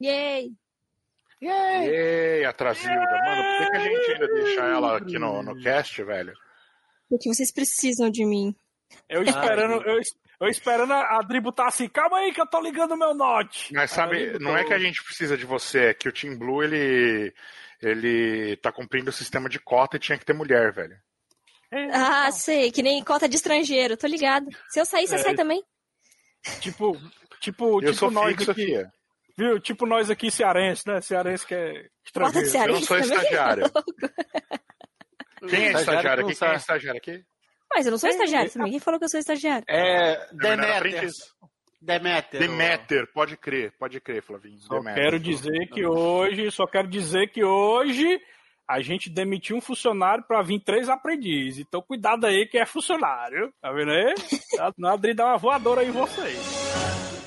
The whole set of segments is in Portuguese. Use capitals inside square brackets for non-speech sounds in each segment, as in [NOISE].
Yay! Yay! Ei, Atrasilda. Mano, por que, que a gente ainda deixa ela aqui no, no cast, velho? Porque vocês precisam de mim. Eu esperando, eu, eu esperando a a Dri botar assim, calma aí que eu tô ligando meu note. Mas sabe, não é que a gente precisa de você, é que o Team Blue, ele, ele tá cumprindo o sistema de cota e tinha que ter mulher, velho. Ah, sei, que nem cota de estrangeiro, tô ligado. Se eu sair, você É. sai também. Tipo, tipo, Eu tipo sou nós fixo, aqui, Sofia. Viu? Tipo nós aqui cearense, né? Cearense que é estrangeiro. Eu não sou estagiário. [LAUGHS] Quem é Estagiário estagiário não aqui? Quem é estagiário aqui? Mas eu não sou estagiário também. Quem falou que eu sou estagiário? É. Não, não era Demeter. Demeter. Demeter, pode crer, pode crer, Flavinho. Só Demeter. quero dizer que hoje, só quero dizer que hoje a gente demitiu um funcionário pra vir três aprendizes. Então cuidado aí que é funcionário, tá vendo aí? A Adri dá uma voadora aí em vocês.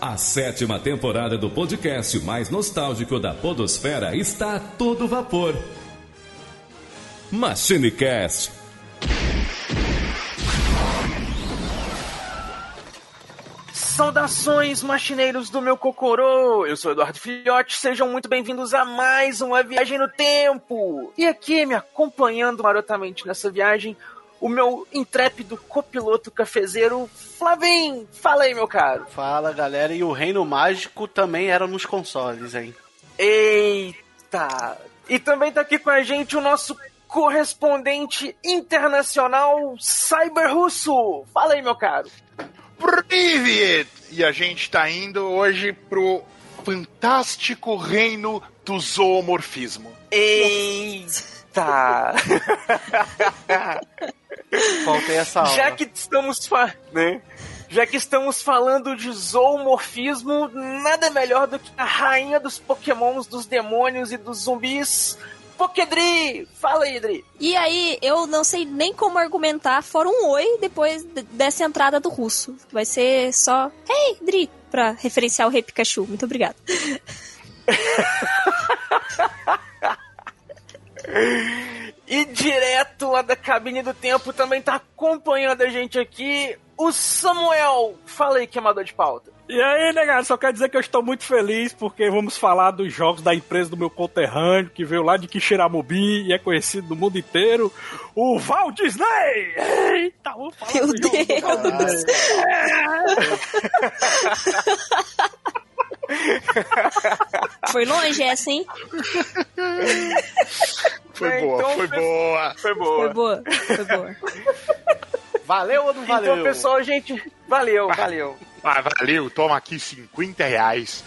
A sétima temporada do podcast mais nostálgico da Podosfera está a todo vapor. MachineCast. Saudações, machineiros do meu Cocorô! Eu sou Eduardo Filhote, sejam muito bem-vindos a mais uma viagem no tempo! E aqui, me acompanhando marotamente nessa viagem, o meu intrépido copiloto cafezeiro, Flavim! Fala aí, meu caro! Fala, galera. E o Reino Mágico também era nos consoles, hein? Eita! E também tá aqui com a gente o nosso correspondente internacional, Cyber Russo! Fala aí, meu caro! Privet! E a gente tá indo hoje pro fantástico reino do zoomorfismo. Eita! [LAUGHS] Faltei essa aula. Já que estamos né? Já que estamos falando de zoomorfismo, nada melhor do que a rainha dos pokémons, dos demônios e dos zumbis, Pokédri! Fala aí, Dri! E aí, eu não sei nem como argumentar fora um oi depois dessa entrada do russo. Vai ser só, hey, Dri, pra referenciar o Rei Pikachu. Muito obrigado. [LAUGHS] E direto lá da cabine do tempo também tá acompanhando a gente aqui o Samuel. Fala aí, queimador de pauta. E aí, negado, só quero dizer que eu estou muito feliz porque vamos falar dos jogos da empresa do meu conterrâneo, que veio lá de Quixeramobim e é conhecido no mundo inteiro, o Walt Disney! Eita, vamos falar Meu Deus. Disney. [LAUGHS] [LAUGHS] [LAUGHS] Foi longe essa, hein? Foi É, boa, então, foi pessoal- boa. Foi Foi boa. boa, foi boa. Valeu ou não valeu? Então, pessoal, gente, valeu, valeu. Ah, valeu, toma aqui 50 reais.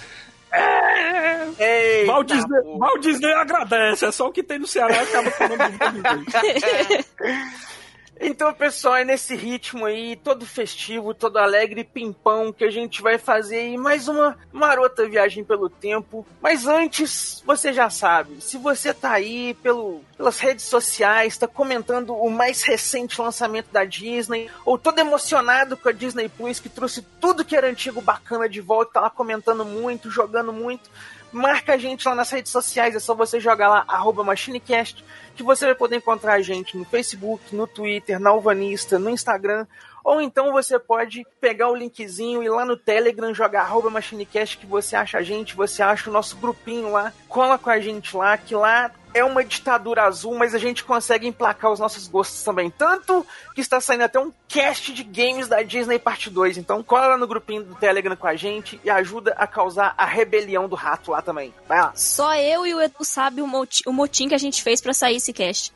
Eita, Walt Disney. Walt Disney agradece, é só o que tem no Ceará acaba com [LAUGHS] [LAUGHS] Então, pessoal, é nesse ritmo aí, todo festivo, todo alegre, pimpão, que a gente vai fazer aí mais uma marota viagem pelo tempo. Mas antes, você já sabe, se você tá aí pelo, pelas redes sociais, tá comentando o mais recente lançamento da Disney, ou todo emocionado com a Disney Plus, que trouxe tudo que era antigo bacana de volta, tá lá comentando muito, jogando muito, marca a gente lá nas redes sociais, é só você jogar lá, arroba MachineCast, que você vai poder encontrar a gente no Facebook, no Twitter, na Alvanista, no Instagram, ou então você pode pegar o linkzinho e ir lá no Telegram, jogar arroba MachineCast, que você acha a gente, você acha o nosso grupinho lá, cola com a gente lá, que lá é uma ditadura azul, mas a gente consegue emplacar os nossos gostos também. Tanto que está saindo até um cast de games da Disney Parte 2. Então cola lá no grupinho do Telegram com a gente e ajuda a causar a rebelião do rato lá também. Vai lá. Só eu e o Edu sabe o moti- o motim que a gente fez pra sair esse cast.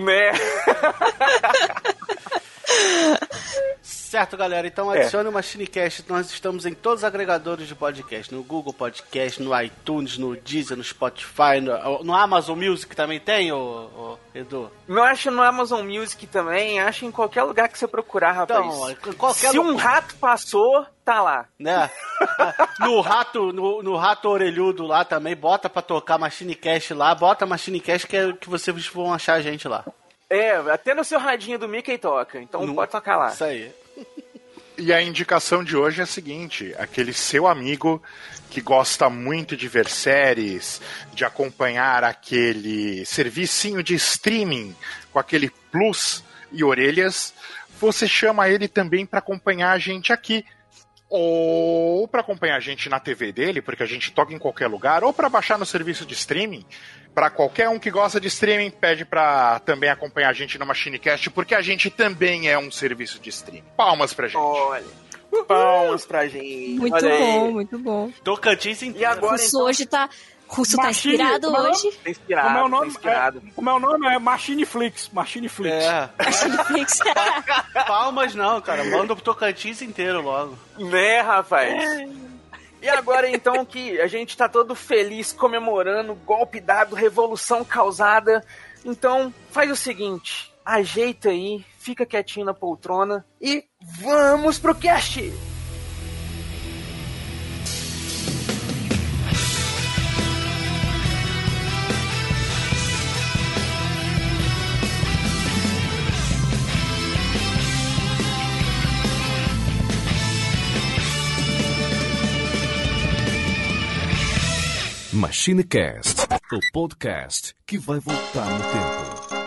Né? [LAUGHS] Certo, galera. Então É. adicione o MachineCast. Nós estamos em todos os agregadores de podcast. No Google Podcast, no iTunes, no Deezer, no Spotify, no, no Amazon Music também tem, ô, ô, Edu? Não acha no Amazon Music também, acha em qualquer lugar que você procurar, rapaz. Então, qualquer Se um rato passou, tá lá. Né? [LAUGHS] no rato, no, no rato orelhudo lá também, bota pra tocar MachineCast lá, bota MachineCast que, é, que vocês vão achar a gente lá. É, até no seu radinho do Mickey toca, então No- pode tocar lá. Isso aí. E a indicação de hoje é a seguinte: aquele seu amigo que gosta muito de ver séries, de acompanhar aquele servicinho de streaming com aquele plus e orelhas, você chama ele também para acompanhar a gente aqui. ou para acompanhar a gente na TV dele, porque a gente toca em qualquer lugar, ou para baixar no serviço de streaming. Para qualquer um que gosta de streaming, pede para também acompanhar a gente no MachineCast, porque a gente também é um serviço de streaming. Palmas pra gente. Olha. Palmas pra gente. Muito Olha aí. bom, muito bom. Tocantins E inteiro. agora Russo então, hoje tá. Russo tá Machine, inspirado como é o nome? hoje. tá inspirado, é o tá nome? inspirado. É, como é o nome? É Machine Flix. Machine Flix. É. Netflix. [LAUGHS] Palmas não, cara. Manda pro Tocantins inteiro logo. Né, rapaz? E agora então que a gente tá todo feliz comemorando golpe dado, revolução causada. Então, faz o seguinte, ajeita aí, fica quietinho na poltrona e vamos pro cast. MachineCast, o podcast que vai voltar no tempo.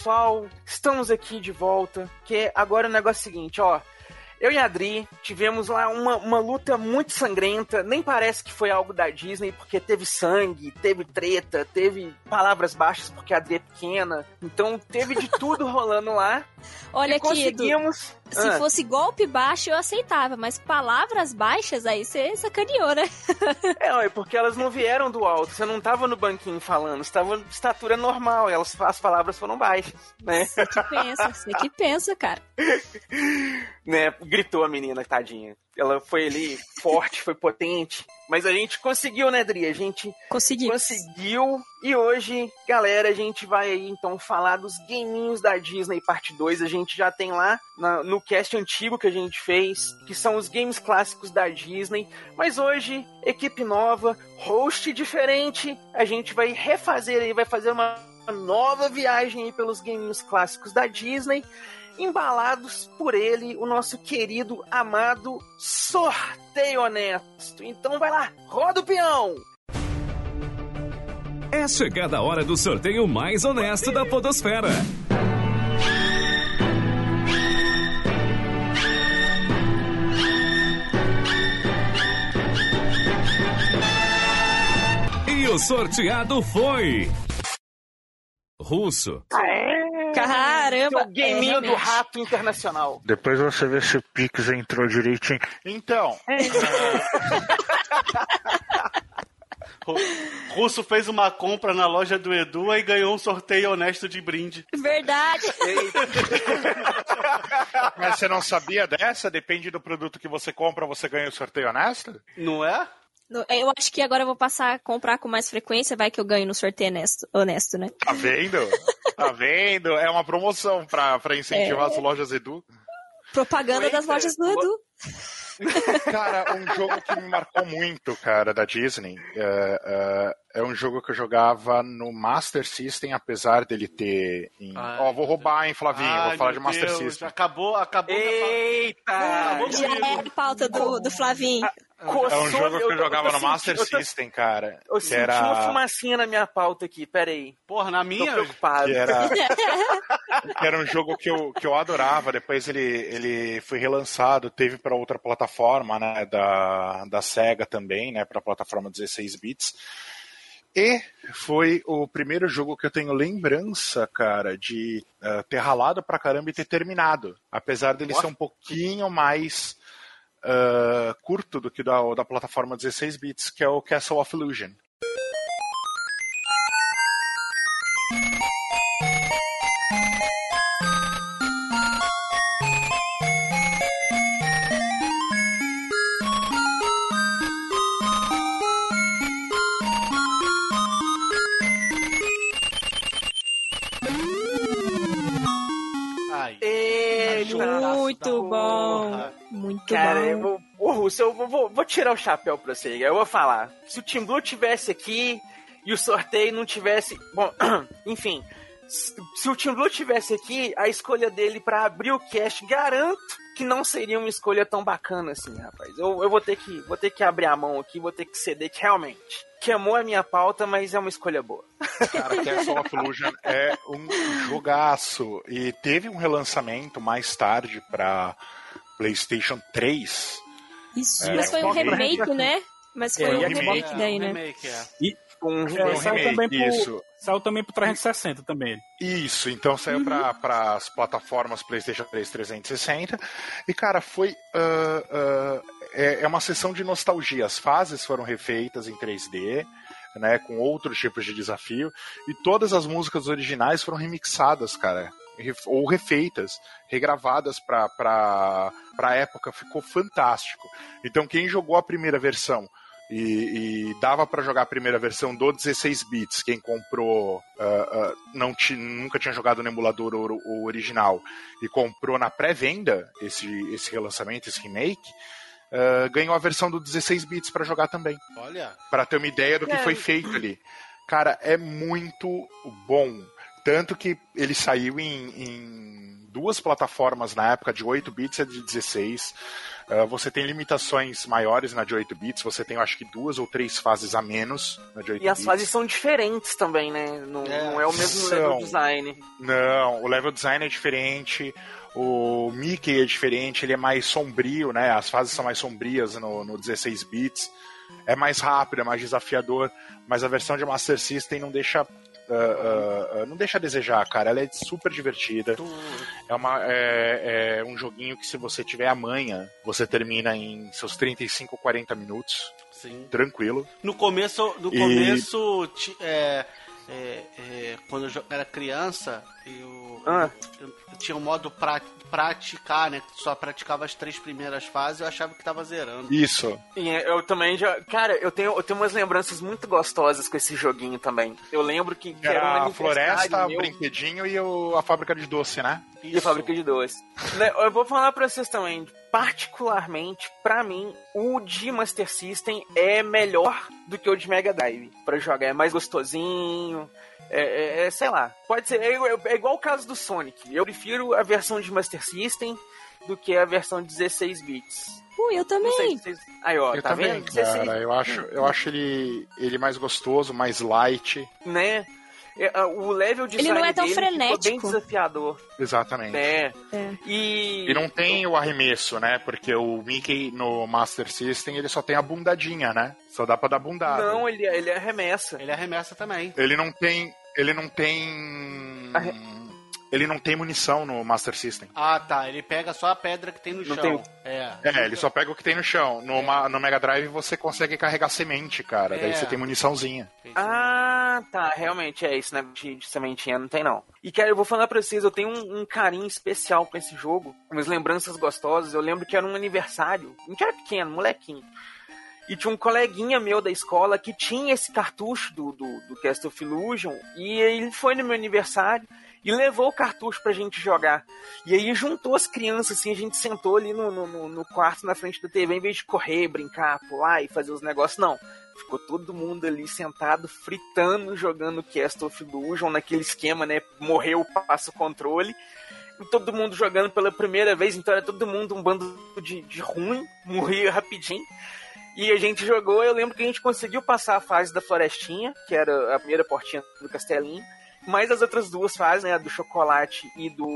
Pessoal, estamos aqui de volta. Que agora o negócio é o seguinte, ó. Eu e a Adri tivemos lá uma, uma luta muito sangrenta. Nem parece que foi algo da Disney, porque teve sangue, teve treta, teve palavras baixas, porque a Adri é pequena. Então teve de tudo rolando lá. Olha e aqui, Edu. conseguimos. Se Ah, fosse golpe baixo, eu aceitava, mas palavras baixas aí você sacaneou, né? É, porque elas não vieram do alto. Você não tava no banquinho falando, você tava de estatura normal. Elas, as palavras foram baixas, né? Você que pensa, você que pensa, cara. [LAUGHS] né? Gritou a menina, tadinha. Ela foi ali forte, foi potente. Mas a gente conseguiu, né, Dri? A gente Consegui. conseguiu. E hoje, galera, a gente vai aí então falar dos gaminhos da Disney parte 2. A gente já tem lá na- no cast antigo que a gente fez, que são os games clássicos da Disney. Mas hoje, equipe nova, host diferente. A gente vai refazer aí, vai fazer uma nova viagem aí pelos gaminhos clássicos da Disney embalados por ele, o nosso querido, amado Sorteio Honesto. Então vai lá, roda o peão! É chegada a hora do sorteio mais honesto da Podosfera. E o sorteado foi. Russo. Caramba! Seu gaminho é, do rato internacional. Depois você vê se o Pix entrou direitinho. Então, [LAUGHS] Ru- Russo fez uma compra na loja do Edu e ganhou um sorteio honesto de brinde. Verdade. [LAUGHS] mas você não sabia dessa? Depende do produto que você compra, você ganha o sorteio honesto? Não é? No- Eu acho que agora eu vou passar a comprar com mais frequência, vai que eu ganho no sorteio honesto, honesto né? Tá vendo? Tá vendo? É uma promoção pra, pra incentivar as lojas Edu. Propaganda das lojas do Edu. [LAUGHS] Cara, um jogo que me marcou muito, cara, da Disney, é, é, é um jogo que eu jogava no Master System, apesar dele ter. Em... Ai, Ó, vou roubar, hein, Flavinho? Ai, vou falar de Master Deus, System. Acabou, acabou. Eita! Acabou Já é a pauta do, do Flavinho. É um jogo que eu jogava no Master sentindo, System, cara. Eu, tô, eu senti era... uma fumacinha na minha pauta aqui, peraí. Porra, na Tô minha. preocupado. Que era, [LAUGHS] que era um jogo que eu, que eu adorava. Depois ele, ele foi relançado, teve para outra plataforma, né? Da, da Sega também, né? Para plataforma 16 bits. E foi o primeiro jogo que eu tenho lembrança, cara, de eh, ter ralado pra caramba e ter terminado. Apesar dele ser um pouquinho mais uh, curto do que da, da plataforma 16 bits, que é o Castle of Illusion. Muito bom! Muito Cara, eu bom. vou, ô Russo, eu vou, vou- vou tirar o chapéu pra você. Eu vou falar. Se o Team Blue tivesse aqui e o sorteio não tivesse. Bom, [CLEARS THROAT] enfim. Se o Team Blue tivesse aqui, a escolha dele pra abrir o cast, garanto que não seria uma escolha tão bacana assim, rapaz. Eu, eu vou ter que vou ter que abrir a mão aqui, vou ter que ceder que realmente queimou a minha pauta, mas é uma escolha boa. Cara, [LAUGHS] Castle of Illusion é um jogaço. E teve um relançamento mais tarde pra PlayStation 3. Isso, É, mas foi um remake, né? Mas foi É, um e remake remake, daí, né? Remake, é. Um É, um saiu, remake, também pro, isso. saiu também pro 360 também. Isso, então saiu pra para as plataformas PlayStation 3 360. E, cara, foi. ah, ah, é, é uma sessão de nostalgia. As fases foram refeitas em 3D. Né, com outros tipos de desafio e todas as músicas originais foram remixadas, cara, ou refeitas, regravadas pra, pra, pra época, ficou fantástico. Então quem jogou a primeira versão e, e dava pra jogar a primeira versão do 16 bits. Quem comprou ah, ah, não ti- nunca tinha jogado no emulador o, o original e comprou na pré-venda esse, esse relançamento, esse remake, ah, ganhou a versão do 16 bits pra jogar também. Olha. Pra ter uma ideia do que É. foi feito ali. Cara, é muito bom. Tanto que ele saiu em, em duas plataformas na época, de 8 bits e de 16. Ah, você tem limitações maiores na de 8 bits, você tem, eu acho que duas ou três fases a menos na de 8 E as bits. fases são diferentes também, né? Não É, não é o mesmo são. level design. Não, o level design é diferente. O Mickey é diferente, ele é mais sombrio, né? As fases são mais sombrias no, no 16 bits. É mais rápido, é mais desafiador, mas a versão de Master System não deixa. Ah, ah, não deixa a desejar, cara. Ela é super divertida. É, uma, é, é um joguinho que, se você tiver a manha, você termina em seus 35, 40 minutos, Sim. tranquilo. No começo, no E- começo é, é, é, quando eu era criança, eu, Ah. eu- eu tinha um modo pra, praticar, né? Que só praticava as três primeiras fases eu achava que tava zerando. Isso. E eu também já. Cara, eu tenho, eu tenho umas lembranças muito gostosas com esse joguinho também. Eu lembro que, que era Era a floresta, o meu brinquedinho e o- a fábrica de doce, né? e a fábrica de doce. Né, Eu vou falar pra vocês também. Particularmente, pra mim, o de Master System é melhor do que o de Mega Drive pra jogar. É mais gostosinho. É, é- é, sei lá. Pode ser. É, igual- é igual o caso do Sonic. Eu prefiro a versão de Master System do que a versão 16 bits. Ui, eu sei também. se vocês. Aí, ó, Eu tá também, vendo? 16 cara. Eu acho, eu acho ele, ele mais gostoso, mais light. né? É, O level de Ele não é tão bem frenético. desafiador, Exatamente. né? É. E, E não tem o arremesso, né? Porque o Mickey no Master System ele só tem a bundadinha, né? Só dá pra dar bundada. não, ele, ele arremessa. Ele arremessa também. Ele não tem. Ele não tem. Ele não tem munição no Master System. Ah, tá. Ele pega só a pedra que tem no Não chão. tem- É. É, ele só pega o que tem no chão. No, ma- no Mega Drive você consegue carregar semente, cara. Daí É. você tem muniçãozinha. Ah, tá, realmente é isso, né? De, de sementinha não tem não. E cara, eu vou falar pra vocês, eu tenho um, um carinho especial com esse jogo, umas lembranças gostosas. Eu lembro que era um aniversário, a gente era pequeno, molequinho. E tinha um coleguinha meu da escola que tinha esse cartucho do, do, do Cast of Illusion. E ele foi no meu aniversário e levou o cartucho pra gente jogar. E aí juntou as crianças, assim, a gente sentou ali no, no, no- quarto na frente da TV, em vez de correr, brincar, pular e fazer os negócios, não. Ficou todo mundo ali sentado, fritando, jogando Cast of Illusion naquele esquema, né? Morreu, passa o controle. E todo mundo jogando pela primeira vez, então era todo mundo um bando de, de ruim, morria rapidinho. E a gente jogou, eu lembro que a gente conseguiu passar a fase da florestinha, que era a primeira portinha do castelinho. Mas as outras duas fases, né? A do chocolate e do.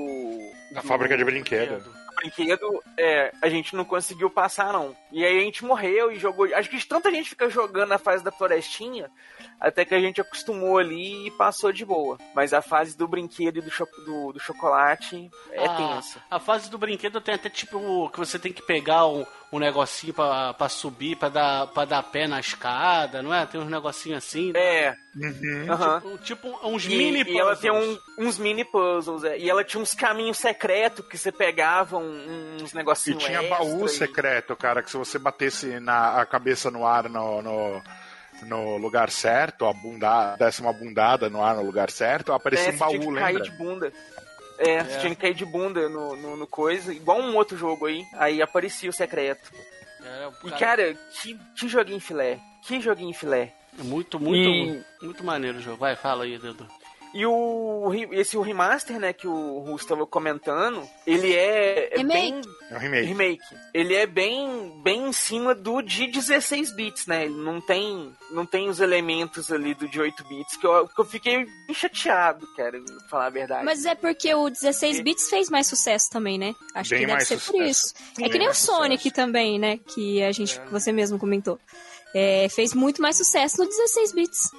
A do- fábrica de brinquedo. do brinquedo, é, a gente não conseguiu passar, não. E aí a gente morreu e jogou. Acho que de tanta gente fica jogando a fase da florestinha, até que a gente acostumou ali e passou de boa. Mas a fase do brinquedo e do, cho do, do chocolate é Ah, tensa. A fase do brinquedo tem até tipo que você tem que pegar um, um negocinho pra, pra subir, pra dar, pra dar pé na escada, não é? Tem uns negocinhos assim. né? É, Uhum. Tipo, tipo uns E, mini e ela tem puzzles. um- uns mini puzzles, é. E ela tinha uns caminhos secretos que você pegava um- uns E negocinhos tinha extra baú e- secreto, cara, que se você batesse na, a cabeça no ar no, no, no lugar certo, a bunda, desse uma bundada no ar no lugar certo, aparecia É, um baú, tinha lembra? cair de bunda. É, você tinha que cair de bunda no, no, no coisa, igual um outro jogo aí. Aí aparecia o secreto. É, o E cara- cara, que, que joguinho filé. Que joguinho filé. Muito, muito, E- muito maneiro o jogo. Vai, fala aí, Dedo. E o esse o remaster, né, que o Russo estava comentando, ele é, é Remake. bem É um remake. remake. Ele é bem bem em cima do de 16 bits, né? Ele não tem não tem os elementos ali do de 8 bits que eu, que eu fiquei bem chateado, cara, pra falar a verdade. Mas é porque o 16 bits fez mais sucesso também, né? Acho Bem que deve ser por sucesso. isso. Sim, é que nem o Sonic sucesso. também, né? Que a gente, que você mesmo comentou. É, fez muito mais sucesso no 16 bits.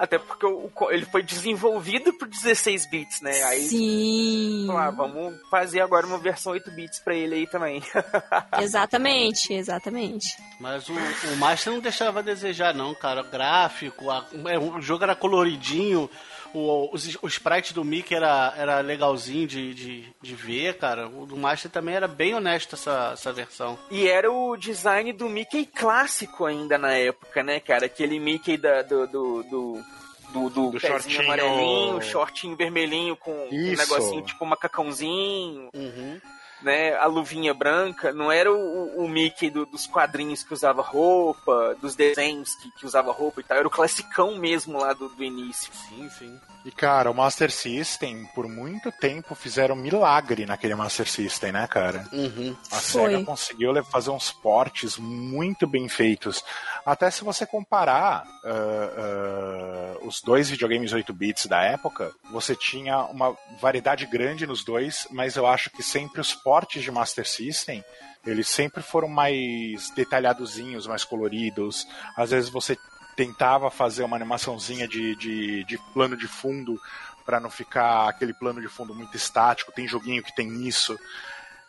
Até porque o- ele foi desenvolvido por 16 bits, né? Aí Sim. Vamos lá, vamos fazer agora uma versão 8 bits pra ele aí também. [LAUGHS] Exatamente, exatamente. Mas o, o Master não deixava a desejar, não, cara. O gráfico, a- é, o jogo era coloridinho, o, os- o sprite do Mickey era, era legalzinho de, de, de ver, cara. O do Master também era bem honesto essa, essa versão. E era o design do Mickey clássico ainda na época, né, cara? Aquele Mickey da, do, do, do, do, do Do shortinho. amarelinho, shortinho vermelhinho com um Isso. negocinho tipo macacãozinho, Uhum. Né? A luvinha branca. Não era o, o Mickey do- dos quadrinhos que usava roupa, dos desenhos que, que usava roupa e tal. Era o classicão mesmo lá do, do início. Sim, sim. E cara, o Master System, por muito tempo, fizeram milagre naquele Master System, né, cara? Uhum. A Foi. SEGA conseguiu fazer uns portes muito bem feitos. Até se você comparar ah, ah, os dois videogames 8 bits da época, você tinha uma variedade grande nos dois, mas eu acho que sempre os portes de Master System eles sempre foram mais detalhadozinhos, mais coloridos. Às vezes você tentava fazer uma animaçãozinha de, de, de plano de fundo para não ficar aquele plano de fundo muito estático. Tem joguinho que tem isso.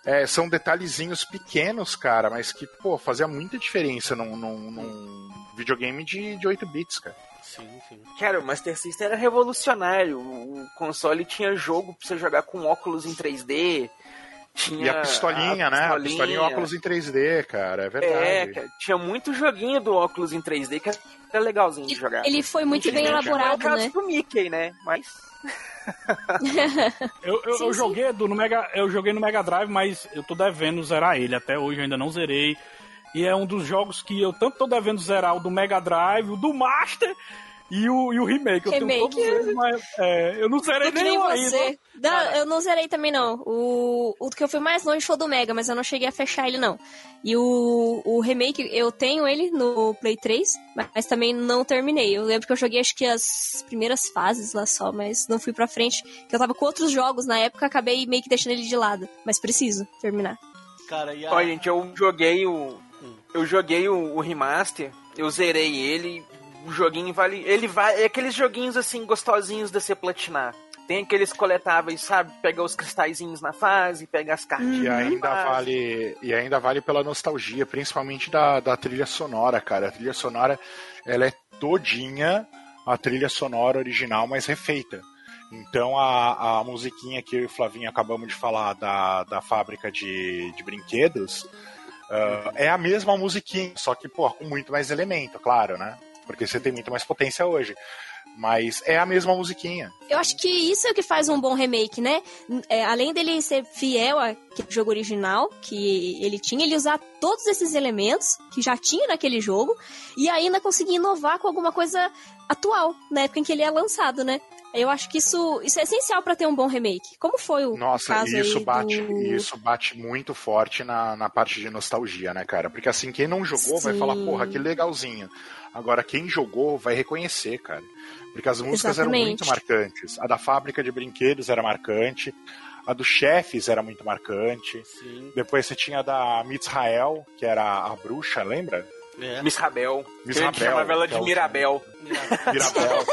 É, são detalhezinhos pequenos, cara, mas que, pô, fazia muita diferença num, num- num videogame de, de 8 bits, cara. Sim, sim. Cara, o Master System era revolucionário. O console tinha jogo pra você jogar com óculos em 3D. Tinha E a pistolinha, né? A pistolinha e óculos em 3D, cara, é É, verdade. cara, tinha muito joguinho do óculos em 3D que era legalzinho de jogar. Ele foi muito bem Infelizmente, não é o elaborado, caso né? do Mickey, né? Mas. Eu, eu, [LAUGHS] Sim, eu joguei do, no Mega, eu joguei no Mega Drive, mas eu tô devendo zerar ele até hoje, eu ainda não zerei. E é um dos jogos que eu tanto tô devendo zerar, o do Mega Drive, o do Master e o, e o remake. Eu Remake. tenho todos eles, mas é, eu não zerei nenhum ainda. você. Não, eu não zerei também, não. O, o que eu fui mais longe foi o do Mega, mas eu não cheguei a fechar ele, não. E o, o remake, eu tenho ele no Play 3, mas também não terminei. Eu lembro que eu joguei acho que as primeiras fases lá só, mas não fui pra frente. Que eu tava com outros jogos na época, acabei meio que deixando ele de lado. Mas preciso terminar. Cara, e a... Olha, gente, eu joguei o. Eu joguei o, o remaster, eu zerei ele. O joguinho vale. Ele vai. É aqueles joguinhos assim, gostosinhos de você platinar. Tem aqueles coletáveis, sabe? Pegar os cristalzinhos na fase, pegar as cartinhas. E ainda vale e ainda vale pela nostalgia, principalmente da, da trilha sonora, cara. A trilha sonora ela é todinha a trilha sonora original, mas refeita. Então a, a musiquinha que eu e o Flavinho acabamos de falar da, da fábrica de, de brinquedos ah, é a mesma musiquinha, só que pô, com muito mais elemento, claro, né? Porque você tem muito mais potência hoje. Mas é a mesma musiquinha. Eu acho que isso é o que faz um bom remake, né? É, além dele ser fiel ao jogo original que ele tinha, ele usar todos esses elementos que já tinha naquele jogo e ainda conseguir inovar com alguma coisa atual, na época em que ele é lançado, né? Eu acho que isso, isso é essencial pra ter um bom remake. Como foi o Nossa, caso e isso aí bate, do... isso bate muito forte na, na parte de nostalgia, né, cara? Porque assim, quem não jogou vai Sim. falar, porra, que legalzinho. Agora, quem jogou vai reconhecer, cara. Porque as músicas eram Exatamente. muito marcantes. A da fábrica de brinquedos era marcante. A dos chefes era muito marcante. Sim. Depois você tinha a da Mizrael, que era a bruxa, lembra? É. Miss Rabel. Miss gente Rabel, chamava ela é de o- Mirabel. Mirabel.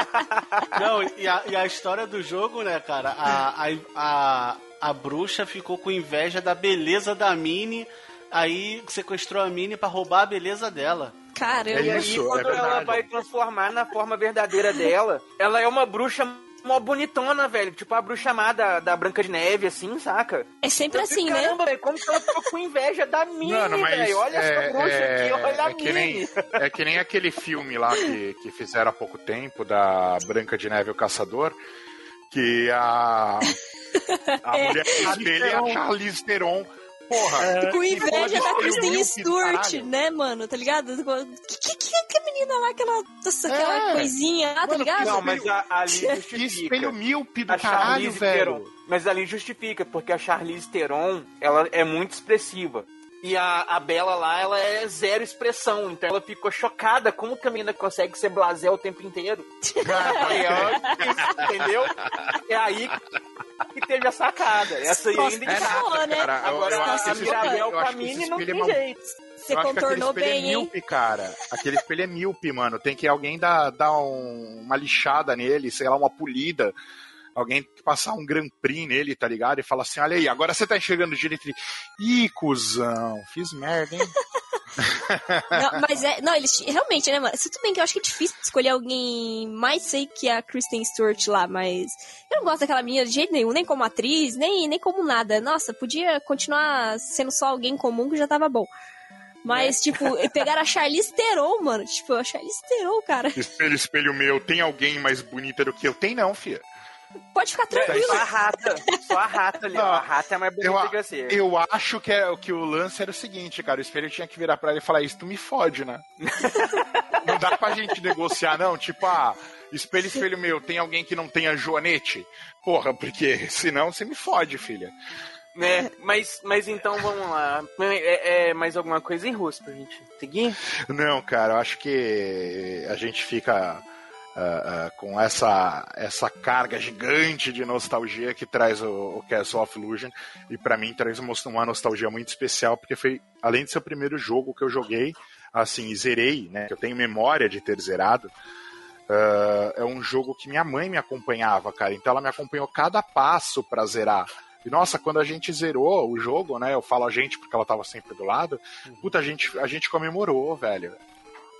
[LAUGHS] Não, e a, e a história do jogo, né, cara? A, a, a, a bruxa ficou com inveja da beleza da Minnie, aí sequestrou a Minnie pra roubar a beleza dela. Caramba. E aí, Isso, é quando ela verdade. vai transformar na forma verdadeira dela, ela é uma bruxa mó bonitona, velho. Tipo a bruxa amada da Branca de Neve, assim, saca? É sempre Eu assim, fico, né? Caramba, velho, como que ela ficou com inveja da Minnie, Mano, mas velho? Olha é, essa bruxa é- aqui, olha a é que nem, [LAUGHS] é que nem aquele filme lá que, que fizeram há pouco tempo, da Branca de Neve e o Caçador, que a, A [LAUGHS] mulher que espelha é a Charlize Theron. Porra. Com inveja da Kristen Stewart, né, mano? Tá ligado? Que, que, que, que menina lá, aquela, nossa, aquela É. coisinha lá, tá ligado? Não, mas a, ali Que [LAUGHS] justifica. espelho míope do a caralho, velho. Mas ali justifica, porque a Charlize Theron, ela é muito expressiva. E a, a Bela lá, ela é zero expressão. Então ela ficou chocada. Como que a menina consegue ser blasé o tempo inteiro? [LAUGHS] Entendeu? É aí que teve a sacada. Essa aí ainda é nada, né? cara. Eu- Agora eu acho que a esse Mirabel eu que Camini esse não tem é uma- jeito. Você Eu acho que contornou aquele espelho bem, é hein? míope, cara. Aquele espelho é míope, mano. Tem que alguém dar, dar um- uma lixada nele, sei lá, uma polida. Alguém passar um Grand Prix nele, tá ligado? E falar assim: olha aí, agora você tá enxergando direito. Ele, Ih, cuzão, fiz merda, hein? [LAUGHS] Não, mas é. Não, eles realmente, né, mano? Tudo bem que eu acho que é difícil escolher alguém mais sei que a Kristen Stewart lá, mas eu não gosto daquela menina de jeito nenhum, nem como atriz, nem, nem como nada. Nossa, podia continuar sendo só alguém comum que já tava bom. Mas, tipo, [LAUGHS] pegar a Charlize Theron, mano. Tipo, a Charlize Theron, cara. Espelho, espelho meu, tem alguém mais bonita do que eu? Tem não, filha. Pode ficar É, tranquilo. Só a rata. Só a rata ali. Não, a rata é mais bonita eu- que você. Eu acho que, é, que o lance era o seguinte, cara. O espelho tinha que virar pra ele e falar: Isso tu me fode, né? [LAUGHS] não dá pra gente negociar, não. Tipo, ah, espelho, espelho meu, tem alguém que não tenha joanete? Porra, porque senão você me fode, filha. Né? Mas, mas então vamos lá. É, é mais alguma coisa em russo pra gente seguir? Não, cara, eu acho que a gente fica ah, com essa, essa carga gigante de nostalgia que traz o, o Castle of Illusion. E pra mim traz uma, uma nostalgia muito especial, porque foi, além de ser o primeiro jogo que eu joguei, assim, e zerei, né? Que eu tenho memória de ter zerado. ah, é um jogo que minha mãe me acompanhava, cara. Então ela me acompanhou cada passo pra zerar. E nossa, quando a gente zerou o jogo, né? Eu falo a gente porque ela tava sempre do lado. Puta, a gente, a gente comemorou, velho.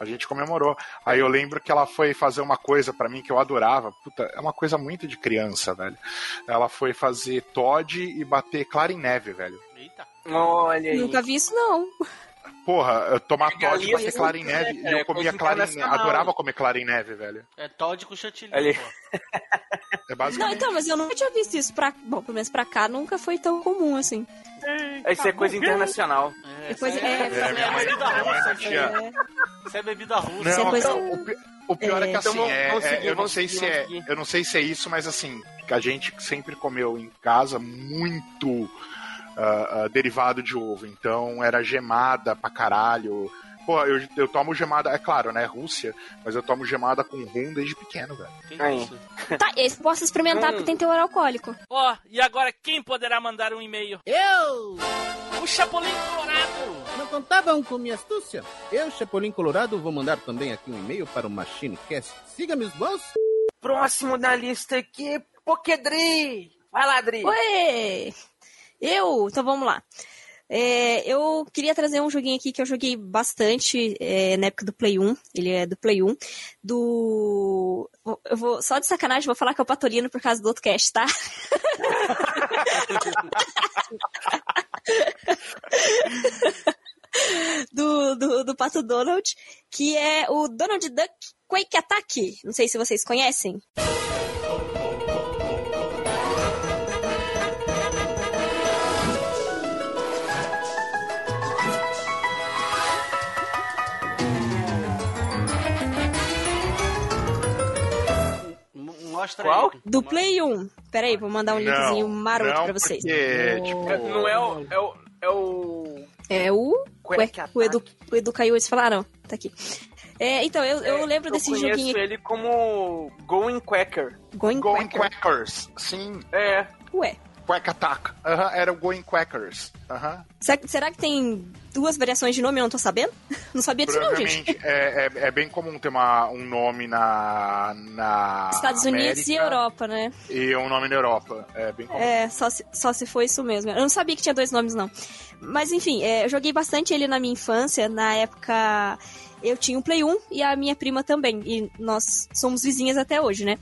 A gente comemorou. Aí eu lembro que ela foi fazer uma coisa pra mim que eu adorava. Puta, é uma coisa muito de criança, velho. Ela foi fazer Todd e bater Clara em Neve, velho. Eita. Olha aí. Nunca vi isso, não. Porra, eu tomar Todd e bater isso, Clara em Neve. E É eu comia coisa Clara em Neve. Adorava comer Clara em Neve, velho. É Todd com chantilly, Ali. pô. É Não, basicamente. então, mas eu nunca tinha visto isso pra. Bom, pelo menos pra cá nunca foi tão comum assim. Isso é coisa internacional. É, Depois- isso é, é, é não velho. Isso é bebida russa. Isso é Não, coisa- o, pi- o pior é, É. que assim, Então é- é- seguir, eu não sei se é, eu não sei se é isso, mas assim, a gente sempre comeu em casa muito ah, ah, derivado de ovo, então era gemada pra caralho. Pô, eu, eu tomo gemada, é claro, né, Rússia, mas eu tomo gemada com rum desde pequeno, velho. Que Aí. isso? [LAUGHS] Tá, esse posso experimentar Hum. porque tem teor alcoólico. Ó, e agora quem poderá mandar um e-mail? Eu! O Chapolin Colorado! Não contavam com minha astúcia? Eu, Chapolin Colorado, vou mandar também aqui um e-mail para o MachineCast. Siga meus bons. Próximo da lista aqui, Pokédri. Vai lá, Dri. Ué! Eu, então vamos lá. É, eu queria trazer um joguinho aqui que eu joguei bastante é, na época do Play 1. Ele é do Play 1. Do. Eu vou, só de sacanagem, vou falar que é o Patolino por causa do outro cast, tá? [LAUGHS] do, do, do Pato Donald, que é o Donald Duck Quake Attack. Não sei se vocês conhecem. M- Mostra Qual? aí. Do Play 1. Pera aí, vou mandar um linkzinho maroto não, pra vocês. Porque, tipo, É, Não é o. É o. É o. É o. Quack o Edu, o Edu caiu, eles falaram. Tá aqui. É, então, eu, eu lembro desse eu joguinho conheço ele como Going Quacker. Going Going Quacker. Quackers. Sim, É. Ué, Quack Attack. Era o Going Quackers. Será, será que tem duas variações de nome eu não tô sabendo? [LAUGHS] Não sabia disso não, gente. É, é, é bem comum ter uma, um nome na, na Estados Unidos e América Europa, né? e um nome na Europa. É bem comum. É, só se, só se foi isso mesmo. Eu não sabia que tinha dois nomes, não. Mas enfim, é, eu joguei bastante ele na minha infância. Na época, eu tinha um Play 1 e a minha prima também. E nós somos vizinhas até hoje, né?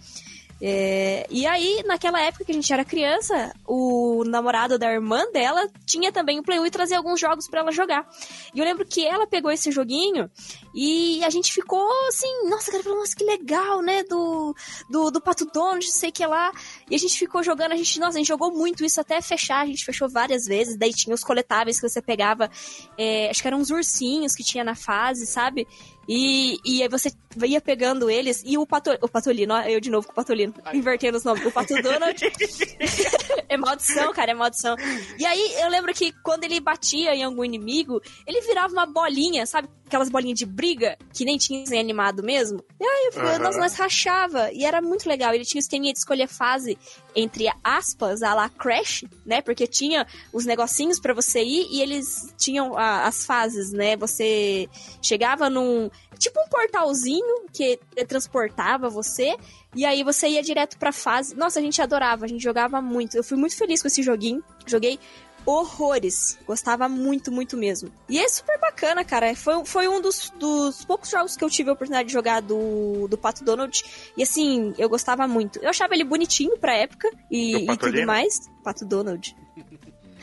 É, e aí, naquela época que a gente era criança, o namorado da irmã dela tinha também o Play 1 e trazia alguns jogos para ela jogar. E eu lembro que ela pegou esse joguinho e a gente ficou assim, nossa, cara, nossa, que legal, né? Do, do, do Pato Donald, sei que lá. E a gente ficou jogando, a gente, nossa, a gente jogou muito isso até fechar, a gente fechou várias vezes. Daí tinha os coletáveis que você pegava, é, acho que eram uns ursinhos que tinha na fase, sabe? E, e aí você ia pegando eles e o, Pato, o Patolino, eu de novo com o Patolino, invertendo os nomes. O Pato Donald. [LAUGHS] é maldição, cara, é maldição. E aí eu lembro que quando ele batia em algum inimigo, ele virava uma bolinha, sabe? Aquelas bolinhas de briga que nem tinha em animado mesmo. E aí eu, Aham. nós, nós rachava. E era muito legal. Ele tinha o esqueminha de escolher fase entre aspas, a lá Crash, né? Porque tinha os negocinhos pra você ir e eles tinham a- as fases, né? Você chegava num. Tipo um portalzinho que transportava você. E aí você ia direto pra fase. Nossa, a gente adorava, a gente jogava muito. Eu fui muito feliz com esse joguinho. Joguei horrores. Gostava muito, muito mesmo. E é super bacana, cara. Foi, foi um dos, dos poucos jogos que eu tive a oportunidade de jogar do, do Pato Donald. E assim, eu gostava muito. Eu achava ele bonitinho pra época e, e tudo mais. Pato Donald.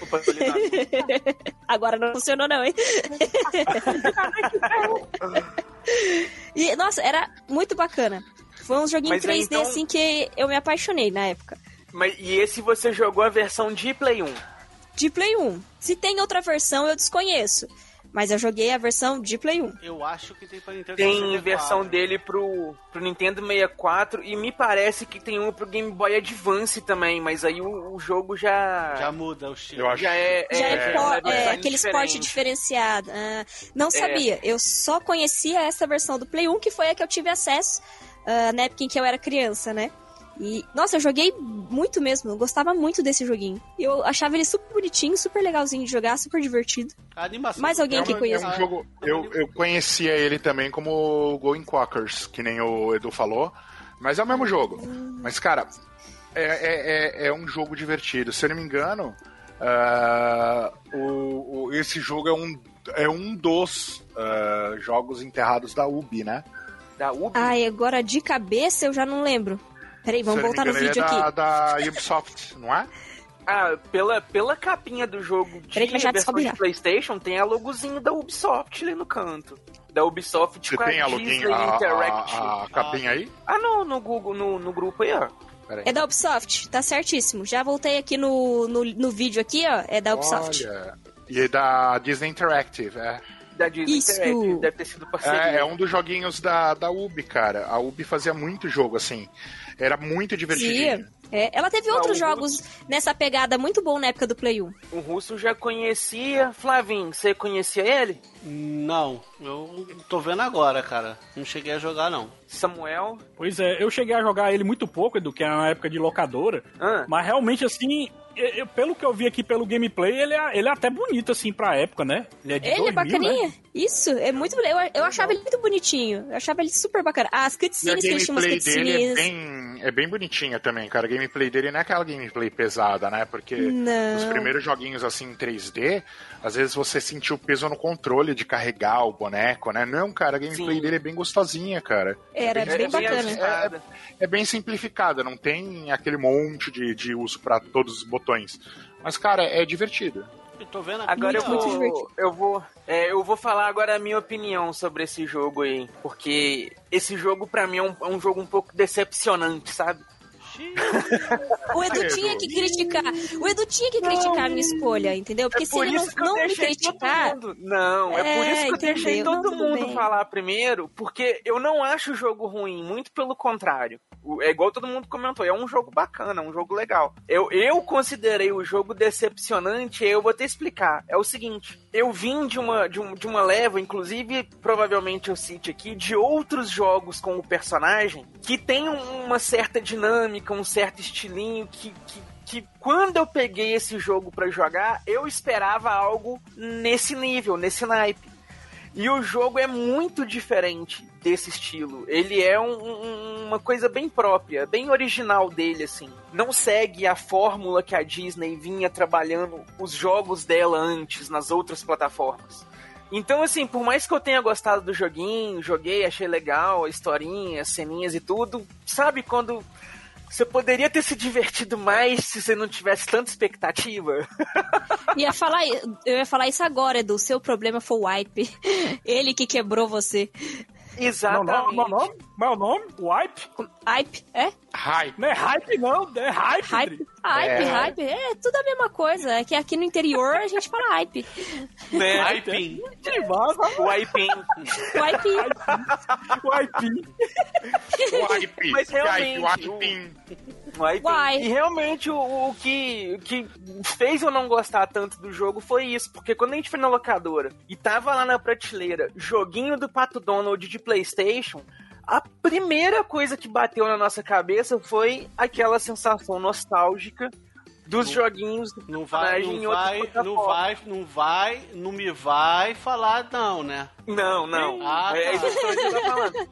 [LAUGHS] Agora não funcionou, não, hein? [LAUGHS] e, nossa, era muito bacana. Foi um joguinho Mas aí, 3D, então- assim, que eu me apaixonei na época. Mas, e esse você jogou a versão de Play 1? De Play 1. Se tem outra versão, eu desconheço. Mas eu joguei a versão de Play 1. Eu acho que tem pra Nintendo Tem 64. versão dele pro, pro Nintendo 64 e me parece que tem uma pro Game Boy Advance também, mas aí o, o jogo já. Já muda o estilo. Eu acho já é. Já é, é, é, design aquele esporte diferenciado. Ah, não É. sabia. Eu só conhecia essa versão do Play 1, que foi a que eu tive acesso ah, na época em que eu era criança, né? E, nossa, eu joguei muito mesmo. Eu gostava muito desse joguinho. Eu achava ele super bonitinho, super legalzinho de jogar, super divertido. A animação Mais alguém É um, conhece? é um jogo. Eu, eu conhecia ele também como Going Quackers, que nem o Edu falou. Mas é o mesmo jogo. Mas, cara, é, é, é, é um jogo divertido. Se eu não me engano, ah, o, o- esse jogo é um, é um dos ah, jogos enterrados da Ubi, né? Da Ubi? Ai, agora de cabeça eu já não lembro. Peraí, vamos não voltar no engano, vídeo é aqui. da, da Ubisoft, não é? Ah, pela, pela capinha do jogo de Peraí que já versão de. Playstation, tem a logozinho da Ubisoft ali no canto. Da Ubisoft Você com tem a Disney a, Interactive. a, a capinha aí? Ah, no, no Google, no, no grupo aí, ó. É da Ubisoft, tá certíssimo. Já voltei aqui no, no, no vídeo aqui, ó. É da Ubisoft. Olha. E é da Disney Interactive, é. Da Disney Isso. Interactive, deve ter sido parceria. É, é um dos joguinhos da, da Ubi, cara. A Ubi fazia muito jogo, assim. Era muito divertido. É, ela teve Ah, outros jogos nessa pegada muito bom na época do Play 1. O Russo já conhecia. Flavinho, você conhecia ele? Não, eu tô vendo agora, cara. Não cheguei a jogar, não. Samuel? Pois é, eu cheguei a jogar ele muito pouco, Edu, que era na época de locadora. Ah, Mas realmente, assim, eu- eu- pelo que eu vi aqui pelo gameplay, ele é, ele é até bonito, assim, pra época, né? Ele é de Ele é 2000, bacaninha. né? Isso, é muito. Eu, eu achava ele muito bonitinho. Eu achava ele super bacana. As E a cutscenes que umas gameplay dele é cutscenes. bem, é bem bonitinha também, cara. A gameplay dele não é aquela gameplay pesada, né? Porque Não. os primeiros joguinhos assim em 3D, às vezes você sentiu o peso no controle de carregar o boneco, né? Não, cara, a gameplay Sim. dele é bem gostosinha, cara. Era bem- bem é bacana. ajustada. É bem simplificada, não tem aquele monte de, de uso pra todos os botões. Mas, cara, é divertido. Eu tô vendo aqui. Agora eu vou, eu vou, é, eu vou falar agora a minha opinião sobre esse jogo aí, porque esse jogo pra mim é um, é um jogo um pouco decepcionante, sabe? [LAUGHS] O Edu tinha que criticar. O Edu tinha que criticar a minha escolha, entendeu? Porque é se por ele não, não me deixei criticar. Não, é, por É, isso que eu deixei entendeu? Não, todo tudo mundo falar primeiro, porque eu não acho o jogo ruim, muito pelo contrário. É igual todo mundo comentou, é um jogo bacana, é um jogo legal. Eu, eu considerei o jogo decepcionante, eu vou te explicar. É o seguinte, eu vim de uma, de, um- de uma leva, inclusive, provavelmente eu cite aqui, de outros jogos com o personagem que tem um- uma certa dinâmica, um certo estilinho que, que que quando eu peguei esse jogo pra jogar, eu esperava algo nesse nível, nesse naipe. E o jogo é muito diferente desse estilo. Ele é um- um- uma coisa bem própria, bem original dele, assim. Não segue a fórmula que a Disney vinha trabalhando os jogos dela antes nas outras plataformas. Então, assim, por mais que eu tenha gostado do joguinho, joguei, achei legal, a historinha, as ceninhas e tudo, sabe quando Você poderia ter se divertido mais se você não tivesse tanta expectativa. [LAUGHS] Ia falar, eu ia falar isso agora, Edu. Seu problema foi o wipe. [LAUGHS] Ele que quebrou você. Meu Exatamente. nome, meu nome? Meu nome? Wipe? Hype, é? Hype. Não é hype, não. É hype. Hype, hype, É. hype. É tudo a mesma coisa. É que aqui no interior a gente fala hype. Né? Aipim. Demais, O Aipim. Hype. Wipe. Wipe. Mas realmente, Wipe. E realmente o, o que, o que fez eu não gostar tanto do jogo foi isso. Porque quando a gente foi na locadora e tava lá na prateleira joguinho do Pato Donald de Playstation, a primeira coisa que bateu na nossa cabeça foi aquela sensação nostálgica dos joguinhos do Não vai, não vai, não vai, não vai, não me vai falar não, né? Não, não. Ah, é tá. isso que eu tô falando.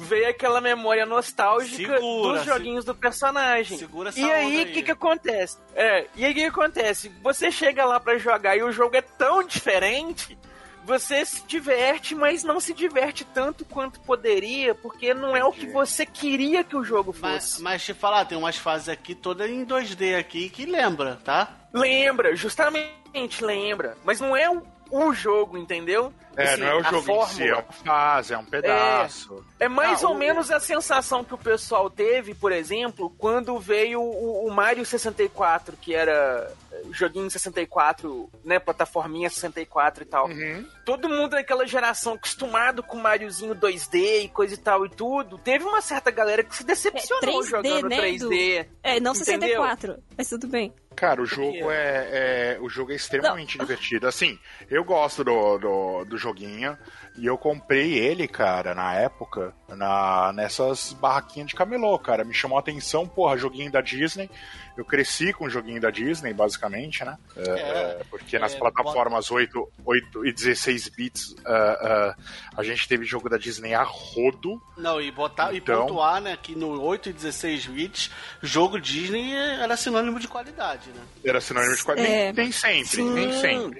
Veio aquela memória nostálgica Segura, dos joguinhos do personagem. segura essa e aí, o que que acontece? É, e aí o que que acontece? Você chega lá pra jogar e o jogo é tão diferente, você se diverte, mas não se diverte tanto quanto poderia, porque não é o que você queria que o jogo Mas, fosse. mas te falar, tem umas fases aqui todas em 2D aqui que lembra, tá? Lembra, justamente lembra. Mas não é o, o jogo, entendeu? É, Assim, não é o a jogo em si, fórmula. é uma fase, é um pedaço. É mais Ah, ou o- menos a sensação que o pessoal teve, por exemplo, quando veio o, o Mario 64, que era eh, joguinho 64, né, plataforminha 64 e tal. Uhum. Todo mundo naquela geração acostumado com Mariozinho 2D e coisa e tal e tudo, teve uma certa galera que se decepcionou 3D, jogando né, 3D. É, não Entendeu? 64. Mas tudo bem. Cara, o jogo é, é- o jogo é extremamente divertido. Assim, eu gosto do, do, do joguinho e eu comprei ele, cara, na época, na, nessas barraquinhas de camelô, cara. Me chamou a atenção, porra, joguinho da Disney. Eu cresci com o joguinho da Disney, basicamente, né? É, é, porque nas é, plataformas 8, 8 e 16 bits ah, ah, a gente teve jogo da Disney a rodo. Não, e botar Então- e pontuar, né, que no 8 e 16 bits, jogo Disney era sinônimo de qualidade, né? Era sinônimo de quadrinho. É. Nem sempre, nem Sim.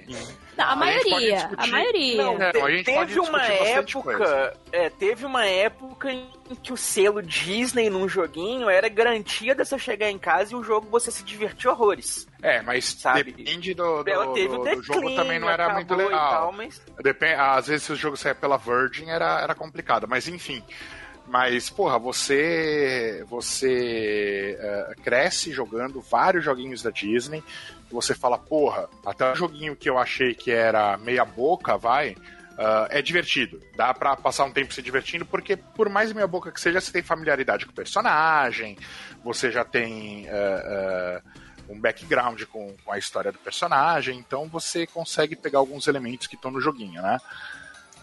Não, a, A maioria. A maioria. Não, te- a gente pode teve uma época, é, teve uma época em que o selo Disney num joguinho era garantia de você chegar em casa e o jogo você se divertir horrores. É, mas Sabe? depende do, do, Ela teve o do- do declínio, jogo também não era muito legal. tal, mas Depende, às vezes se o jogo saia pela Virgin era, era complicado, mas enfim. Mas, porra, você você é, cresce jogando vários joguinhos da Disney. Você fala, porra, até o joguinho que eu achei que era meia boca, vai. ah, é divertido, dá pra passar um tempo se divertindo, porque por mais meia boca que seja, você tem familiaridade com o personagem, você já tem ah, ah, um background com, com a história do personagem, então você consegue pegar alguns elementos que estão no joguinho, né?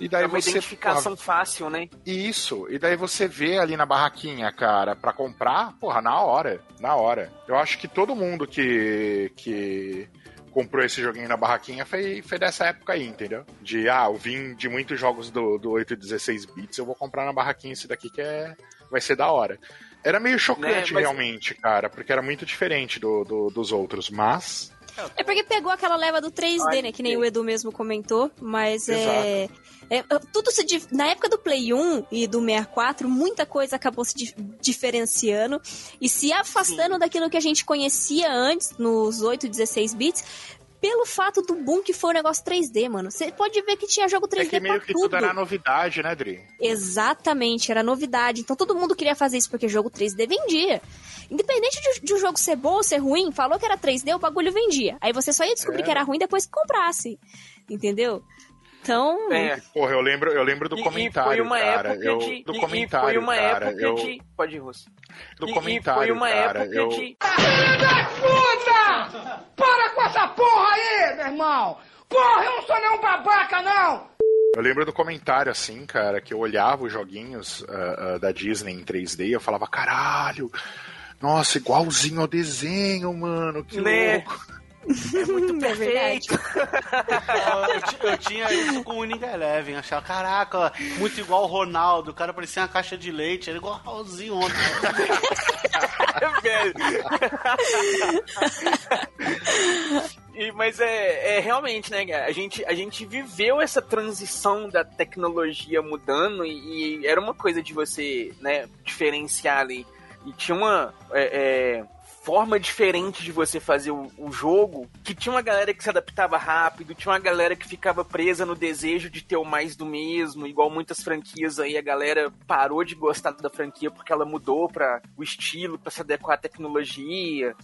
E daí é uma você identificação fácil, né? isso, e daí você vê ali na barraquinha, cara, pra comprar, porra, na hora, na hora. Eu acho que todo mundo que, que comprou esse joguinho na barraquinha foi, foi dessa época aí, entendeu? De, ah, eu vim de muitos jogos do, do 8 e 16 bits, eu vou comprar na barraquinha esse daqui que é, vai ser da hora. Era meio chocante, Né, mas- realmente, cara, porque era muito diferente do, do- dos outros, mas... É porque pegou aquela leva do 3D, Ai, né? Que nem o Edu mesmo comentou. Mas é, é. Tudo se. Na época do Play 1 e do 64, muita coisa acabou se dif- diferenciando e se afastando daquilo que a gente conhecia antes, nos 8 e 16 bits. Pelo fato do boom que foi o negócio 3D, mano. Você pode ver que tinha jogo 3D É que meio que tudo. tudo era novidade, né, Dri? Exatamente, era novidade. Então todo mundo queria fazer isso porque jogo 3D vendia. Independente de, de um jogo ser bom ou ser ruim, falou que era 3D, o bagulho vendia. Aí você só ia descobrir É. que era ruim depois que comprasse. Entendeu? Então. É. Porra, eu lembro, eu lembro do E- comentário, e foi uma cara. época eu, de, do e- comentário, e foi uma cara. época eu, de. Pode ir, Russo. do E- comentário, e foi uma cara. época eu, de. Puta! Para com essa porra aí, meu irmão! Porra, eu não sou nenhum babaca, não! Eu lembro do comentário, assim, cara, que eu olhava os joguinhos ah, ah, da Disney em 3D e eu falava, caralho, nossa, igualzinho ao desenho, mano, que Né? louco. É muito [LAUGHS] É verdade. eu, ti- eu tinha isso com o Winning Eleven, achava, caraca, muito igual o Ronaldo, o cara parecia uma caixa de leite, era igualzinho ontem. [LAUGHS] velho. E, mas é, é realmente, né, a gente, a gente viveu essa transição da tecnologia mudando e, e era uma coisa de você, né, diferenciar ali. e tinha uma é, é, forma diferente de você fazer o, o jogo, que tinha uma galera que se adaptava rápido, tinha uma galera que ficava presa no desejo de ter o mais do mesmo, igual muitas franquias aí, a galera parou de gostar da franquia porque ela mudou para o estilo, para se adequar à tecnologia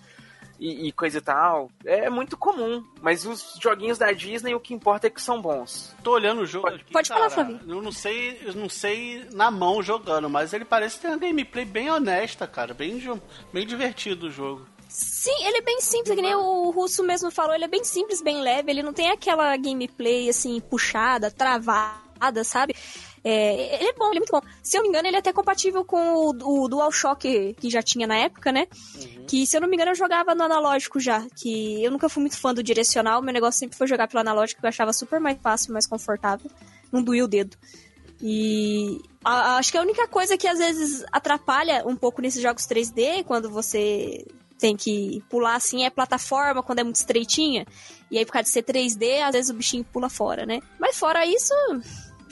e, e, coisa e tal. É muito comum. Mas os joguinhos da Disney, o que importa é que são bons. Tô olhando o jogo Pode, aqui, pode cara, falar, Flavinho. Eu não sei, eu não sei na mão jogando, mas ele parece ter uma gameplay bem honesta, cara. Bem, bem divertido o jogo. Sim, ele é bem simples, que nem o Russo mesmo falou, ele é bem simples, bem leve, ele não tem aquela gameplay assim, puxada, travada, sabe? É, ele é bom, ele é muito bom. Se eu não me engano, ele é até compatível com o, o DualShock que já tinha na época, né? Que, se eu não me engano, eu jogava no analógico já. Que eu nunca fui muito fã do direcional, meu negócio sempre foi jogar pelo analógico, que eu achava super mais fácil, mais confortável. Não doía o dedo. E a- acho que a única coisa que às vezes atrapalha um pouco nesses jogos 3D, quando você tem que pular assim, é plataforma, quando é muito estreitinha. E aí, por causa de ser 3D, às vezes o bichinho pula fora, né? Mas fora isso,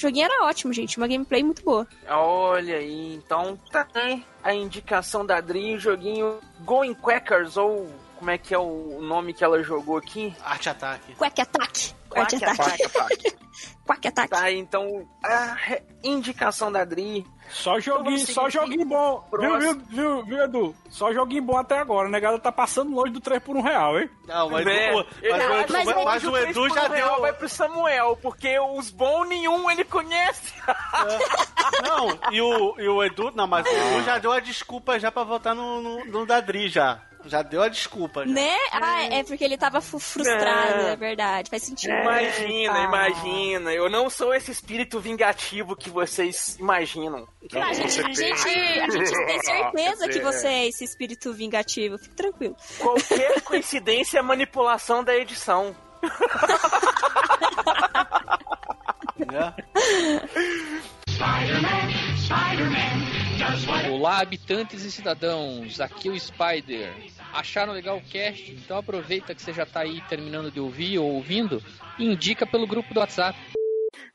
joguinho era ótimo, gente. Uma gameplay muito boa. Olha aí, então tá a indicação da Adri, o joguinho Going Quackers, ou como é que é o nome que ela jogou aqui? Arte ataque. Quack Attack. Quack. Attack. [LAUGHS] Quack Attack. Tá, então a indicação da Adri. Só joguinho, Então, só joguinho bom. Viu, viu, viu, viu, Edu? Só joguinho bom até agora, né? Galera tá passando longe do 3 por 1 real, hein? Não, mas, Né? o, mas, o Edu, que mas, mas o Edu já deu. Vai pro Samuel, porque os bons nenhum ele conhece. Não, e o, e o Edu. Não, mas o Edu já deu a desculpa já pra votar no, no, no Dadri já. Já deu a desculpa. Já. Né? Ah, é porque ele tava frustrado, É. é verdade. Faz sentido. Imagina, Ah. imagina. Eu não sou esse espírito vingativo que vocês imaginam. Ah, a, gente, a, gente, a [LAUGHS] gente tem certeza que você é esse espírito vingativo. Fique tranquilo. Qualquer coincidência é manipulação da edição. né? [LAUGHS] Olá, habitantes e cidadãos, aqui é o Spider. Acharam legal o cast? Então aproveita que você já tá aí terminando de ouvir ou ouvindo e indica pelo grupo do WhatsApp.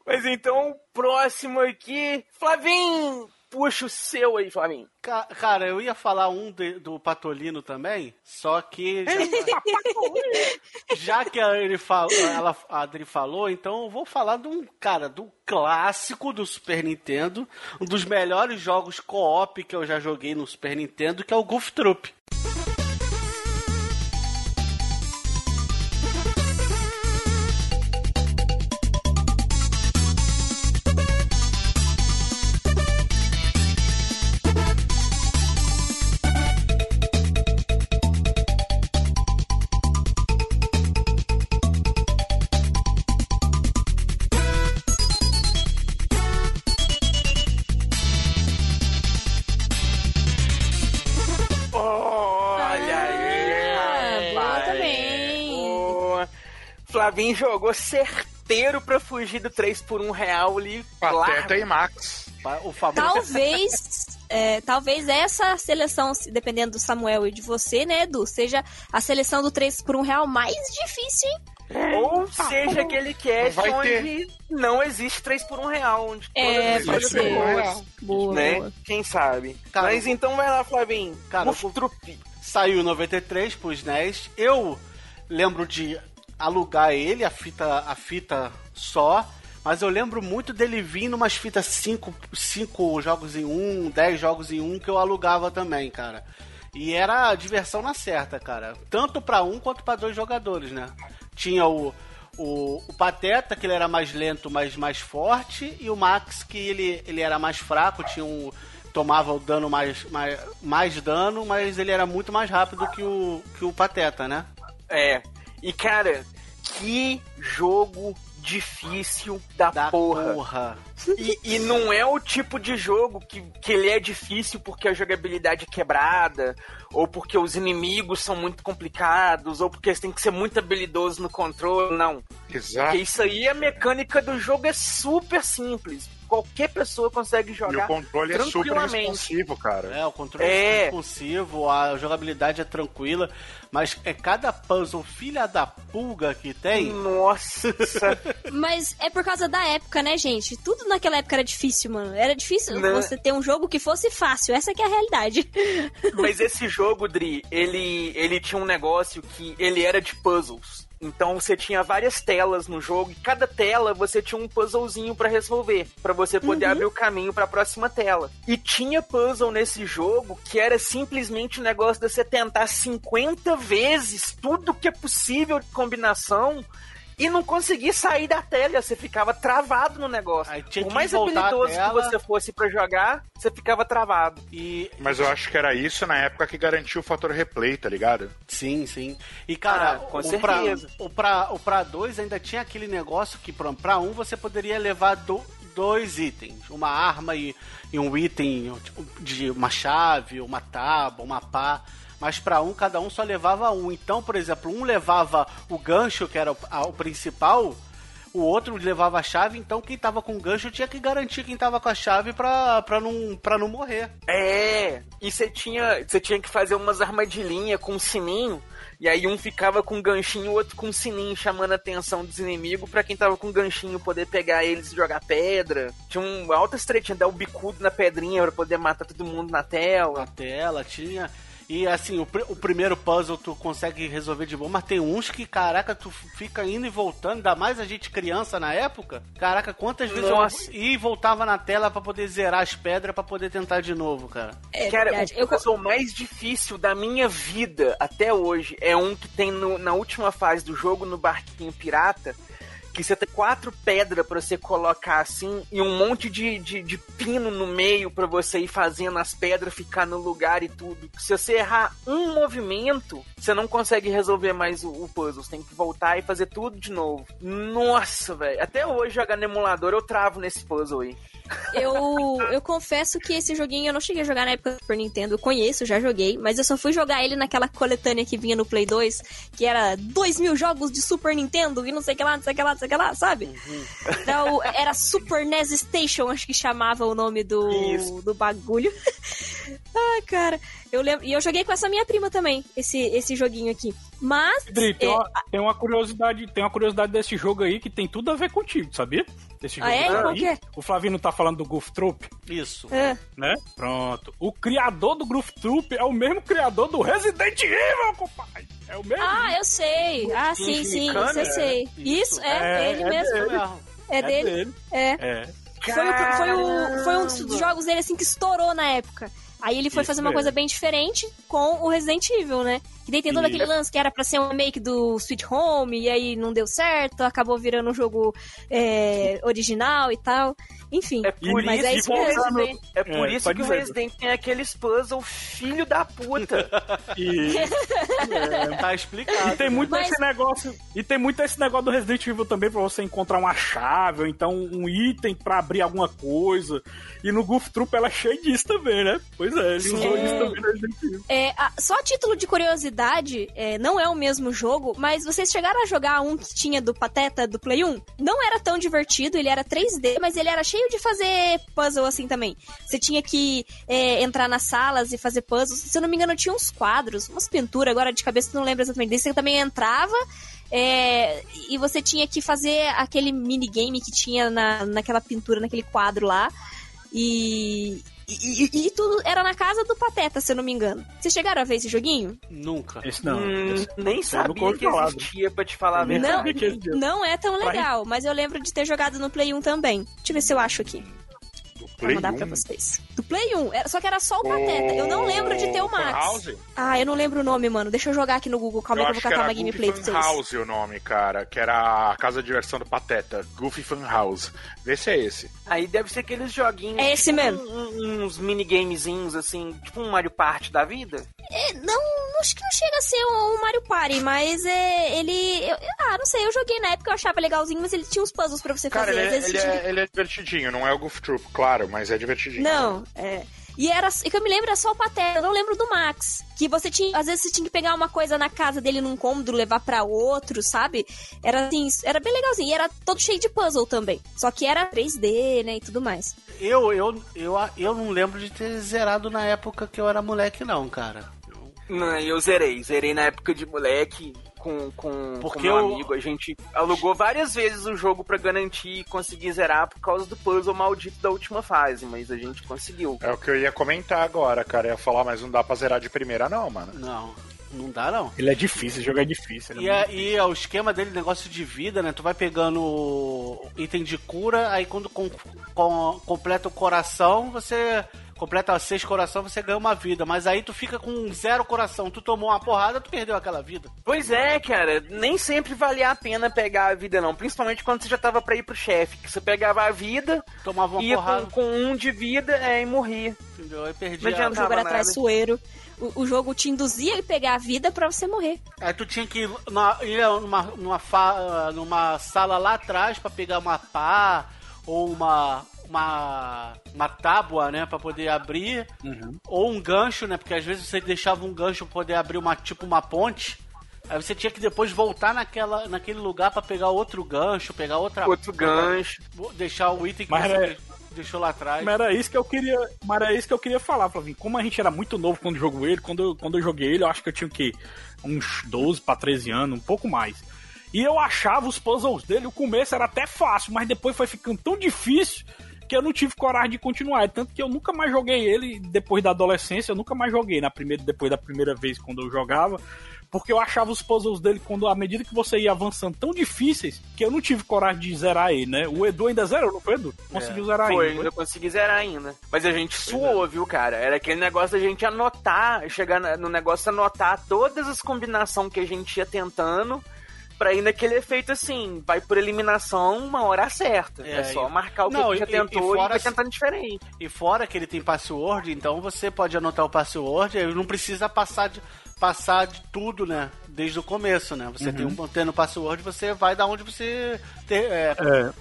Mas então, próximo aqui, Flavinho. Puxa o seu aí, Flavinho. Ca- Cara, eu ia falar um de- do Patolino também, só que. Já, [LAUGHS] já que a, ele falou, ela, a Adri falou, então eu vou falar de um, cara, do clássico do Super Nintendo, um dos melhores jogos co-op que eu já joguei no Super Nintendo, que é o Goof Troop. Flavinho jogou certeiro pra fugir do 3 por 1 real ali. Pateta largo. e Max. O famoso. Talvez, é, talvez essa seleção, se- dependendo do Samuel e de você, né, Edu, seja a seleção do 3 por 1 real mais difícil, hein? Ou seja, aquele cast Vai onde não existe 3 por 1 real. Onde É, todas as ser. boas, Boa, né? boa. Quem sabe. Cara, Mas então vai lá, Flavinho. Cara, eu- trupe. Saiu em 93 pros NES. Eu lembro de alugar ele, a fita, a fita só. Mas eu lembro muito dele vir numas fitas 5 cinco jogos em um, 10 jogos em um que eu alugava também, cara. E era a diversão na certa, cara. Tanto pra um quanto pra dois jogadores, né? Tinha o, o, o Pateta, que ele era mais lento, mas mais forte, e o Max, que ele, ele era mais fraco, tinha um, tomava o dano mais, mais, mais dano, mas ele era muito mais rápido que o, que o Pateta, né? É. E cara, que jogo difícil da, Da porra. porra. E, e não é o tipo de jogo que, que ele é difícil porque a jogabilidade é quebrada, ou porque os inimigos são muito complicados, ou porque você tem que ser muito habilidoso no controle. Não. Exato. Porque isso aí, a mecânica do jogo é super simples. Qualquer pessoa consegue E jogar o controle é super responsivo, cara. É, o controle É. é responsivo, a jogabilidade é tranquila, mas é cada puzzle filha da pulga que tem. Nossa. [LAUGHS] Mas é por causa da época, né, gente? Tudo naquela época era difícil, mano. Era difícil Não. você ter um jogo que fosse fácil. Essa que é a realidade. Mas esse jogo, Dri, ele, ele tinha um negócio que ele era de puzzles. Então você tinha várias telas no jogo e cada tela você tinha um puzzlezinho pra resolver, pra você poder Uhum. abrir o caminho pra próxima tela. E tinha puzzle nesse jogo que era simplesmente o negócio de você tentar 50 vezes tudo que é possível de combinação e não conseguir sair da tela, você ficava travado no negócio. Aí tinha Por mais habilidoso que você fosse pra jogar, você ficava travado. E Mas eu acho que era isso na época que garantiu o fator replay, tá ligado? Sim, sim. E, cara, Ah, com o, pra, certeza. o, pra, o pra dois ainda tinha aquele negócio que pra, pra um você poderia levar do- dois itens. Uma arma e, e um item tipo, de uma chave, uma tábua, uma pá. Mas pra um, cada um só levava um. Então, por exemplo, um levava o gancho, que era o, a- o principal, o outro levava a chave, então quem tava com o gancho tinha que garantir quem tava com a chave pra, pra, não, pra não morrer. É, e você tinha, você tinha que fazer umas armadilhinhas com um sininho, e aí um ficava com um ganchinho, o outro com um sininho chamando a atenção dos inimigos pra quem tava com um ganchinho poder pegar eles e jogar pedra. Tinha um altas tretinhas, dar o bicudo na pedrinha pra poder matar todo mundo na tela. na tela, tinha. E assim, o, pr- o primeiro puzzle tu consegue resolver de boa, mas tem uns que, caraca, tu fica indo e voltando, ainda mais a gente criança na época. Caraca, quantas vezes Nossa. eu ia e voltava na tela pra poder zerar as pedras pra poder tentar de novo, cara. É Cara, verdade. o Eu, puzzle mais difícil da minha vida até hoje é um que tem no- na última fase do jogo, no barquinho pirata, que você tem quatro pedras pra você colocar assim e um monte de, de, de pino no meio pra você ir fazendo as pedras ficar no lugar e tudo. Se você errar um movimento, você não consegue resolver mais o, o puzzle. Você tem que voltar e fazer tudo de novo. Nossa, velho. Até hoje, jogando emulador, eu travo nesse puzzle aí. eu, eu confesso que esse joguinho eu não cheguei a jogar na época do Super Nintendo. Eu conheço, já joguei, mas eu só fui jogar ele naquela coletânea que vinha no Play 2, que era 2 mil jogos de Super Nintendo e não sei o que lá, não sei o que lá, não sei o que lá, sabe? Então, era Super NES Station, acho que chamava o nome do, Isso. do bagulho. [LAUGHS] Ai, cara. Eu lembro, e eu joguei com essa minha prima também, esse, esse joguinho aqui. Mas. Dri, tem, é, uma, tem uma curiosidade, tem uma curiosidade desse jogo aí que tem tudo a ver contigo, sabia? Esse Ah, jogo é? Qual aí. é? O Flavino tá falando do Goof Troop, Isso. é. né? Pronto. O criador do Goof Troop é o mesmo criador do Resident Evil, compadre. É o mesmo. Ah, eu sei. Ah, sim, sim, eu é? sei. Isso, é, É, ele é mesmo. dele. É dele. dele. É. É. Foi, o, foi, o, foi um dos, dos jogos dele assim que estourou na época. Aí ele foi Isso fazer uma mesmo. coisa bem diferente com o Resident Evil, né? Que daí tem todo aquele lance que era pra ser um remake do Sweet Home, e aí não deu certo, acabou virando um jogo é, original e tal. Enfim, É por mas isso é que isso mesmo. Resident, é por É, isso que o. Resident tem aqueles puzzle filho da puta. [LAUGHS] E, Tá explicado. e tem muito Mas- esse negócio. E tem muito esse negócio do Resident Evil também pra você encontrar uma chave, ou então um item pra abrir alguma coisa. E no Goof Troop ela é cheia disso também, né? Pois é, ele usou É. isso também no Resident Evil. É, a- só a título de curiosidade, é, não é o mesmo jogo, mas vocês chegaram a jogar um que tinha do Pateta do Play 1? Não era tão divertido, ele era 3D, mas ele era cheio de fazer puzzle assim também. Você tinha que é, entrar nas salas e fazer puzzles. Se eu não me engano, tinha uns quadros, umas pinturas, agora de cabeça não lembro exatamente. Daí você também entrava. é, e você tinha que fazer aquele minigame que tinha na, naquela pintura, naquele quadro lá. E, e, e- e tudo era na casa do Pateta, se eu não me engano. Vocês chegaram a ver esse joguinho? Nunca. Esse não. Hum, esse- nem nunca sabia que existia, pra te falar a Não, verdade. existia. não é tão legal, mas eu lembro de ter jogado no Play 1 também. Deixa eu ver se eu acho aqui. Pra Play mandar pra 1? vocês. Do Play 1, era- só que era só o Pateta. Eu não lembro de ter o Max. House? Ah, eu não lembro o nome, mano. Deixa eu jogar aqui no Google. Calma eu aí que eu vou catar uma gameplay pra vocês. House o nome, cara, que era a casa de diversão do Pateta, Goofy Fun House. Vê se é esse. Aí deve ser aqueles joguinhos. É esse tipo mesmo. um- um- uns minigamezinhos assim, tipo um Mario Party da vida. É, não, acho que não chega a ser um, um Mario Party, mas é, ele. eu- ah, não sei, eu joguei na época, eu achava legalzinho, mas ele tinha uns puzzles pra você Cara, fazer. ele, é, ele, tinha é, ele é divertidinho, não é o Goof Troop, claro, mas é divertidinho. Não, é. E era. E que eu me lembro era só o Pateta, eu não lembro do Max. Que você tinha. Às vezes você tinha que pegar uma coisa na casa dele num cômodo, levar pra outro, sabe? Era assim, era bem legalzinho. E era todo cheio de puzzle também. Só que era 3D, né? E tudo mais. Eu, eu, eu, eu não lembro de ter zerado na época que eu era moleque, não, cara. Não, eu zerei. Zerei na época de moleque, com com, Porque com meu eu- amigo. A gente alugou várias vezes o jogo pra garantir e conseguir zerar por causa do puzzle maldito da última fase, mas a gente conseguiu. É o que eu ia comentar agora, cara. Eu ia falar, mas não dá pra zerar de primeira, não, mano. Não, não dá não. Ele é difícil, o jogo é difícil. ele E, é é, e é o esquema dele, negócio de vida, né? Tu vai pegando item de cura, aí quando com- com- completa o coração, você. Completa seis coração, você ganha uma vida. Mas aí tu fica com zero coração. Tu tomou uma porrada, tu perdeu aquela vida. Pois é, cara, nem sempre valia a pena pegar a vida, não. Principalmente quando você já tava pra ir pro chefe. Que você pegava a vida, Tomava uma ia porrada. com, com um de vida é, e morria. Entendeu? Aí perdi Não a- O jogo era traiçoeiro. O, o jogo te induzia a pegar a vida pra você morrer. Aí tu tinha que ir, numa, numa, fa- numa sala lá atrás pra pegar uma pá ou uma, uma, uma tábua, né, pra poder abrir. Ou um gancho, né, porque às vezes você deixava um gancho pra poder abrir uma, tipo uma ponte. Aí você tinha que depois voltar naquela, naquele lugar pra pegar outro gancho, pegar outra... Outro gancho. Deixar o item que Mas você era- deixou lá atrás. Mas era isso que eu queria, mas era isso que eu queria falar, Flavinho. Como a gente era muito novo quando jogou ele, quando eu, quando eu joguei ele, eu acho que eu tinha o quê? Uns 12 pra 13 anos, um pouco mais. E eu achava os puzzles dele, o começo era até fácil, mas depois foi ficando tão difícil que eu não tive coragem de continuar. Tanto que eu nunca mais joguei ele depois da adolescência, eu nunca mais joguei na primeira, depois da primeira vez quando eu jogava. Porque eu achava os puzzles dele, quando à medida que você ia avançando, tão difíceis que eu não tive coragem de zerar ele, né? O Edu ainda zerou, não foi, Edu? Conseguiu zerar Foi, ainda. ainda consegui zerar ainda. Mas a gente suou, viu, cara? Era aquele negócio da gente anotar, chegar no negócio anotar todas as combinações que a gente ia tentando. Pra ir naquele efeito assim, vai por eliminação uma hora certa. É, É, só e- marcar o que Não, a gente já e- e tentou e, fora vai se- tentando diferente. E fora que ele tem password, então você pode anotar o password, aí não precisa passar de, passar de tudo, né? Desde o começo, né? Você tem um tendo password, você vai da onde você ter, é, É.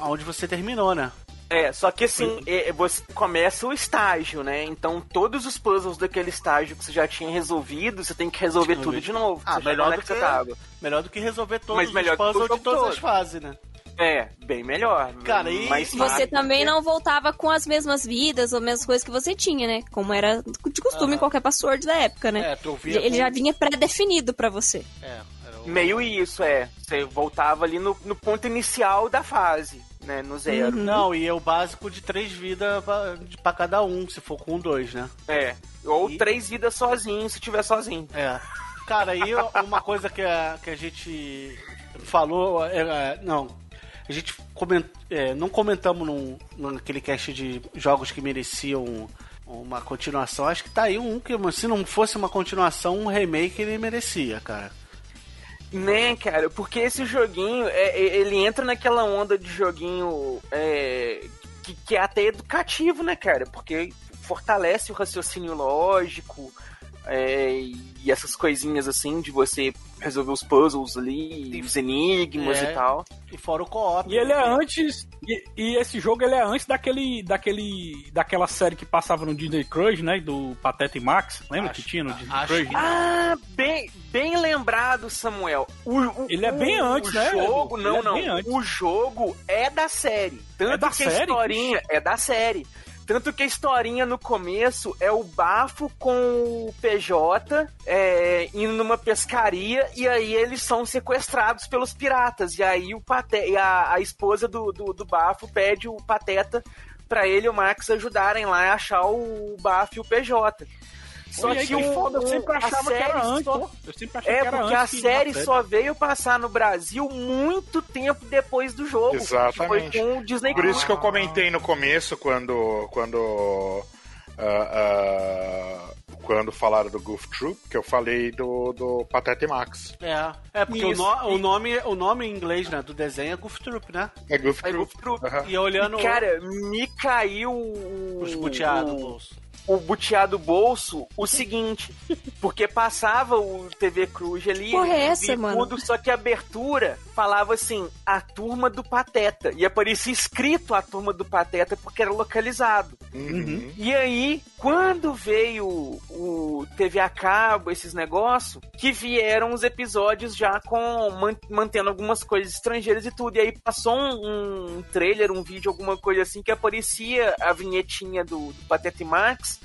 aonde você terminou, né? É, só que assim, é, você começa o estágio, né? Então todos os puzzles daquele estágio que você já tinha resolvido, você tem que resolver tudo de novo. Ah, melhor onde do é você que- tava. Melhor do que resolver todos Mas melhor os que puzzles de todas todo. as fases, né? É, bem melhor. Cara, e- mais Você rápido, também porque- não voltava com as mesmas vidas ou mesmas coisas que você tinha, né? Como era de costume em qualquer password da época, né? É, tu via Ele com- já vinha pré-definido pra você. É, era o- Meio isso, é. Você voltava ali no, no ponto inicial da fase, né? No zero. Não, e é o básico de três vidas pra cada um, se for com dois, né? É. Ou E- três vidas sozinho, se tiver sozinho. É. Cara, aí uma coisa que a, que a gente falou, é, é, não, a gente coment, é, não comentamos num, naquele cast de jogos que mereciam uma continuação. Acho que tá aí um que, se não fosse uma continuação, um remake ele merecia, cara. Né, cara? Porque esse joguinho, é, é, ele entra naquela onda de joguinho é, que, que é até educativo, né, cara? Porque fortalece o raciocínio lógico é, e essas coisinhas assim de você resolver os puzzles ali, os enigmas É. e tal. E fora o co-op. E ele é antes. E, e esse jogo ele é antes daquele. daquele. daquela série que passava no Disney Crush, né? Do Pateta e Max. Lembra Acho- que tinha no Disney acho Crush? Ah, bem, bem lembrado, Samuel. O, o- Ele é bem o- antes, o né, jogo, não, é não. O jogo é da série. Tanto É da que série? a historinha é da série. Tanto que a historinha no começo é o bafo com o PJ é, indo numa pescaria e aí eles são sequestrados pelos piratas. E aí o Pate a, a esposa do, do, do bafo pede o Pateta pra ele e o Max ajudarem lá a achar o bafo e o PJ. Só Olha que, que o, foda, eu sempre a achava que era série antes. só-. Eu sempre achei é, que era porque a antes da série só veio passar no Brasil muito tempo depois do jogo. Exatamente. Foi com o Disney Por isso que eu comentei no começo, quando. quando. ah, ah, quando falaram do Goof Troop, que eu falei do, do Pateta e Max. É, é porque o, no- o nome, o nome em inglês né, do desenho é Goof Troop, né? É Goof Troop. Goof Troop. Aham. E olhando E, cara, me caiu o, os buteados o, bolso. O buteado bolso o seguinte, porque passava o TV Cruz ali, Porra, é essa, vi mano? tudo, só que a abertura falava assim, a turma do Pateta, e aparecia escrito a turma do Pateta porque era localizado. Uhum. E aí, quando veio o TV a cabo, esses negócios, que vieram os episódios já com man- mantendo algumas coisas estrangeiras e tudo. E aí passou um, um trailer, um vídeo, alguma coisa assim, que aparecia a vinhetinha do, do Pateta e Max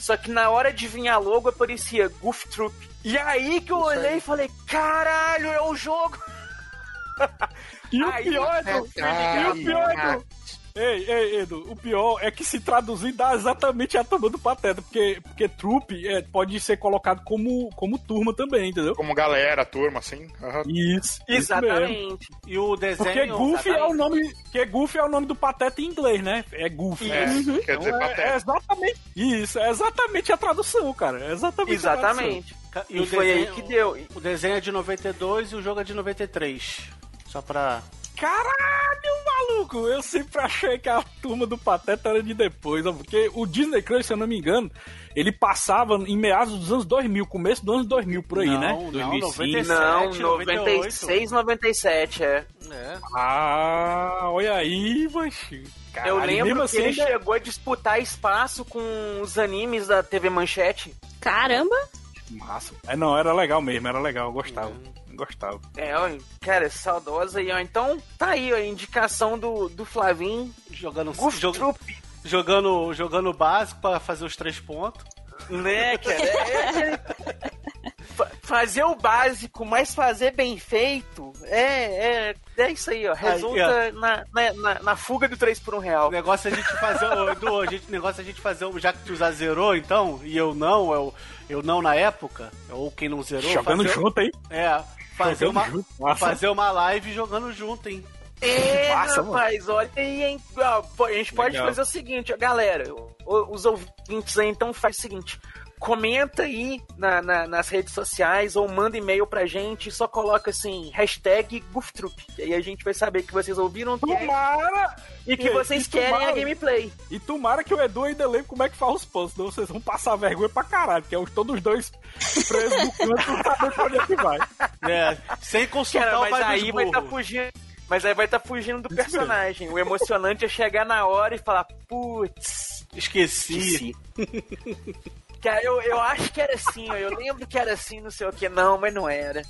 Só que na hora de vir a logo aparecia Goof Troop. E aí que eu olhei e falei, caralho, é o jogo! E o pior, Edu, e o pior, Edu, Ei, ei, Edu, o pior é que se traduzir dá exatamente a turma do Pateta, porque, porque trupe é, pode ser colocado como, como turma também, entendeu? Como galera, turma, assim. Aham. Isso, isso mesmo. Exatamente. E o desenho. Porque Goofy é o nome, porque Goofy é o nome do Pateta em inglês, né? É Goofy. É, quer dizer, Então é, é pateta. exatamente isso, é exatamente a tradução, cara. É exatamente. a tradução. Exatamente. E, E o foi aí desenho- que deu. O desenho é de 92 e o jogo é de 93. Só pra. Caralho, maluco! Eu sempre achei que a turma do Pateta era de depois, ó, porque o Disney Crush, se eu não me engano, ele passava em meados dos anos 2000, começo dos anos 2000 por aí, Não, né? não, 2005. 97, Não, 98. 96, 97, é. É. Ah, olha aí, macho. Caralho, Eu lembro mesmo que assim, ele ainda- chegou a disputar espaço com os animes da TV Manchete. Caramba! Massa. É, não, era legal mesmo, era legal, eu gostava. eu Gostava. É, ó, cara, saudosa aí, ó. Então, tá aí ó, a indicação do, do Flavinho. Jogando, Goof jog- Troop, jogando, jogando o básico pra fazer os três pontos. né, cara? É, é- fa- fazer o básico, mas fazer bem feito, é, é, é isso aí, ó. Resulta na, na, na, na fuga do 3 por 1 O real. negócio é a gente fazer. ô, Edu, a gente, o negócio é a gente fazer. um- Já que tu já zerou, então, e eu não, eu, eu não na época, ou quem não zerou. Jogando fazer, junto, hein? É, fazer uma, junto, fazer uma live jogando junto, hein? É, Massa, rapaz, olha aí, hein? Pô, A gente pode Legal. fazer o seguinte, ó, galera, os ouvintes aí, então faz o seguinte. Comenta aí na- na- nas redes sociais ou manda e-mail pra gente, só coloca assim, hashtag GoofTroop. E aí a gente vai saber que vocês ouviram tudo Tomara! e que e- vocês e querem a tomara- gameplay. E tomara que o Edu ainda lembre como é que faz os pontos, senão vocês vão passar vergonha pra caralho, porque é os- todos os dois presos no canto não pra onde é que vai. É, sem consultar Cara, o mas aí vai estar burros. fugindo. Mas aí vai estar fugindo do personagem. O emocionante é chegar na hora e falar, putz, Esqueci. esqueci. [LAUGHS] Cara, eu, eu acho que era assim, ó. Eu lembro que era assim, não sei o que. Não, mas não era.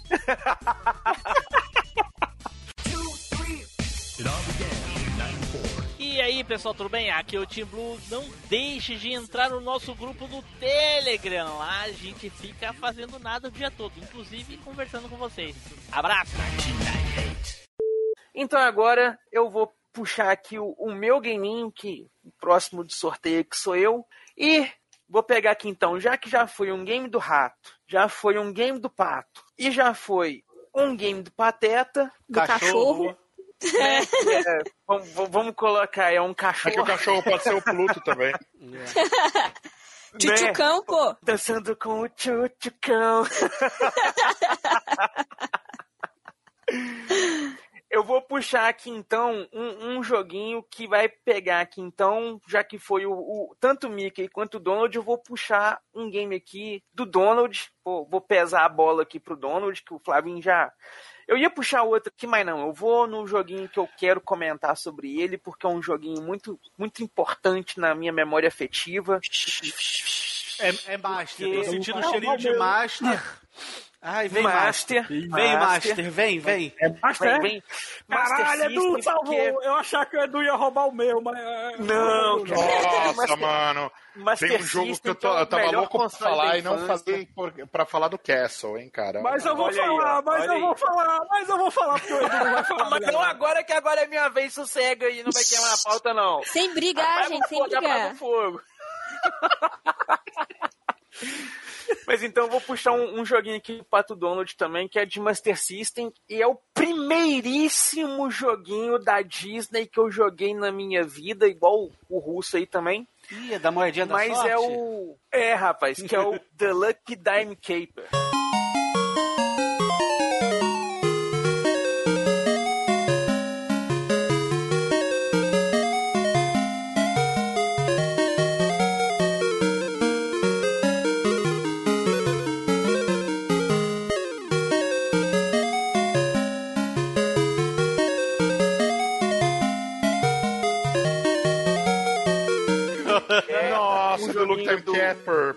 E aí, pessoal, tudo bem? Aqui é o Team Blue. Não deixe de entrar no nosso grupo do Telegram. Lá a gente fica fazendo nada o dia todo, inclusive conversando com vocês. Abraço! Então agora eu vou puxar aqui o, o meu gaming, que o próximo de sorteio que sou eu. E vou pegar aqui então, já que já foi um game do rato, já foi um game do pato e já foi um game do pateta. Do cachorro. né? [LAUGHS] É, vamos, vamos colocar, é um É cachorro. que o cachorro pode ser o Pluto também. [LAUGHS] Tchutchucão, pô. Dançando com o tchutchucão. [LAUGHS] Eu vou puxar aqui então um, um joguinho que vai pegar aqui então, já que foi o, o- tanto o Mickey quanto o Donald, eu vou puxar um game aqui do Donald. Vou, vou pesar a bola aqui pro Donald, que o Flavinho já. Eu ia puxar outro aqui, mas não. Eu vou no joguinho que eu quero comentar sobre ele, porque é um joguinho muito, muito importante na minha memória afetiva. É, é Master, tô Porque- sentindo um Não, cheirinho de Master. [LAUGHS] Ai, vem Master. Master. Vem Master, vem, vem. É Master? Vem, vem. Caralho, Master Edu, System, salvou! porque- Eu achava que o Edu ia roubar o meu, mas. Não, cara. Nossa, Master- mano. Master Tem um jogo que System, eu, tô- que é o eu tava louco pra falar e não fazer por, pra falar do Castle, hein, cara. Mas eu vou Olha aí, falar, ó, mas eu vou aí. falar, mas eu vou falar porque o Edu não vai falar. [LAUGHS] Mas não agora que agora é minha vez, sossega aí, não vai queimar a pauta, não. Sem brigar, Apaga gente, sem fogo, brigar. o fogo. [LAUGHS] Mas então eu vou puxar um, um joguinho aqui do Pato Donald também, que é de Master System, e é o primeiríssimo joguinho da Disney que eu joguei na minha vida, igual o, o russo aí também. Ih, é da moedinha da Mas sorte? é o. É, rapaz, que é o [LAUGHS] The Lucky Dime Caper.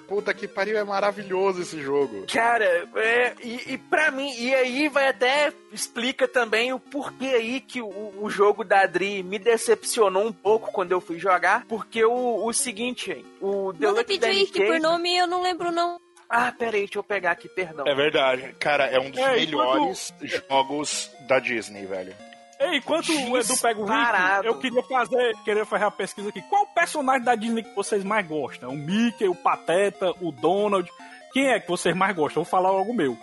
Puta que pariu, é maravilhoso esse jogo. Cara, é, e, e pra mim, e aí vai até explica também o porquê aí que o, o jogo da Adri me decepcionou um pouco quando eu fui jogar, porque o, o seguinte, hein, o The Manda pedir aí, que por nome eu não lembro, não. Ah, peraí, deixa eu pegar aqui, perdão. É verdade. Cara, é um dos É, melhores jogos da Disney, velho. Ei, enquanto o Edu pega o. Rick, eu queria fazer, queria fazer a pesquisa aqui. Qual personagem da Disney que vocês mais gostam? O Mickey, o Pateta, o Donald? Quem é que vocês mais gostam? Eu vou falar logo o meu.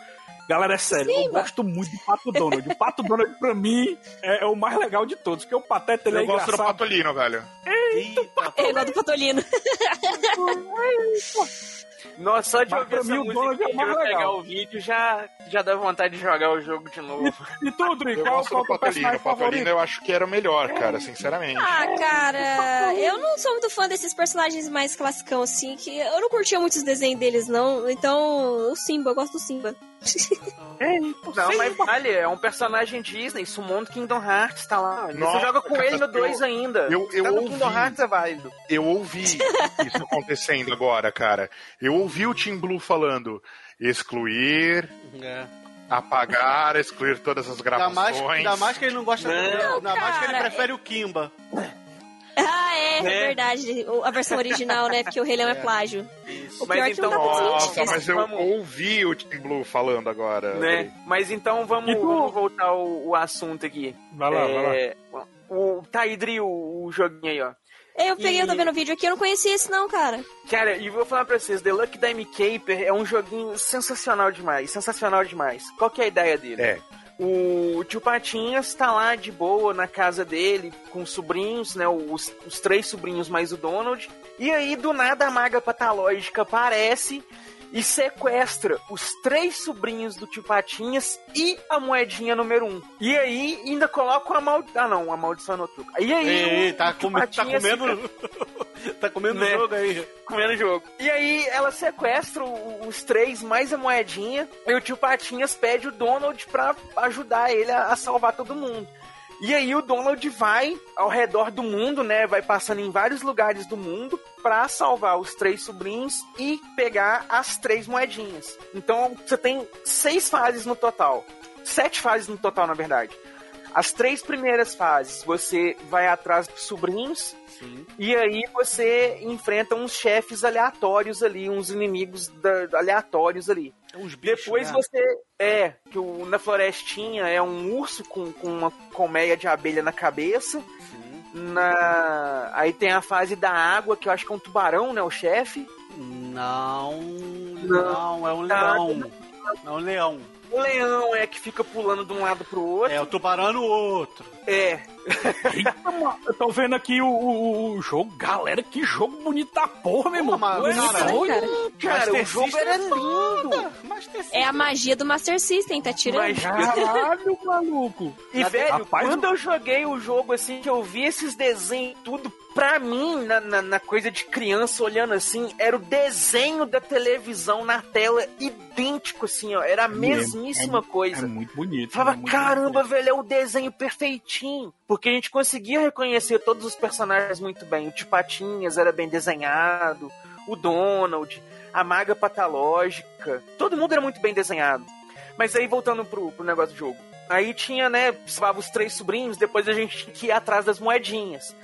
Galera, é sério, eu gosto muito do Pato Donald. O Pato Donald, pra mim, é, é o mais legal de todos, porque o Pateta, ele Eu é gosto do engraçado. Patolino, velho. Eita, Eu gosto do Patolino. [LAUGHS] Nossa, só de Mas ouvir essa mim música é e mais pegar legal. o vídeo já, já dá vontade de jogar o jogo de novo. E tu, Dri, Eu qual, gosto qual do é o Patolino. O Patolino eu acho que era o melhor, cara, sinceramente. Ah, cara, eu não sou muito fã desses personagens mais classicão, assim, que eu não curtia muito os desenhos deles, não. Então, o Simba, eu gosto do Simba. [LAUGHS] Não, mas vale, é um personagem Disney, Summon do Kingdom Hearts, tá lá. Você Nossa, joga com cara, ele no 2 eu- ainda. eu- eu tá no ouvi. Kingdom Hearts é válido. Eu ouvi [LAUGHS] isso acontecendo agora, cara. Eu ouvi o Team Blue falando excluir, É. apagar, excluir todas as Ainda mais, gravações. ainda mais que ele não gosta Não, Ainda mais que ele prefere o Kimba. Ah, é, é, Né? verdade. O- A versão original, né? Porque o Rei Leão é, plágio. O Mas pior é que não então, dá pra Nossa, mas eu Vamos- ouvi o Team Blue falando agora. Né? Mas então vamos, E tu- vamos voltar ao, o assunto aqui. Vai lá, vai lá. É, O Taidri, o, o joguinho aí, ó. Eu peguei, eu tô vendo o vídeo aqui, eu não conhecia esse não, cara. Cara, e vou falar pra vocês, The Lucky Dime Caper é um joguinho sensacional demais, sensacional demais. Qual que é a ideia dele? É. O tio Patinhas tá lá de boa na casa dele, com os sobrinhos, né? Os, os três sobrinhos mais o Donald. E aí, do nada, a maga patológica aparece e sequestra os três sobrinhos do tio Patinhas e a moedinha número um. E aí, ainda coloca uma maldição. Ah, não, a maldição no truco. E aí, Ei, o tá, tio come- tá comendo. [LAUGHS] tá comendo Né? jogo aí. comendo jogo. E aí ela sequestra o- os três, mais a moedinha, e o tio Patinhas pede o Donald pra ajudar ele a, a salvar todo mundo. E aí o Donald vai ao redor do mundo, né? Vai passando em vários lugares do mundo pra salvar os três sobrinhos e pegar as três moedinhas. Então você tem seis fases no total. Sete fases no total, na verdade. As três primeiras fases você vai atrás dos sobrinhos, e aí você enfrenta uns chefes aleatórios ali, uns inimigos da- aleatórios ali. Uns bichos, Depois né? você. É, que o, na florestinha é um urso com, com uma colmeia de abelha na cabeça. Na... Aí tem a fase da água, que eu acho que é um tubarão, né? O chefe. Não, não, é um Tá. leão. É um leão. O leão é que fica pulando de um lado pro outro. É o tubarão no outro. É. Eita, mano, eu tô vendo aqui o, o- o jogo. Galera, que jogo bonito da porra, meu irmão. mas, é cara, cara. Cara, o jogo System era é lindo. É a magia do Master System, tá tirando. Mas- Caralho, maluco. E, velho, rapaz, quando eu joguei o jogo assim, que eu vi esses desenhos tudo, pra mim, na, na, na coisa de criança olhando assim, era o desenho da televisão na tela idêntico, assim, ó. Era a mesmíssima é, coisa. É muito bonito. Falava, é muito caramba, bonito. velho, é o desenho perfeitinho. Porque a gente conseguia reconhecer todos os personagens muito bem. O Tipatinhas era bem desenhado, o Donald, a Maga Patológica. Todo mundo era muito bem desenhado. Mas aí, voltando pro, pro negócio do jogo. Aí tinha, né, os três sobrinhos, depois a gente tinha que ir atrás das moedinhas.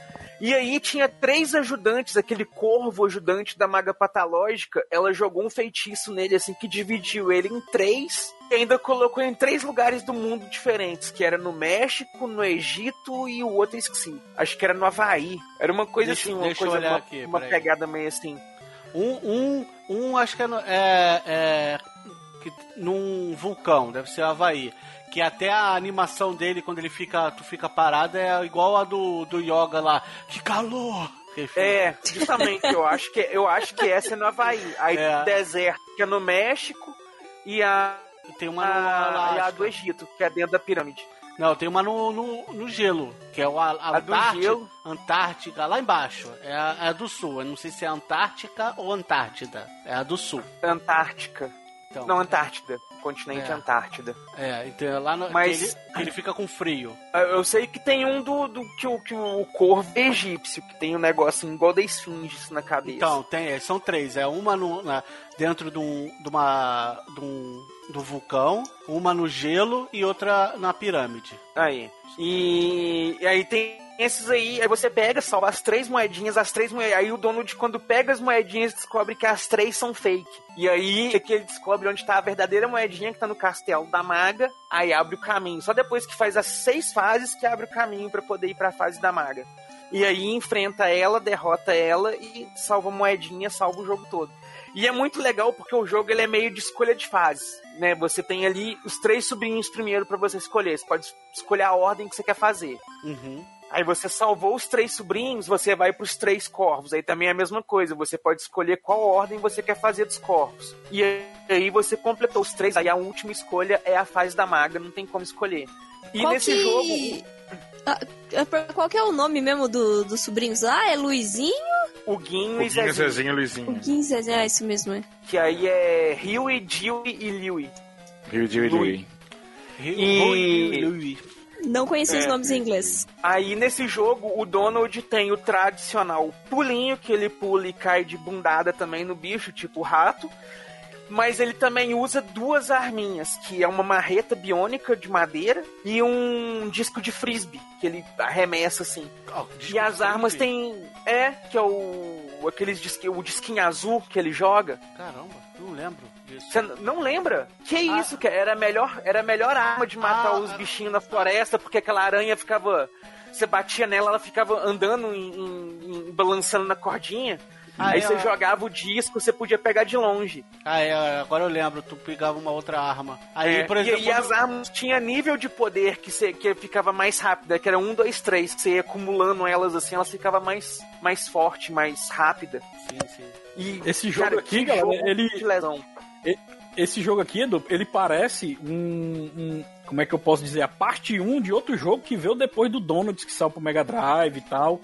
E aí tinha três ajudantes, aquele corvo ajudante da maga patológica, ela jogou um feitiço nele, assim, que dividiu ele em três, e ainda colocou em três lugares do mundo diferentes, que era no México, no Egito e o outro esqueci. Acho que era no Havaí. Era uma coisa Deixa- assim, uma coisa, uma, aqui, uma pegada meio assim. Um, um, um acho que é, no- é, é que, num vulcão, deve ser Havaí. Que até a animação dele, quando ele fica, tu fica parado, é igual a do, do Yoga lá. Que calor! É, justamente, eu acho que eu acho que essa é no Havaí. Aí É. o deserto, que é no México, e a, Tem uma no a, e a do Egito, que é dentro da pirâmide. Não, tem uma no, no, no gelo, que é o a, a A Antártica, gelo? Antártica, lá embaixo. É a, é a do sul. Eu não sei se é Antártica ou Antártida. É a do sul. Antártica. Então, Não, Antártida. Continente É. Antártida. É, então lá no, Mas- ele, ele fica com frio. Eu sei que tem um do, do que, o, que o corvo é egípcio, que tem um negócio igual da esfinge na cabeça. Então, tem, é, são três. É uma no, na- dentro de um, de uma, de um, do vulcão, uma no gelo e outra na pirâmide. Aí. E, e aí tem esses aí, aí você pega, salva as três moedinhas, as três moedinhas. Aí o dono de quando pega as moedinhas descobre que as três são fake. E aí é que ele descobre onde tá a verdadeira moedinha que tá no castelo da maga, aí abre o caminho. Só depois que faz as seis fases que abre o caminho pra poder ir pra fase da maga. E aí enfrenta ela, derrota ela e salva a moedinha, salva o jogo todo. E é muito legal porque o jogo ele é meio de escolha de fases, né? Você tem ali os três sobrinhos primeiro pra você escolher. Você pode escolher a ordem que você quer fazer. Uhum. Aí você salvou os três sobrinhos, você vai pros três corvos. Aí também é a mesma coisa, você pode escolher qual ordem você quer fazer dos corvos. E aí você completou os três, aí a última escolha é a fase da maga, não tem como escolher. E Qual nesse que- jogo, Ah, ah, Qual que é o nome mesmo do, dos sobrinhos lá? É Luizinho? o Guinho O e Zezinho, Zezinho e O Luizinho. Guinho Zezé, é isso mesmo, é. que aí é Huey, Dewey e Louie. Rio de Louis. E- Louis. Não conheci os É. nomes em inglês. Aí nesse jogo o Donald tem o tradicional pulinho, que ele pula e cai de bundada também no bicho, tipo rato. Mas ele também usa duas arminhas, que é uma marreta biônica de madeira e um disco de frisbee, que ele arremessa assim. Ó, E as armas têm. É, que é o. aqueles disque, o disquinho azul que ele joga. Caramba, não lembro Você não lembra? Que Ah. isso, que era a melhor, era a melhor arma de matar Ah, os ah. bichinhos na floresta, porque aquela aranha ficava. Você batia nela, ela ficava andando, em, em- em- balançando na cordinha. Ah, aí é, você ó. jogava o disco, você podia pegar de longe. Ah, é, agora eu lembro, tu pegava uma outra arma. Aí, É, por exemplo, e, e as armas tinha nível de poder que, você, que ficava mais rápida, que era um, dois, três, que você ia acumulando elas assim, elas ficava mais, mais forte, mais rápida. Sim, sim. E, Esse jogo cara, aqui, galera, jogo ele- de lesão. Esse jogo aqui, Edu, ele parece um, um- Como é que eu posso dizer? A parte 1 de outro jogo que veio depois do Donuts, que saiu pro Mega Drive e tal.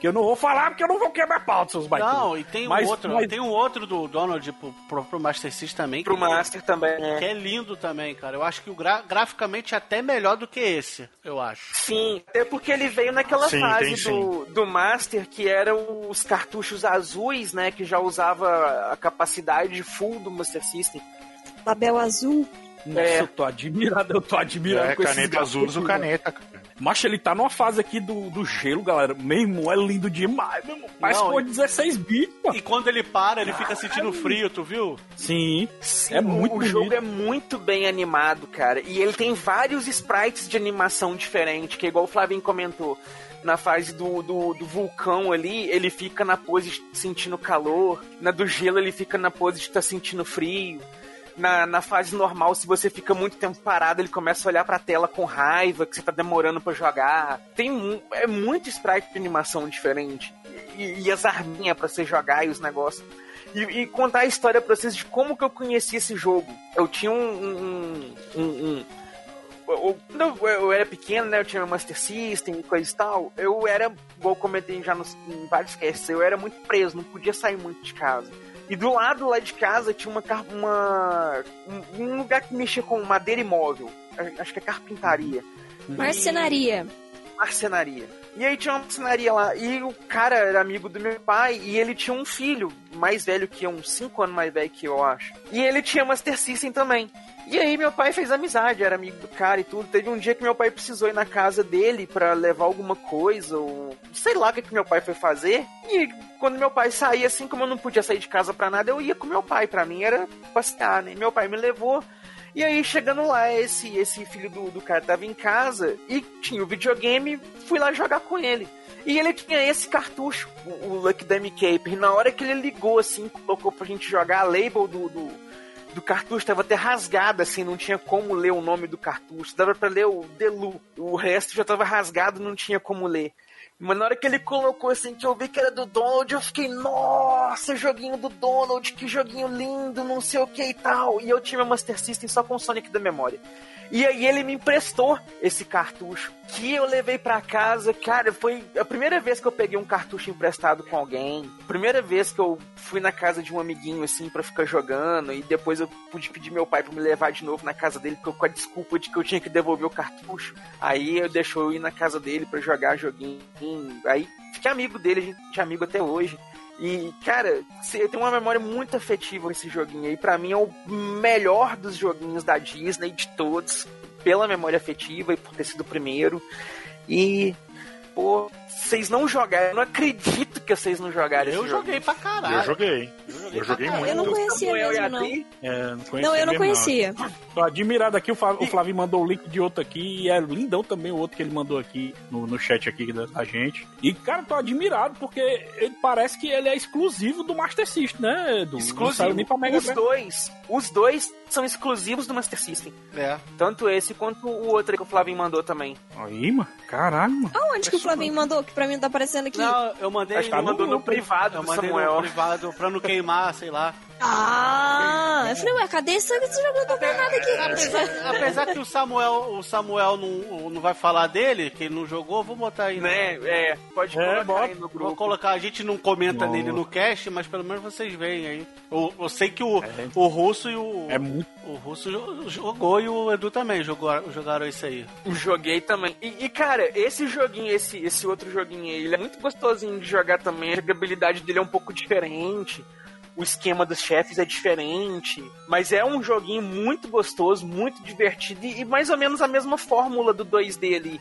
Que eu não vou falar porque eu não vou quebrar pauta, seus baitolas. Não, e tem um Mas- outro, mas- tem um outro do Donald pro, pro, pro Master System também. Pro que- Master também, né? Que é lindo também, cara. Eu acho que o gra graficamente é até melhor do que esse, eu acho. Sim, até porque ele veio naquela Sim, fase tem do, do Master que eram os cartuchos azuis, né? Que já usava a capacidade full do Master System. Label azul. Nossa, É. eu tô admirado, eu tô admirado É, com caneta azul, usa o caneta, cara. Macho, ele tá numa fase aqui do, do gelo, galera. Meu irmão, é lindo demais, meu irmão. Parece Não, que foi e- 16 bits, pô. E quando ele para, ele fica sentindo frio, tu viu? Sim, Sim, é o- muito o, bonito. jogo é muito bem animado, cara. E ele tem vários sprites de animação diferente, que é igual o Flavinho comentou. Na fase do, do, do vulcão ali, ele fica na pose de sentindo calor. Na do gelo, ele fica na pose de estar sentindo frio. Na, na fase normal, se você fica muito tempo parado, ele começa a olhar pra tela com raiva, que você tá demorando pra jogar. Tem é muito sprite de animação diferente. E, e as arminhas pra você jogar e os negócios. E, e contar a história pra vocês de como que eu conheci esse jogo. Eu tinha um. um, um, um- quando eu, eu era pequeno, né? Eu tinha Master System e coisa e tal. Eu era, eu comentei já nos, em vários casts, eu era muito preso, não podia sair muito de casa. E do lado lá de casa tinha uma, uma um, um lugar que mexia com madeira imóvel. Acho que é carpintaria. Marcenaria. Marcenaria. E aí tinha uma marcenaria lá. E o cara era amigo do meu pai e ele tinha um filho mais velho que eu, uns 5 anos mais velho que eu, acho. E ele tinha Master System também. E aí meu pai fez amizade, era amigo do cara e tudo. Teve um dia que meu pai precisou ir na casa dele pra levar alguma coisa, ou sei lá o que, que meu pai foi fazer. E quando meu pai saía, assim como eu não podia sair de casa pra nada, eu ia com meu pai. Pra mim era passear, né? Meu pai me levou. E aí, chegando lá, esse, esse filho do, do cara tava em casa e tinha o videogame, fui lá jogar com ele. E ele tinha esse cartucho, o, o Lucky Dummy Caper. E na hora que ele ligou, assim, colocou pra gente jogar, a label do, do, do cartucho tava até rasgada, assim, não tinha como ler o nome do cartucho. Dava pra ler o Delu. O resto já tava rasgado, não tinha como ler. Mas na hora que ele colocou assim, que eu vi que era do Donald, eu fiquei, nossa, joguinho do Donald, que joguinho lindo, não sei o que e tal. E eu tinha meu Master System só com o Sonic da memória. E aí ele me emprestou esse cartucho que eu levei para casa, cara, foi a primeira vez que eu peguei um cartucho emprestado com alguém, primeira vez que eu fui na casa de um amiguinho assim para ficar jogando e depois eu pude pedir meu pai para me levar de novo na casa dele com a desculpa de que eu tinha que devolver o cartucho. Aí eu deixou eu ir na casa dele para jogar joguinho. Aí fiquei amigo dele, a gente é amigo até hoje. E, cara, eu tenho uma memória muito afetiva com esse joguinho aí. Pra mim é o melhor dos joguinhos da Disney de todos, pela memória afetiva e por ter sido o primeiro. E, pô, vocês não jogaram. Eu não acredito que vocês não jogaram Eu joguei pra caralho. Eu joguei. Eu joguei, muito. Eu não conhecia Samuel mesmo, não. É, não, conhecia Não, eu não mesmo, conhecia. Tô admirado aqui, o Flávio, o Flávio mandou o link de outro aqui, e é lindão também o outro que ele mandou aqui no, no chat aqui da, da gente. E, cara, tô admirado, porque ele parece que ele é exclusivo do Master System, né, Edu? Saiu nem pra Mega Os Drive. dois, os dois são exclusivos do Master System. É. Tanto esse quanto o outro que o Flavinho mandou também. Aí, mano, caralho, mano. Aonde que o Flavinho mandou? Que pra mim não tá aparecendo aqui. Não, eu mandei. Acho que ele no- mandou no privado Eu mandei Samuel. no privado pra não queimar, sei lá. Ah, eu falei, ué, cadê esse, vendo nada aqui. Apesar, apesar que o Samuel, o Samuel não, não vai falar dele, que ele não jogou, vou botar aí. Né? É, pode É, colocar bota. aí no Vou grupo. colocar, a gente não comenta Nossa. nele no cast, mas pelo menos vocês veem aí. Eu, eu sei que o, o Russo e o. É muito. O Russo jo- jogou e o Edu também jogou, jogaram isso aí. Joguei também. E, e, cara, esse joguinho, esse, esse outro joguinho aí, ele é muito gostosinho de jogar também. A jogabilidade dele é um pouco diferente. O esquema dos chefes é diferente. Mas é um joguinho muito gostoso, muito divertido. E, e mais ou menos a mesma fórmula do 2D ali.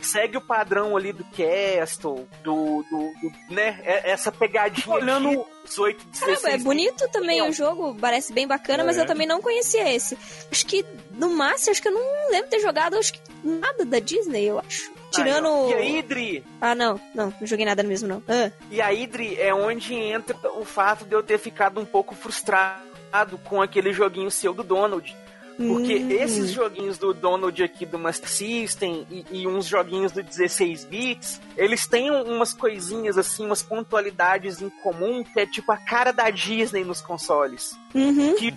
Segue o padrão ali do Castle, do. do, do- né? É- Essa pegadinha Olhando- de 18, 16. Caramba, é bonito também o jogo, parece bem bacana, mas É. eu também não conhecia esse. Acho que no Master, acho que eu não lembro de ter jogado acho que nada da Disney, eu acho. Tirando. E aí, Dri? Ah, não, não, não joguei nada mesmo, não. Ah, E aí, Dri, é onde entra o fato de eu ter ficado um pouco frustrado com aquele joguinho seu do Donald. Porque Hum. esses joguinhos do Donald aqui do Master System e, e uns joguinhos do 16 bits, eles têm um- umas coisinhas assim, umas pontualidades em comum, que é tipo a cara da Disney nos consoles. Uhum. Que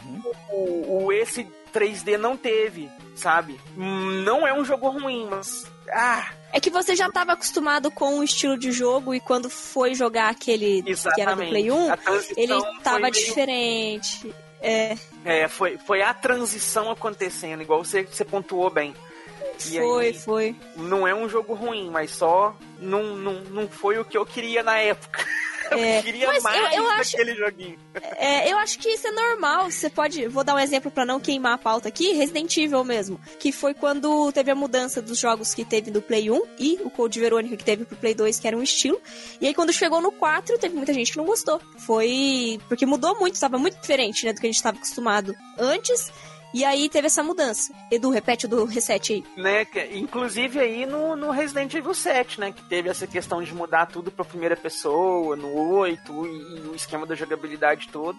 o, o esse 3D não teve, sabe? Não é um jogo ruim, mas. Ah, É que você já estava acostumado com o estilo de jogo e quando foi jogar aquele que era do exatamente. Play 1, A transição ele foi tava meio- diferente. É, É, foi, foi a transição acontecendo, igual você, você pontuou bem. E foi, aí, foi. não é um jogo ruim, mas só não, não, não foi o que eu queria na época. É, eu queria mas eu- mais eu acho- daquele joguinho. É, eu acho que isso é normal. Você pode. Vou dar um exemplo pra não queimar a pauta aqui: Resident Evil mesmo. Que foi quando teve a mudança dos jogos que teve do Play 1 e o Code Verônica que teve pro Play 2, que era um estilo. E aí quando chegou no 4, teve muita gente que não gostou. Foi. Porque mudou muito, estava muito diferente né, do que a gente estava acostumado antes. E aí teve essa mudança. Edu, repete o do reset aí. Né? Inclusive aí no, no Resident Evil 7, né? Que teve essa questão de mudar tudo pra primeira pessoa, no 8, e, e o esquema da jogabilidade todo.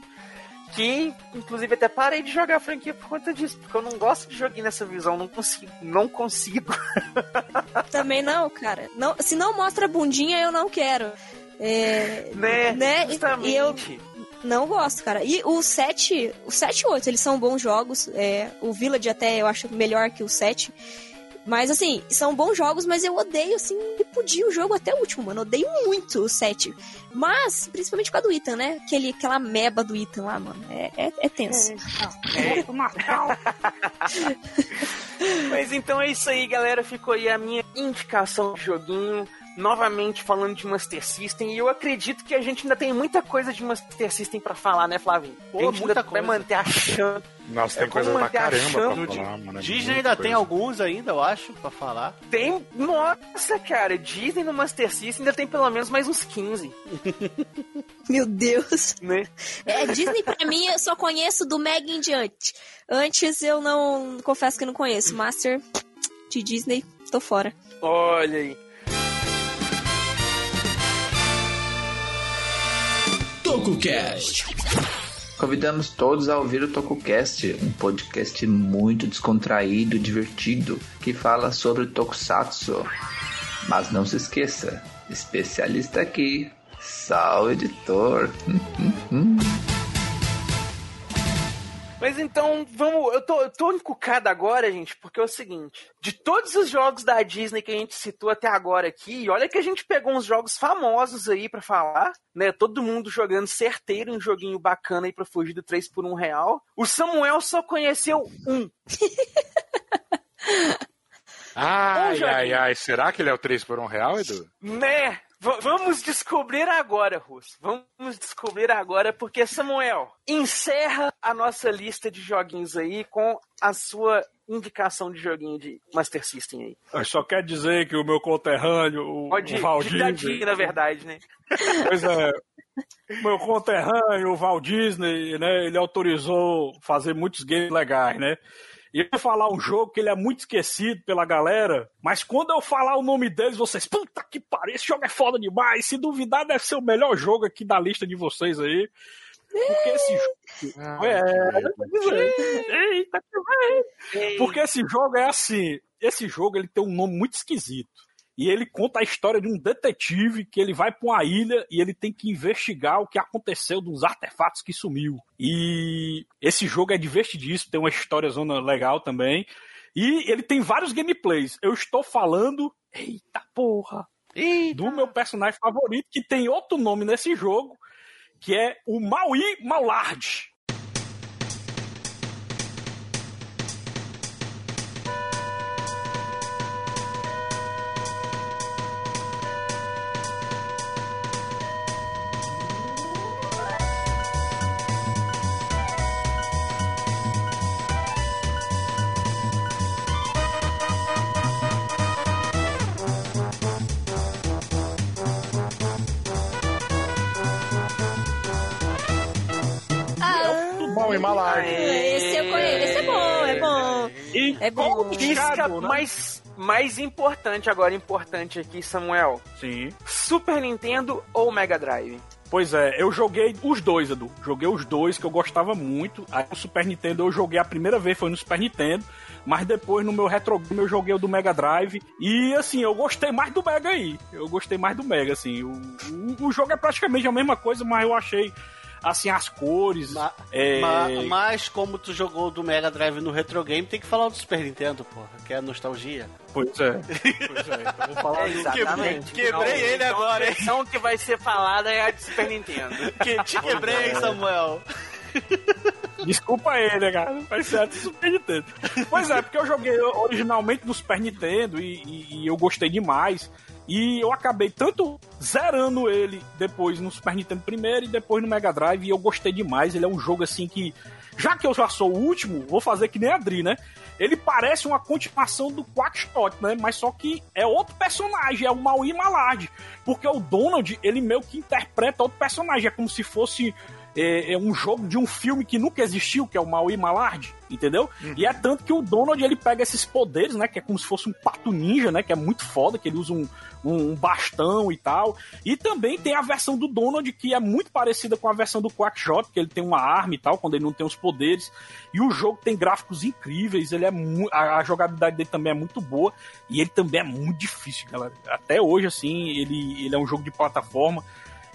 Que, inclusive, até parei de jogar a franquia por conta disso, porque eu não gosto de joguinho nessa visão, não consigo, não consigo. [LAUGHS] Também não, cara. Não, se não mostra bundinha, eu não quero. É, Né? né? Justamente. E eu não gosto, cara. E o 7, o 7 e o 8, eles são bons jogos. É, o Village até eu acho melhor que o 7. Mas assim, são bons jogos, mas eu odeio, assim, repudio o jogo até o último, mano. Odeio muito o 7. Mas, principalmente com a do Ethan, né? Aquele, aquela meba do Ethan lá, mano. É, é, é tenso. [LAUGHS] Mas então é isso aí, galera. Ficou aí a minha indicação de joguinho. Novamente falando de Master System. E eu acredito que a gente ainda tem muita coisa de Master System pra falar, né, Flavinho? Pô, a gente muita ainda vai coisa. manter a chance. Nossa, tem É coisa como pra manter a caramba chama pra de- falar, mano. é Disney ainda coisa. tem alguns ainda, eu acho, pra falar. Tem. Nossa, cara, Disney no Master System ainda tem pelo menos mais uns 15, [LAUGHS] Meu Deus. né? É, Disney pra mim eu só conheço do Meg em diante. Antes eu não. Confesso que eu não conheço. Master de Disney, tô fora. Olha aí. TokuCast. Convidamos todos a ouvir o TokuCast, um podcast muito descontraído, divertido, que fala sobre Tokusatsu. Mas não se esqueça, especialista aqui Salve, editor. Mas então, vamos. Eu tô, eu tô encucado agora, gente, porque é o seguinte: de todos os jogos da Disney que a gente citou até agora aqui, olha que a gente pegou uns jogos famosos aí pra falar, né? Todo mundo jogando certeiro, um joguinho bacana aí pra fugir do 3 por 1 real. O Samuel só conheceu um. [LAUGHS] Ai, joguinho. ai, ai. Será que ele é o 3 por 1 real, Edu? Né? Vamos descobrir agora, Russo. Vamos descobrir agora, porque Samuel, encerra a nossa lista de joguinhos aí com a sua indicação de joguinho de Master System aí. Eu só quero dizer que o meu conterrâneo, o, Pode o Valdir. dadinho, na verdade, né? Pois é. O meu conterrâneo, o Walt Disney, né? Ele autorizou fazer muitos games legais, né? E eu vou falar um jogo que ele é muito esquecido pela galera, mas quando eu falar o nome deles, vocês, puta que pariu, esse jogo é foda demais. Se duvidar, deve ser o melhor jogo aqui da lista de vocês aí. Porque esse jogo. É, pois é. Eita, que. Porque esse jogo é assim. Esse jogo ele tem um nome muito esquisito. E ele conta a história de um detetive que ele vai para uma ilha e ele tem que investigar o que aconteceu dos artefatos que sumiu. E esse jogo é divertidíssimo, tem uma história zona legal também. E ele tem vários gameplays. Eu estou falando, eita porra, do meu personagem favorito que tem outro nome nesse jogo, que é o Maui Maulard. Do bom e malardo. Esse eu conheço. Esse é bom, é bom. E É bom. Isca né? mais, mais importante agora, importante aqui, Samuel. Sim. Super Nintendo ou Mega Drive? Pois é, eu joguei os dois, Edu. Joguei os dois que eu gostava muito. Aí no Super Nintendo eu joguei a primeira vez, foi no Super Nintendo. Mas depois no meu Retro Game eu joguei o do Mega Drive. E assim, eu gostei mais do Mega aí. Eu gostei mais do Mega, assim. O, o, o jogo é praticamente a mesma coisa, mas eu achei, assim, as cores. Ma- é, ma- mas como tu jogou do Mega Drive no Retro Game, tem que falar do Super Nintendo, porra, que é a nostalgia. Pois é. Pois é. Então vou falar do- Exatamente. Quebrei ele Então, agora, A hein? versão que vai ser falada é a de Super Nintendo. [LAUGHS] Que te quebrei, hein, Samuel. Desculpa ele, cara. Faz certo do Super Nintendo. Pois é, porque eu joguei originalmente no Super Nintendo e, e- e eu gostei demais. E eu acabei tanto zerando ele depois no Super Nintendo primeiro e depois no Mega Drive. E eu gostei demais. Ele é um jogo assim que. Já que eu já sou o último, vou fazer que nem a Adri, né? Ele parece uma continuação do Quackshot, né? Mas só que é outro personagem, é o Maui Malard. Porque o Donald, ele meio que interpreta outro personagem. É como se fosse é, é um jogo de um filme que nunca existiu, que é o Maui Malard, entendeu? E é tanto que o Donald ele pega esses poderes, né? Que é como se fosse um pato ninja, né? Que é muito foda, que ele usa um, um, um bastão e tal. E também tem a versão do Donald, que é muito parecida com a versão do Quackshot, que ele tem uma arma e tal, quando ele não tem os poderes. E o jogo tem gráficos incríveis, ele é a, a jogabilidade dele também é muito boa. E ele também é muito difícil, galera. Até hoje, assim, ele, ele é um jogo de plataforma.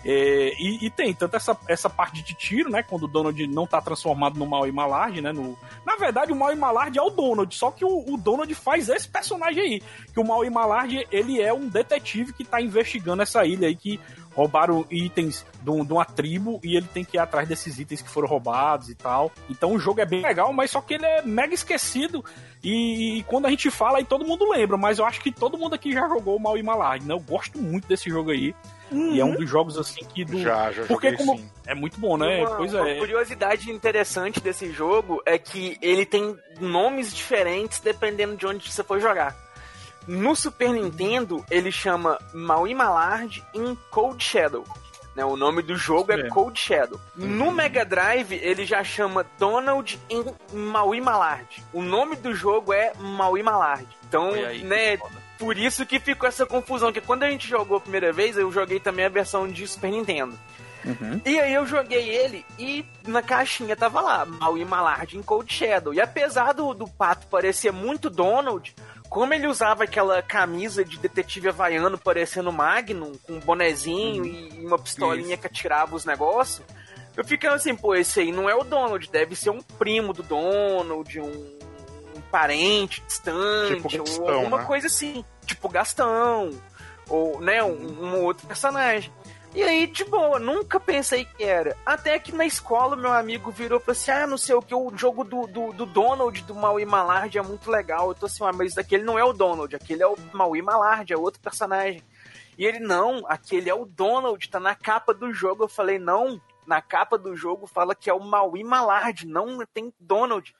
É, e, e tem tanto essa, essa parte de tiro, né? Quando o Donald não tá transformado no Maui Malard, né? No, na verdade, o Maui Malard é o Donald, só que o, o Donald faz esse personagem aí. Que o Maui Malard, ele é um detetive que tá investigando essa ilha aí que roubaram itens de, de uma tribo e ele tem que ir atrás desses itens que foram roubados e tal. Então o jogo é bem legal, mas só que ele é mega esquecido. E, e quando a gente fala aí todo mundo lembra, mas eu acho que todo mundo aqui já jogou o Maui Malard, né? Eu gosto muito desse jogo aí. E é um dos jogos assim que do. Já, já Porque como sim. é muito bom, né? Uma, pois uma é. curiosidade interessante desse jogo é que ele tem nomes diferentes dependendo de onde você for jogar. No Super Nintendo, ele chama Maui Malard in Cold Shadow. Né, o nome do jogo é É. Cold Shadow. No Mega Drive, ele já chama Donald in Maui Malard. O nome do jogo é Maui Malard. Então, né. Por isso que ficou essa confusão. Que quando a gente jogou a primeira vez, eu joguei também a versão de Super Nintendo. E aí eu joguei ele e na caixinha tava lá, Maui Malard em Cold Shadow. E apesar do, do pato parecer muito Donald, como ele usava aquela camisa de detetive havaiano parecendo Magnum, com um bonezinho e uma pistolinha que atirava os negócios, eu ficava assim, pô, esse aí não é o Donald, deve ser um primo do Donald, um parente distante, Tipo Gastão, ou alguma né? coisa assim, tipo Gastão, ou, né, um, um outro personagem. E aí, de boa, nunca pensei que era. Até que na escola, meu amigo virou e falou assim: ah, não sei o que, o jogo do, do, do Donald, do Maui Malard é muito legal. Eu tô assim, ah, mas aquele não é o Donald, aquele é o Maui Malard, é outro personagem. E ele, não, aquele é o Donald, tá na capa do jogo. Eu falei, não, na capa do jogo fala que é o Maui Malard, não tem Donald.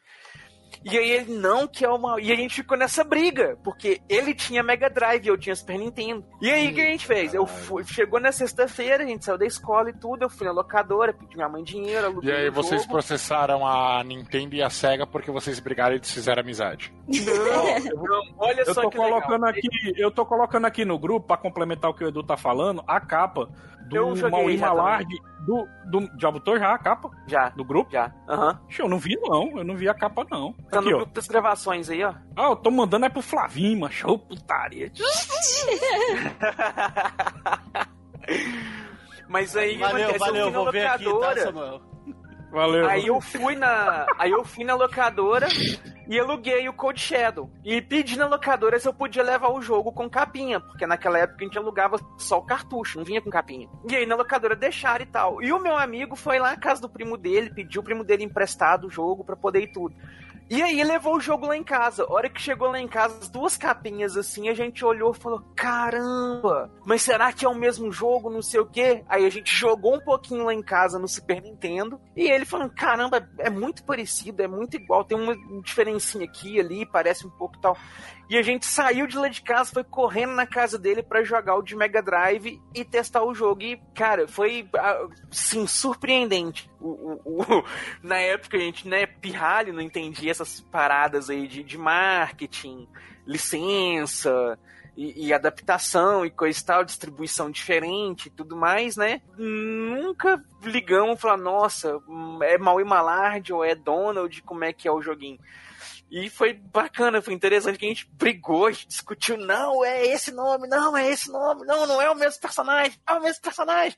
E aí ele, não, que é o Maui. E a gente ficou nessa briga, porque ele tinha Mega Drive e eu tinha Super Nintendo. E aí o que a gente fez? Eu fui, chegou na sexta-feira, a gente saiu da escola e tudo, eu fui na locadora, pedi minha mãe dinheiro, E aluguei aí o vocês jogo. processaram a Nintendo e a Sega porque vocês brigaram e desfizeram amizade. Não, não, olha Eu só tô que legal. colocando aqui, eu tô colocando aqui no grupo pra complementar o que o Edu tá falando, a capa do Maui já Malard do, do já botou já a capa Já, do grupo? já. Aham. Ixi, Eu não vi não, eu não vi a capa não. Tá Aqui, no ó. grupo das gravações aí, ó. Ah, eu tô mandando é pro Flavinho, macho. Ô, putaria. [LAUGHS] Mas aí Valeu, valeu, eu fui na vou ver aqui, tá, locadora. Samuel? Valeu. Aí eu fui na, aí eu fui na locadora e aluguei o Code Shadow e pedi na locadora se eu podia levar o jogo com capinha, porque naquela época a gente alugava só o cartucho, não vinha com capinha. E aí na locadora deixaram e tal. E o meu amigo foi lá na casa do primo dele, pediu o primo dele emprestado o jogo pra poder ir tudo. E aí levou o jogo lá em casa. A hora que chegou lá em casa, as duas capinhas assim, a gente olhou e falou: "Caramba, mas será que é o mesmo jogo, não sei o quê?" Aí a gente [LAUGHS] jogou um pouquinho lá em casa no Super Nintendo, e ele falou: "Caramba, é muito parecido, é muito igual, tem uma diferencinha aqui ali, parece um pouco tal." E a gente saiu de lá de casa, foi correndo na casa dele pra jogar o de Mega Drive e testar o jogo. E, cara, foi, ah, sim, surpreendente. O, o- o- [LAUGHS] na época a gente, né, pirralho, não entendia essas paradas aí de, de marketing, licença e, e adaptação e coisa e tal, distribuição diferente e tudo mais, né? Nunca ligamos falamos, nossa, é Maui Malard ou é Donald, como é que é o joguinho? E foi bacana, foi interessante que a gente brigou, a gente discutiu, não, é esse nome, não, é esse nome, não, não é o mesmo personagem, é o mesmo personagem.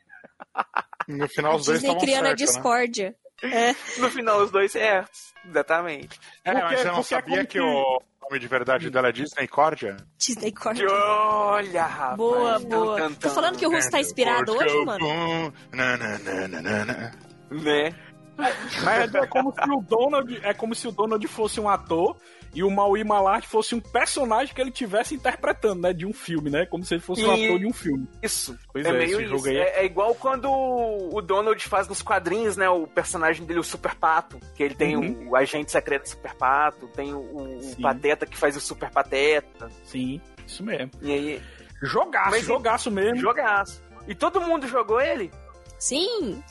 [LAUGHS] No final, os dois Disney estavam criando a certos, né? discórdia. É. [LAUGHS] No final, os dois certos, exatamente. É, mas Porque- você não porque é sabia que o nome de verdade dela é Disney Cordia? Disney Que Cordia. Olha, rapaz. Boa, Tan, boa. tan, Tô falando que o Russo tá inspirado hoje, mano. Na, na, na, na, na, na. Né? Mas é como se o Donald, é como se o Donald fosse um ator e o Maui Malard fosse um personagem que ele tivesse interpretando, né, de um filme, né? Como se ele fosse um E- ator de um filme. Isso. Pois é, é, meio isso. aí é- É, é igual quando o Donald faz nos quadrinhos, né? O personagem dele, o Super Pato. Que ele tem Uhum. o agente secreto Super Pato, tem o, o. Pateta que faz o Super Pateta. Sim, isso mesmo. E aí, Jogaço, Mas- jogaço mesmo. jogaço. E todo mundo jogou ele? Sim,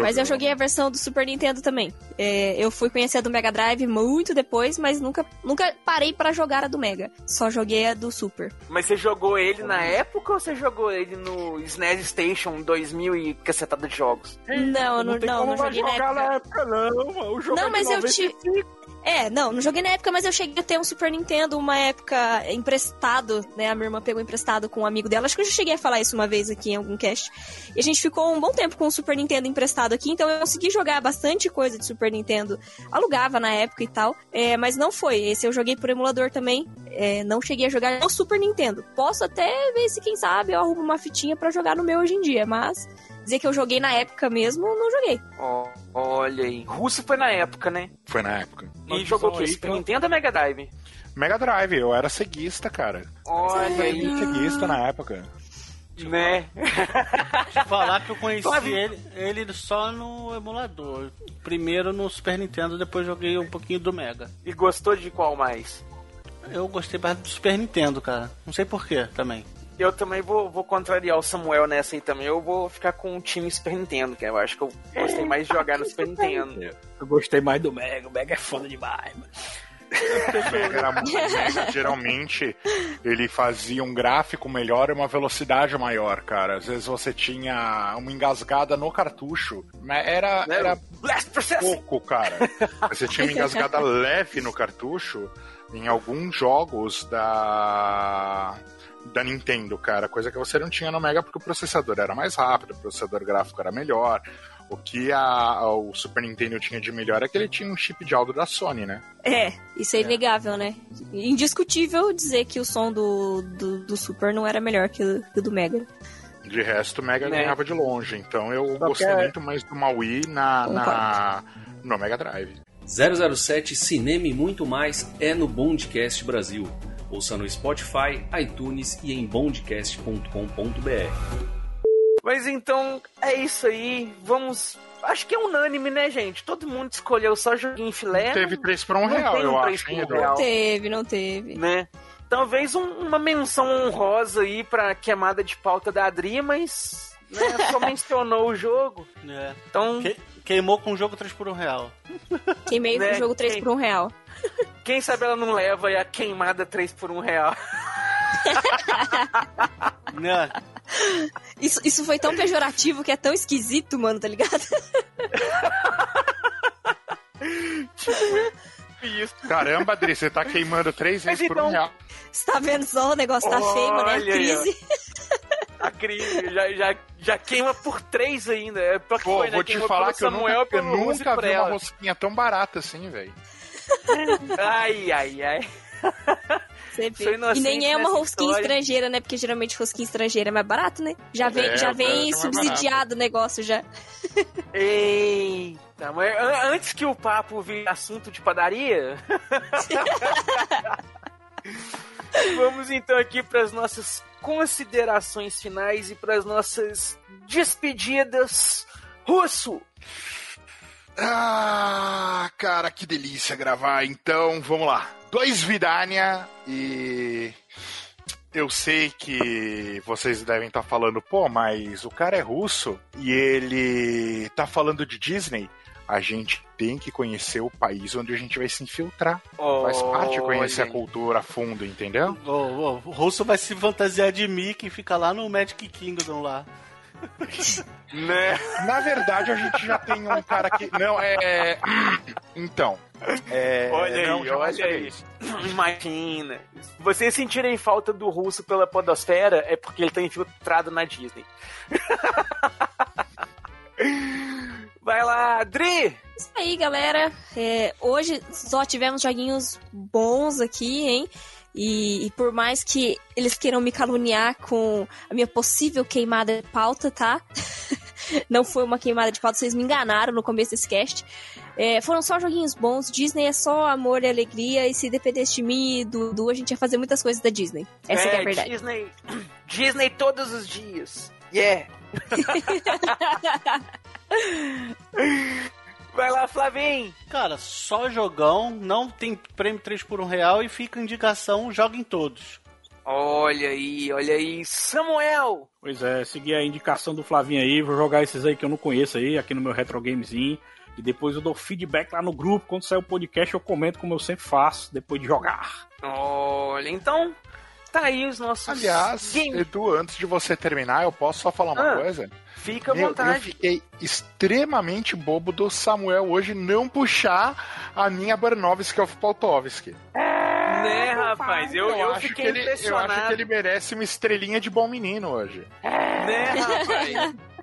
mas eu joguei a versão do Super Nintendo também. É, eu fui conhecer a do Mega Drive muito depois, mas nunca, nunca parei pra jogar a do Mega. Só joguei a do Super. Mas você jogou ele na época ou você jogou ele no SNES Station 2000 e cacetada de jogos? Não, não, não, não vai joguei na jogar época. na época, não, mano. O jogo Não, é mas eu 95. tive. É, não, não joguei na época, mas eu cheguei a ter um Super Nintendo uma época emprestado, né? A minha irmã pegou emprestado com um amigo dela. Acho que eu já cheguei a falar isso uma vez aqui em algum cast. E a gente ficou um bom tempo com o Super Nintendo emprestado aqui, então eu consegui jogar bastante coisa de Super Nintendo. Alugava na época e tal, é, mas não foi. Esse eu joguei por emulador também. é, não cheguei a jogar no Super Nintendo. Posso até ver se, quem sabe, eu arrumo uma fitinha pra jogar no meu hoje em dia, mas dizer que eu joguei na época mesmo, não joguei. Ó, olha aí. Russo foi na época, né? Foi na época. E Nossa, jogou o quê? aí, Super. Nintendo ou Mega Drive? Mega Drive, eu era ceguista, cara. Olha Eu aí, ceguista na época. né? Deixa eu falar que eu [LAUGHS] conheci ele, ele só no emulador. Primeiro no Super Nintendo, depois joguei um pouquinho do Mega. E gostou de qual mais? Eu gostei mais do Super Nintendo, cara. Não sei porquê também. Eu também vou, vou contrariar o Samuel nessa aí também. Eu vou ficar com o time Super Nintendo, que eu acho que eu gostei mais de jogar no Super Nintendo. Eu gostei mais do Mega, o Mega é foda demais, mano. O Mega era muito Mega, geralmente ele fazia um gráfico melhor e uma velocidade maior, cara. Às vezes você tinha uma engasgada no cartucho, mas era, era Blast Processing! pouco, cara. Você tinha uma engasgada leve no cartucho em alguns jogos da da Nintendo, cara, coisa que você não tinha no Mega porque o processador era mais rápido, o processador gráfico era melhor. O que a, o Super Nintendo tinha de melhor é que ele tinha um chip de áudio da Sony, né? É, isso é inegável, né? Indiscutível dizer que o som do, do, do Super não era melhor que o, que o do Mega. De resto, o Mega Né? ganhava de longe. Então eu Qualquer- gostei muito mais do Maui na, na, no Mega Drive. 007 Cinema e muito mais é no Bondcast Brasil. Ouça no Spotify, iTunes e em bondcast.com.br. Mas então, é isso aí. Vamos. Acho que é unânime, né, gente? Todo mundo escolheu só joguinho filé. Teve 3 por 1 Não real, eu um acho. 3 por hein, um Edu? real. Não teve, não teve. né? Talvez um- uma menção honrosa aí pra queimada de pauta da Adri, mas né, só mencionou o jogo. É. Então, Que- queimou com o jogo 3 por 1 real. Queimei Né, o jogo 3 quem- por 1 real. quem sabe ela não leva aí a queimada 3 por 1 real. [LAUGHS] Né? Isso, isso foi tão pejorativo que é tão esquisito, mano, tá ligado? Isso. Caramba, Adri, você tá queimando 3 Mas vezes por 1 então- real. Você tá vendo só? O negócio tá feio. É Olha aí, ó. crise. A crise já, já, já queima por 3 ainda. É pior que Pô, foi, né? vou te Queimou falar que eu Samuel, nunca, eu nunca vi uma rosquinha tão barata assim, velho. Ai, ai, ai. E nem é uma rosquinha história. estrangeira, né? Porque geralmente rosquinha estrangeira é mais barato, né? Já vem, É, já é vem mais subsidiado o negócio já. Eita, mas an- antes que o papo vire assunto de padaria. [LAUGHS] Vamos então aqui para as nossas considerações finais e para as nossas despedidas. Russo! Ah, cara, que delícia gravar. Então, vamos lá. Dois Vidania e. Eu sei que vocês devem estar falando, pô, mas o cara é russo e ele tá falando de Disney. A gente tem que conhecer o país onde a gente vai se infiltrar. Faz parte conhecer a Olha. cultura a fundo, entendeu? O, o, o russo vai se fantasiar de Mickey e fica lá no Magic Kingdom lá. [LAUGHS] Né? Na verdade, a gente já tem um cara que. Não, é. Então. É... Olha não, aí, olha aí. isso. Imagina. Se vocês sentirem falta do russo pela podosfera, é porque ele tá infiltrado na Disney. [LAUGHS] Vai lá, Adri! Isso aí, galera. É, hoje só tivemos joguinhos bons aqui, hein? E, e por mais que eles queiram me caluniar com a minha possível queimada de pauta, tá? [LAUGHS] Não foi uma queimada de pauta, vocês me enganaram no começo desse cast. É, foram só joguinhos bons. Disney é só amor e alegria. E se dependesse de mim e do Dudu, a gente ia fazer muitas coisas da Disney. Essa que é a verdade. Disney, [CLEARS THROAT] Disney todos os dias. Yeah! [LAUGHS] Vai lá, Flavinho! Cara, só jogão, não tem prêmio 3 por 1 real e fica indicação, joguem todos. Olha aí, olha aí. Samuel! Pois é, seguir a indicação do Flavinho aí, vou jogar esses aí que eu não conheço aí, aqui no meu Retro Gamezinho. E depois eu dou feedback lá no grupo. Quando sair o podcast, eu comento como eu sempre faço, depois de jogar. Olha, então, tá aí os nossos. Aliás, game- Edu, antes de você terminar, eu posso só falar uma Ah, coisa? Fica à Meu, eu vontade. fiquei extremamente bobo do Samuel hoje não puxar a minha Barnovski of Poltovski. Né, rapaz? Eu, eu, acho que fiquei ele, eu acho que ele merece uma estrelinha de bom menino hoje. Né, rapaz? [LAUGHS]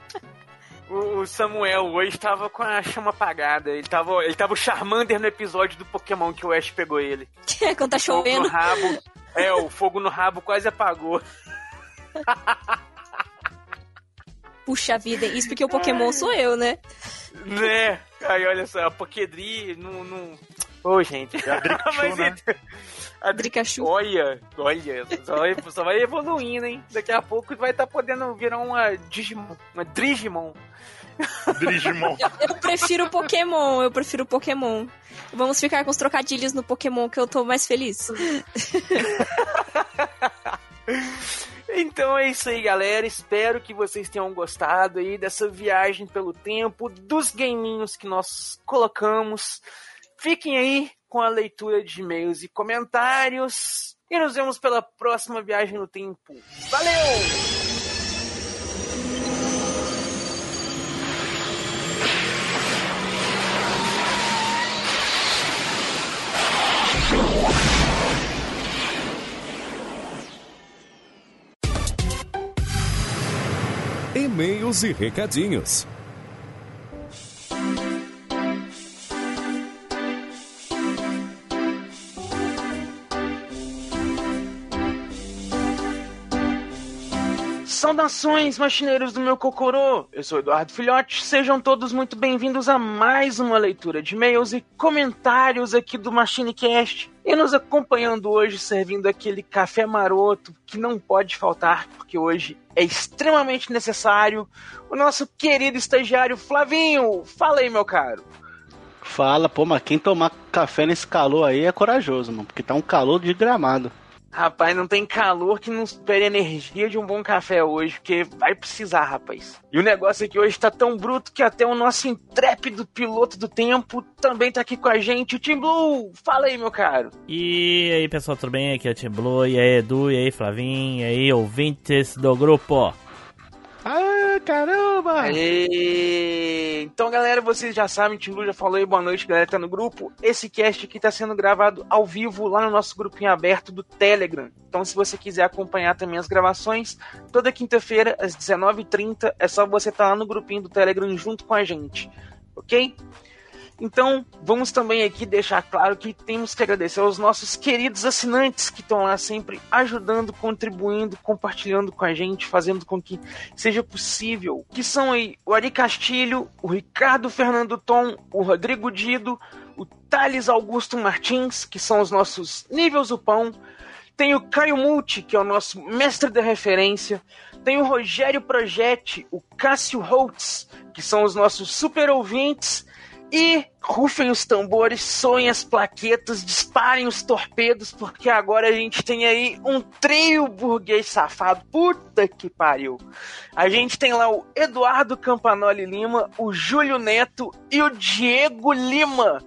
O o Samuel hoje tava com a chama apagada. Ele tava, ele tava o Charmander no episódio do Pokémon que o Ash pegou ele. [LAUGHS] Quando tá chovendo. no rabo. É, o fogo no rabo quase apagou. [LAUGHS] Puxa vida, isso porque o Pokémon sou eu, né? Né? Aí olha só, a Pokédri não. não... Ô, gente. É a Drikachu, [LAUGHS] Mas né? a Drikachu. Olha, olha, só vai, só vai evoluindo, hein? Daqui a pouco vai estar podendo virar uma Digimon, uma Digimon. Digimon. [LAUGHS] Eu prefiro Pokémon, eu prefiro Pokémon. Vamos ficar com os trocadilhos no Pokémon que eu tô mais feliz. [LAUGHS] Então é isso aí, galera. Espero que vocês tenham gostado aí dessa viagem pelo tempo, dos gaminhos que nós colocamos. Fiquem aí com a leitura de e-mails e comentários. E nos vemos pela próxima viagem no tempo. Valeu! E-mails e recadinhos. Saudações, machineiros do meu Cocorô! Eu sou Eduardo Filhote, sejam todos muito bem-vindos a mais uma leitura de e-mails e comentários aqui do MachineCast. E nos acompanhando hoje, servindo aquele café maroto que não pode faltar, porque hoje é extremamente necessário, o nosso querido estagiário Flavinho. Fala aí, meu caro. Fala, pô, mas quem tomar café nesse calor aí é corajoso, mano, porque tá um calor de gramado. Rapaz, não tem calor que não supere a energia de um bom café hoje, porque vai precisar, rapaz. E o negócio aqui hoje tá tão bruto que até o nosso intrépido piloto do tempo também tá aqui com a gente, o Tim Blue. Fala aí, meu caro. E aí, pessoal, tudo bem? Aqui é o Tim Blue, e aí, Edu, e aí, Flavinho, e aí, ouvintes do grupo. Ah, caramba! Aê! Então, galera, vocês já sabem, o já falou aí, boa noite, galera, tá no grupo. Esse cast aqui tá sendo gravado ao vivo lá no nosso grupinho aberto do Telegram. Então, se você quiser acompanhar também as gravações, toda quinta-feira, às 19h30, é só você estar tá lá no grupinho do Telegram junto com a gente, ok? Então, vamos também aqui deixar claro que temos que agradecer aos nossos queridos assinantes que estão lá sempre ajudando, contribuindo, compartilhando com a gente, fazendo com que seja possível. Que são aí o Ari Castilho, o Ricardo Fernando Tom, o Rodrigo Dido, o Thales Augusto Martins, que são os nossos níveis do pão. Tem o Caio Multi, que é o nosso mestre da referência. Tem o Rogério Projetti, o Cássio Holtz, que são os nossos super ouvintes. E rufem os tambores, soem as plaquetas, disparem os torpedos, porque agora a gente tem aí um trio burguês safado. Puta que pariu. A gente tem lá o Eduardo Campanoli Lima, o Júlio Neto e o Diego Lima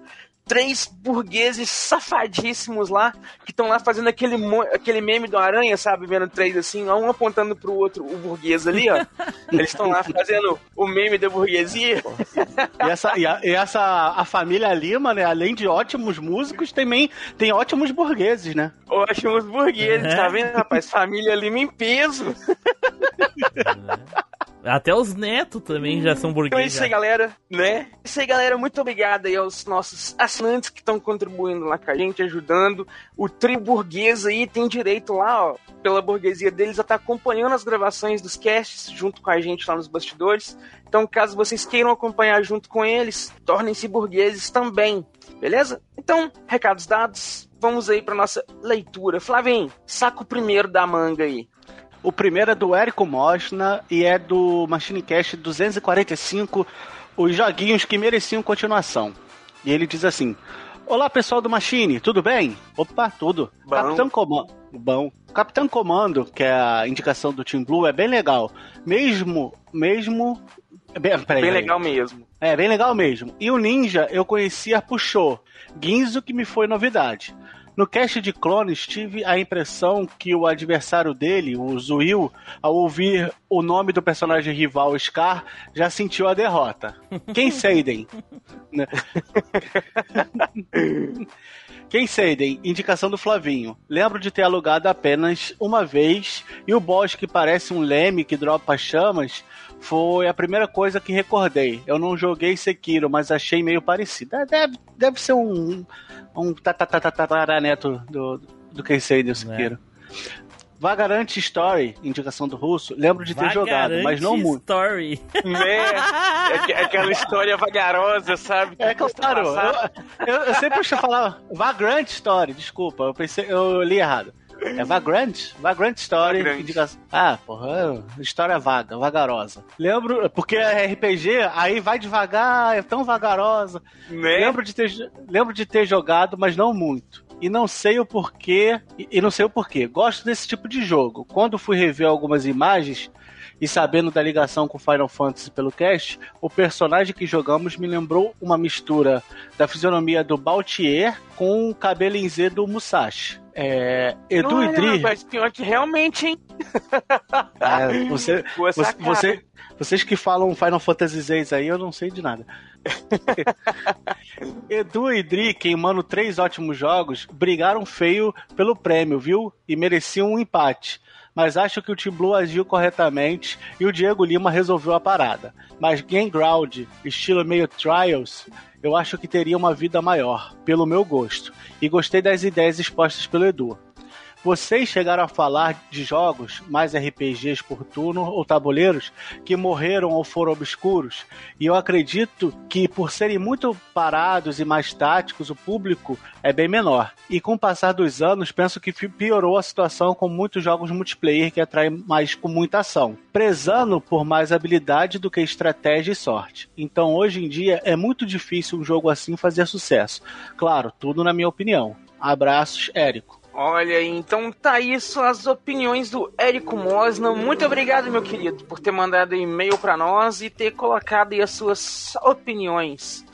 três burgueses safadíssimos lá, que estão lá fazendo aquele, aquele meme do aranha, sabe? Vendo três assim, um apontando pro outro, o burguês ali, ó. [LAUGHS] Eles estão lá fazendo o meme da burguesia. E essa, e, a, e essa a família Lima, né? Além de ótimos músicos, também tem ótimos burgueses, né? Ótimos burgueses, tá vendo, rapaz? Família Lima em peso. [LAUGHS] Até os netos também já são burgueses. Então é isso aí, galera, né? É isso aí, galera. Muito obrigado aí aos nossos assinantes que estão contribuindo lá com a gente, ajudando. O tri burguês aí tem direito lá, ó, pela burguesia deles, a estar tá acompanhando as gravações dos casts junto com a gente lá nos bastidores. Então, caso vocês queiram acompanhar junto com eles, tornem-se burgueses também, beleza? Então, recados dados, vamos aí para nossa leitura. Flavinho, saca o primeiro da manga aí. O primeiro é do Érico Mosna e é do Machine Cast 245, os joguinhos que mereciam continuação. E ele diz assim: Olá pessoal do Machine, tudo bem? Opa, tudo. Bom. Capitão Comando. Bom. Capitão Comando, que é a indicação do Team Blue, é bem legal. Mesmo. Mesmo. Bem, peraí, bem legal mesmo. É, bem legal mesmo. E o Ninja eu conhecia puxou. Guinzo que me foi novidade. No cast de clones, tive a impressão que o adversário dele, o Zuil, ao ouvir o nome do personagem rival Scar, já sentiu a derrota. Quem [LAUGHS] Seiden? [LAUGHS] Quem Seiden? Indicação do Flavinho. Lembro de ter alugado apenas uma vez e o boss que parece um leme que dropa chamas foi a primeira coisa que recordei. Eu não joguei Sekiro, mas achei meio parecido. Deve, deve ser um, um tataraneto do, do Kensei do Sekiro. É. Vagarante Story, indicação do russo, lembro de ter Vagarante jogado, mas não muito. Story. [LAUGHS] É, é, aquela história vagarosa, sabe? É claro, eu, eu, eu sempre falar Vagrant Story, desculpa, eu pensei, eu li errado. É Vagrant? Vagrant Story. Vagrant. Ah, porra, história vaga, vagarosa. Lembro, porque é RPG, aí vai devagar, é tão vagarosa. Né? Lembro, de ter, lembro de ter jogado, mas não muito. e não sei o porquê. E, e não sei o porquê. Gosto desse tipo de jogo. Quando fui rever algumas imagens e sabendo da ligação com Final Fantasy pelo cast, o personagem que jogamos me lembrou uma mistura da fisionomia do Baltier com o cabelo em Z do Musashi. É, Edu Olha, e Dri. rapaz, pior que realmente, hein? É, você, [LAUGHS] você, você- vocês que falam Final Fantasy VI aí, eu não sei de nada. [LAUGHS] Edu e Dri, queimando três ótimos jogos, brigaram feio pelo prêmio, viu? E mereciam um empate. Mas acho que o Team Blue agiu corretamente e o Diego Lima resolveu a parada. Mas Game Ground, estilo meio Trials, eu acho que teria uma vida maior, pelo meu gosto. E gostei das ideias expostas pelo Edu. Vocês chegaram a falar de jogos, mais RPGs por turno ou tabuleiros, que morreram ou foram obscuros, e eu acredito que por serem muito parados e mais táticos, o público é bem menor. E com o passar dos anos, penso que piorou a situação com muitos jogos multiplayer que atraem mais com muita ação, prezando por mais habilidade do que estratégia e sorte. Então hoje em dia é muito difícil um jogo assim fazer sucesso. Claro, tudo na minha opinião. Abraços, Érico. Olha, então tá aí as opiniões do Érico Mosna. Muito obrigado, meu querido, por ter mandado e-mail pra nós e ter colocado aí as suas opiniões.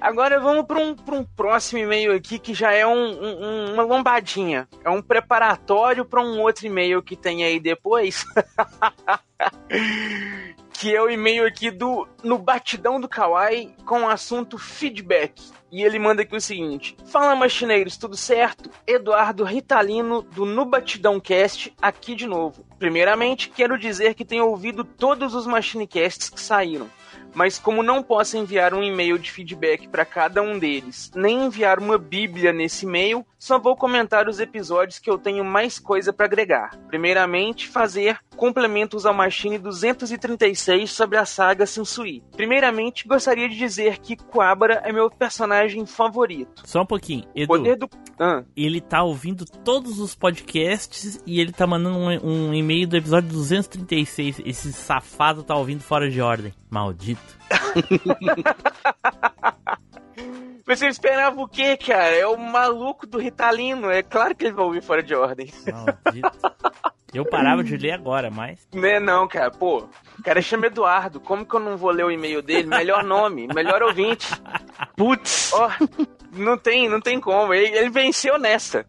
Agora vamos para um, pra um próximo e-mail aqui que já é um- um- uma lombadinha. É um preparatório para um outro e-mail que tem aí depois. [LAUGHS] que é o e-mail aqui do No Batidão do Kawaii com o assunto feedback. E ele manda aqui o seguinte: Fala machineiros, tudo certo? Eduardo Ritalino do No Batidão Cast aqui de novo. Primeiramente, quero dizer que tenho ouvido todos os Machinecasts que saíram. Mas como não posso enviar um e-mail de feedback para cada um deles, nem enviar uma bíblia nesse e-mail, só vou comentar os episódios que eu tenho mais coisa para agregar. Primeiramente, fazer complementos ao Machine 236 sobre a saga Sensui. Primeiramente, gostaria de dizer que Quabara é meu personagem favorito. Só um pouquinho. Edu, Poder do... Ah. ele tá ouvindo todos os podcasts e ele tá mandando um, um e-mail do episódio 236. Esse safado tá ouvindo fora de ordem. Maldito. [LAUGHS] Você esperava o quê, cara? É o maluco do Ritalino. É claro que ele vai ouvir fora de ordem. Maldito. Eu parava de ler agora, mas. Né, não, cara. Pô, o cara chama Eduardo. Como que eu não vou ler o e-mail dele? Melhor nome, melhor ouvinte. Putz! Ó, não tem, não tem como. Ele, ele venceu nessa.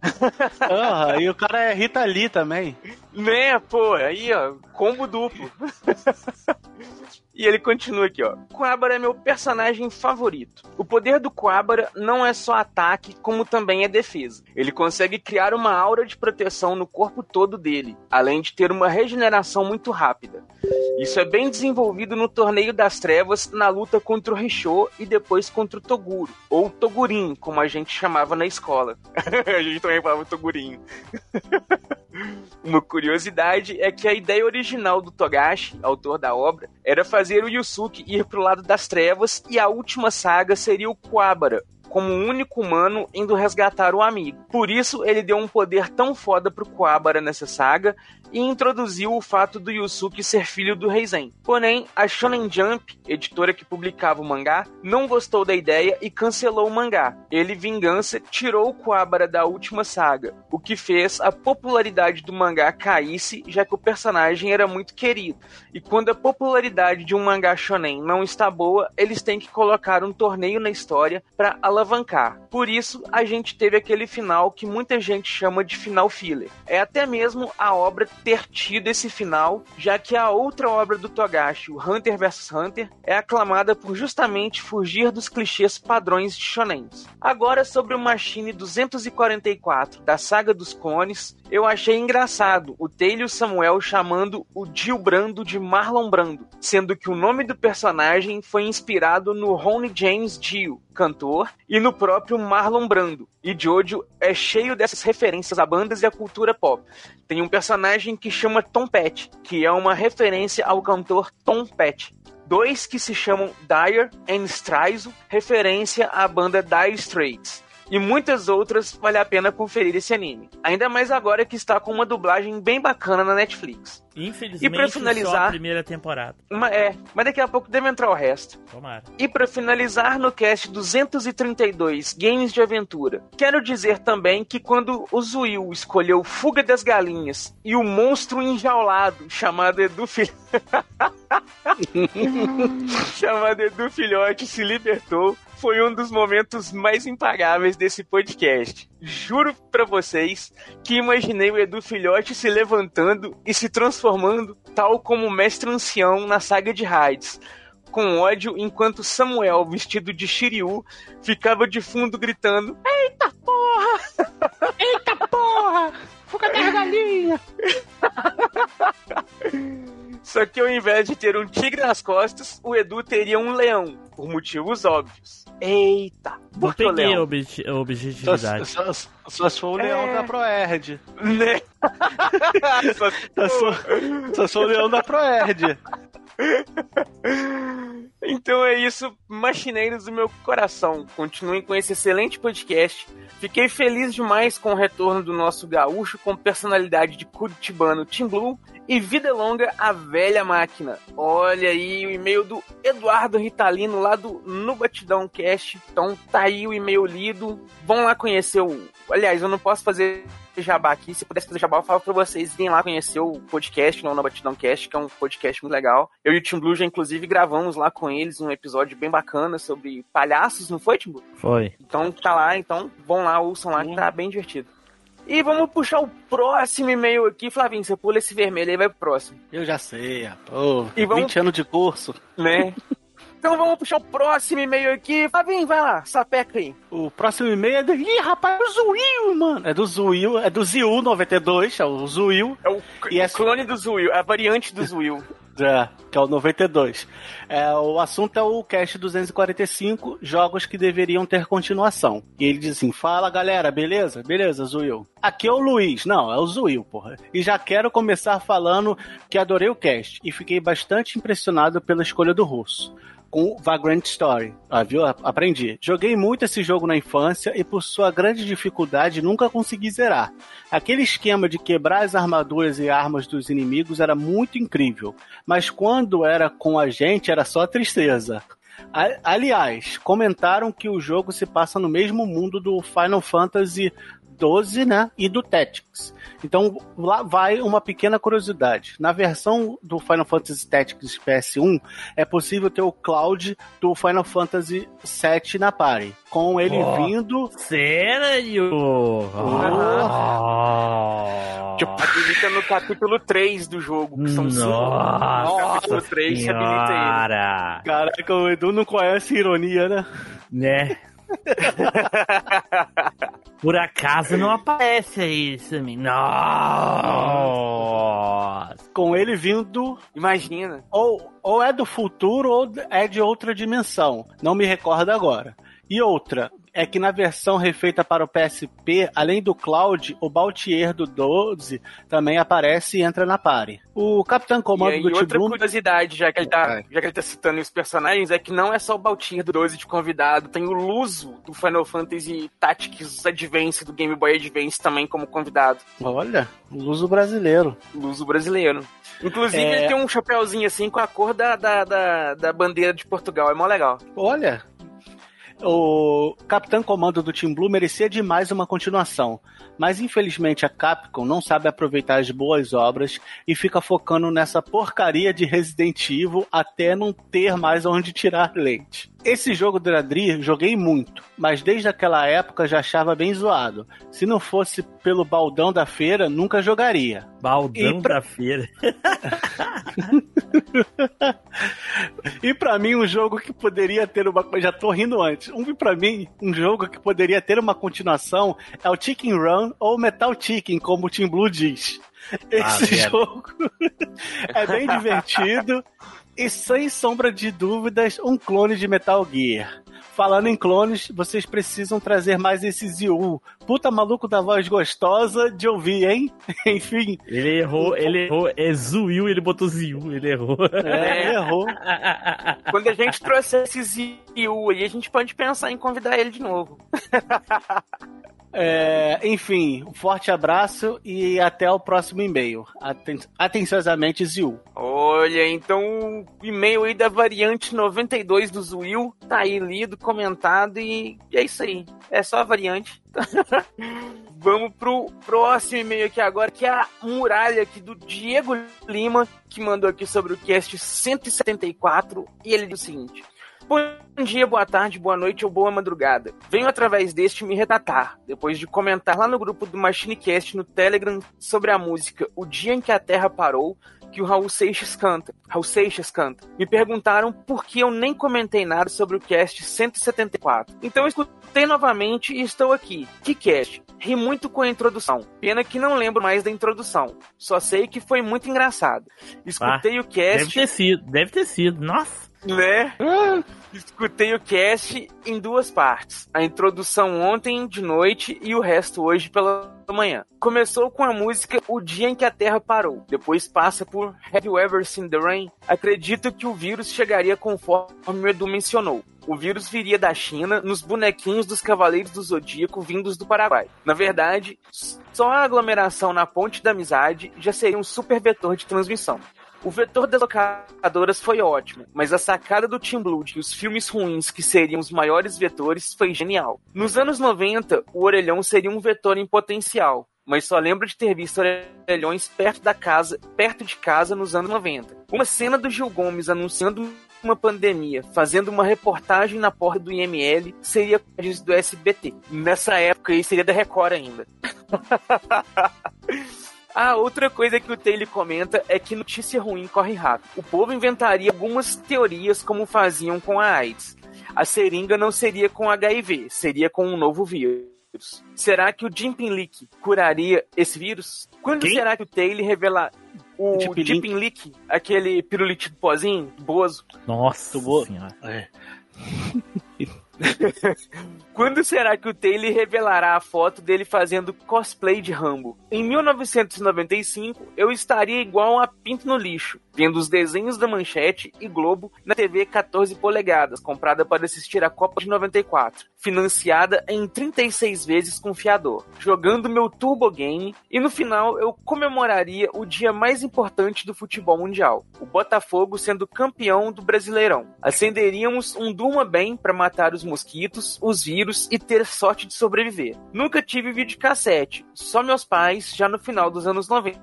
Ah, e o cara é Rita Lee também. Né, pô, aí, ó, combo duplo. E ele continua aqui, ó. Quabara é meu personagem favorito. O poder do Quabara não é só ataque, como também é defesa. Ele consegue criar uma aura de proteção no corpo todo dele, além de ter uma regeneração muito rápida. Isso é bem desenvolvido no Torneio das Trevas, na luta contra o Richo e depois contra o Toguro, ou Togurin, como a gente chamava na escola. [LAUGHS] a gente também falava Togurinho. [LAUGHS] Uma curiosidade é que a ideia original do Togashi, autor da obra, era fazer o Yusuke ir pro lado das trevas e a última saga seria o Quabara, como o único humano indo resgatar o amigo. Por isso, ele deu um poder tão foda pro Quabara nessa saga e introduziu o fato do Yusuke ser filho do Rei Zen. Porém, a Shonen Jump, editora que publicava o mangá, não gostou da ideia e cancelou o mangá. Ele, vingança, tirou o Quabara da última saga, o que fez a popularidade do mangá caísse, já que o personagem era muito querido. E quando a popularidade de um mangá shonen não está boa, eles têm que colocar um torneio na história para. Por isso, a gente teve aquele final que muita gente chama de final filler. É até mesmo a obra ter tido esse final, já que a outra obra do Togashi, o Hunter vs Hunter, é aclamada por justamente fugir dos clichês padrões de shonens. Agora sobre o Machine 244 da saga dos clones, eu achei engraçado o Taylor Samuel chamando o Jill Brando de Marlon Brando, sendo que o nome do personagem foi inspirado no Ronnie James Dio, cantor, e no próprio Marlon Brando. E Jojo é cheio dessas referências a bandas e a cultura pop. Tem um personagem que chama Tom Petty, que é uma referência ao cantor Tom Petty. Dois que se chamam Dyer and Straizo, referência à banda Dire Straits. E muitas outras, vale a pena conferir esse anime. Ainda mais agora que está com uma dublagem bem bacana na Netflix. Infelizmente, E pra só a finalizar- primeira temporada. Uma- é, mas daqui a pouco deve entrar o resto. Tomara. E para finalizar no cast 232, Games de Aventura, quero dizer também que quando o Zuil escolheu Fuga das Galinhas e o monstro enjaulado chamado Edu Filhote [LAUGHS] [LAUGHS] chamado Edu Filhote se libertou, foi um dos momentos mais impagáveis desse podcast. Juro pra vocês que imaginei o Edu Filhote se levantando e se transformando tal como o mestre ancião na saga de Hades com ódio enquanto Samuel, vestido de Shiryu, ficava de fundo gritando: Eita porra! [LAUGHS] Eita porra! Fuga das galinhas! [LAUGHS] Só que ao invés de ter um tigre nas costas, o Edu teria um leão, por motivos óbvios. Eita! Por que o peguei a leão? obje- a Só, objetividade. só, só se for o leão É. da Proerd. [LAUGHS] Né? [LAUGHS] Só se Só, sou- [LAUGHS] só sou o leão da Proerd. [LAUGHS] Então é isso, machineiros do meu coração. Continuem com esse excelente podcast. Fiquei feliz demais com o retorno do nosso gaúcho com personalidade de curitibano Tim Blue e vida longa a velha máquina. Olha aí o e-mail do Eduardo Ritalino lá do No Batidão Cast. Então tá aí o e-mail lido. Vão lá conhecer o. Aliás, eu não posso fazer jabá aqui. Se pudesse fazer jabá, eu falo pra vocês virem lá conhecer o podcast, não No Batidão Cast, que é um podcast muito legal. Eu e o Tim Blue já, inclusive, gravamos lá com eles um episódio bem bacana sobre palhaços, não foi, Tim Blue? Foi. Então tá lá, então vão lá, ouçam lá, que tá bem divertido. E vamos puxar o próximo e-mail aqui. Flavinho, você pula esse vermelho aí vai pro próximo. Eu já sei, pô. E vamos- 20 anos de curso. Né? [LAUGHS] então vamos puxar o próximo e-mail aqui. Flavinho, vai lá, sapeca aí. O próximo e-mail é do. Ih, rapaz, é do Zuil, mano. É do Zuil, é do Ziu 92, é o Zuil. É o E é clone do Zuil, a variante do Zuil. [LAUGHS] É, que é o 92. É, o assunto é o cast 245, jogos que deveriam ter continuação. E ele diz assim: fala galera, beleza? Beleza, Zuil. Aqui é o Luiz. Não, é o Zuil, porra. E já quero começar falando que adorei o cast e fiquei bastante impressionado pela escolha do russo. Com Vagrant Story. Ah, viu? Aprendi. Joguei muito esse jogo na infância e, por sua grande dificuldade, nunca consegui zerar. Aquele esquema de quebrar as armaduras e armas dos inimigos era muito incrível, mas quando era com a gente era só tristeza. Aliás, comentaram que o jogo se passa no mesmo mundo do Final Fantasy 12, né? E do Tactics. Então, lá vai uma pequena curiosidade. Na versão do Final Fantasy Tactics PS1, é possível ter o Cloud do Final Fantasy VII na party. Com ele Oh. vindo Sério? Ah. Habilita no capítulo 3 do jogo, que são cinco. Nossa No capítulo 3 se habilita ele. senhora. Caraca, o Edu não conhece ironia, né? Né? [LAUGHS] Por acaso não aparece isso, menino. Nossa. Com ele vindo. Imagina. Ou, ou é do futuro ou é de outra dimensão. Não me recordo agora. E outra, é que na versão refeita para o PSP, além do Cloud, o Baltier do 12 também aparece e entra na party. O Capitão E Comando aí, do outra T-Bloom curiosidade, já que, ele tá, já que ele tá citando os personagens, é que não é só o Baltir do 12 de convidado, tem o Luso do Final Fantasy Tactics Advance, do Game Boy Advance também como convidado. Olha, luso brasileiro. Luso brasileiro. Inclusive, É. ele tem um chapéuzinho assim com a cor da, da, da, da bandeira de Portugal, é mó legal. Olha, o Capitão Comando do Team Blue merecia demais uma continuação, mas infelizmente a Capcom não sabe aproveitar as boas obras e fica focando nessa porcaria de Resident Evil até não ter mais onde tirar leite. Esse jogo do Adri joguei muito, mas desde aquela época já achava bem zoado. Se não fosse pelo baldão da feira, nunca jogaria. Baldão pra- da feira. [LAUGHS] [LAUGHS] E pra mim, um jogo que poderia ter uma. Já tô rindo antes. Um pra mim, um jogo que poderia ter uma continuação é o Chicken Run ou Metal Chicken, como o Team Blue diz. Esse merda. jogo [LAUGHS] é bem divertido [LAUGHS] e sem sombra de dúvidas, um clone de Metal Gear. Falando em clones, vocês precisam trazer mais esse Ziu. Puta maluco da voz gostosa de ouvir, hein? [LAUGHS] Enfim. Ele errou, ele errou. É Zuil, ele botou Ziu, ele errou. É, [LAUGHS] ele errou. Quando a gente trouxer esse Ziu aí, a gente pode pensar em convidar ele de novo. [LAUGHS] É, enfim, um forte abraço e até o próximo e-mail. Aten atenciosamente, Ziu. Olha, então o e-mail aí da variante 92 do Zuil tá aí lido, comentado e, e é isso aí. É só a variante. [LAUGHS] Vamos pro próximo e-mail aqui agora, que é a muralha aqui do Diego Lima, que mandou aqui sobre o cast 174, e ele diz o seguinte. Bom dia, boa tarde, boa noite ou boa madrugada. Venho através deste me retratar, depois de comentar lá no grupo do MachineCast no Telegram sobre a música O Dia em que a Terra Parou, que o Raul Seixas canta. Raul Seixas canta. Me perguntaram por que eu nem comentei nada sobre o cast 174. Então eu escutei novamente e estou aqui. Que cast? Ri muito com a introdução. Pena que não lembro mais da introdução. Só sei que foi muito engraçado. Escutei Ah, o cast. Deve ter sido, deve ter sido. Nossa. Né? Escutei o cast em duas partes. A introdução ontem de noite e o resto hoje pela manhã. Começou com a música O Dia em que a Terra Parou. Depois passa por Have You Ever Seen the Rain? Acredito que o vírus chegaria conforme o Edu mencionou. O vírus viria da China nos bonequinhos dos Cavaleiros do Zodíaco vindos do Paraguai. Na verdade, só a aglomeração na Ponte da Amizade já seria um super vetor de transmissão. O vetor das locadoras foi ótimo, mas a sacada do Team Blue de os filmes ruins que seriam os maiores vetores foi genial. Nos anos 90, o orelhão seria um vetor em potencial, mas só lembro de ter visto orelhões perto da casa, perto de casa nos anos 90. Uma cena do Gil Gomes anunciando uma pandemia, fazendo uma reportagem na porta do IML, seria do SBT. Nessa época aí seria da Record ainda. [LAUGHS] Ah, outra coisa que o Taylor comenta é que notícia ruim corre rápido. O povo inventaria algumas teorias como faziam com a AIDS. A seringa não seria com HIV, seria com um novo vírus. Será que o Jimpinlick curaria esse vírus? Quando Quem? será que o Taylor revelar o Jimpinlick? Jimpinlick, aquele pirulito pozinho, bozo? Nossa boa. senhora. É. [LAUGHS] Quando será que o Taylor revelará a foto dele fazendo cosplay de Rambo? Em 1995, eu estaria igual a pinto no lixo, vendo os desenhos da Manchete e Globo na TV 14 polegadas, comprada para assistir a Copa de 94, financiada em 36 vezes com fiador, jogando meu Turbo Game e no final eu comemoraria o dia mais importante do futebol mundial, o Botafogo sendo campeão do Brasileirão. Acenderíamos um Durma Bem para matar os mosquitos, os vírus e ter sorte de sobreviver. Nunca tive videocassete, só meus pais já no final dos anos 90.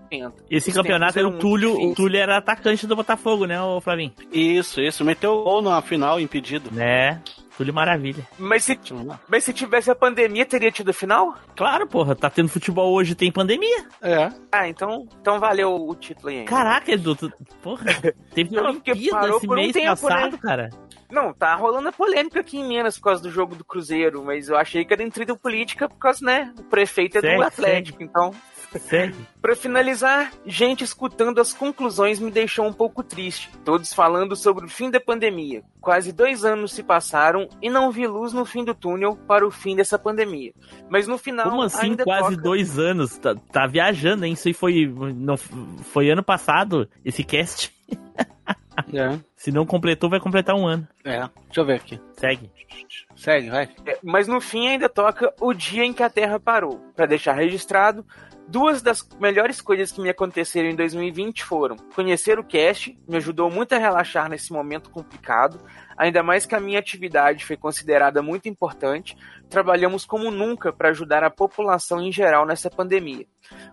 Esse Os campeonato era o Túlio. O. Túlio era atacante do Botafogo, né, ô Flavinho? Isso, isso. Meteu gol na final impedido. Né? Túlio Maravilha. Mas se, mas se tivesse a pandemia, teria tido a final? Claro, porra, tá tendo futebol hoje, tem pandemia. É. Ah, então, então valeu o título aí. Caraca, Edu, tu, porra, teve [LAUGHS] Não, porque Olimpíada parou esse por um mês tempo, passado, né? cara. Não, tá rolando a polêmica aqui em Minas por causa do jogo do Cruzeiro, mas eu achei que era intriga política por causa, né? O prefeito é Segue, do Atlético, então. Segue. Pra finalizar, gente escutando as conclusões me deixou um pouco triste. Todos falando sobre o fim da pandemia. Quase dois anos se passaram e não vi luz no fim do túnel para o fim dessa pandemia. Mas no final. Como assim, ainda quase toca- dois anos? Tá, tá viajando, hein? Isso aí foi, não, foi ano passado, esse cast. É. [LAUGHS] Se não completou, vai completar um ano. É. Deixa eu ver aqui. Segue. Segue, vai. É, Mas no fim ainda toca o dia em que a Terra parou. Para deixar registrado, duas das melhores coisas que me aconteceram em 2020 foram conhecer o cast, me ajudou muito a relaxar nesse momento complicado, ainda mais que a minha atividade foi considerada muito importante. Trabalhamos como nunca para ajudar a população em geral nessa pandemia.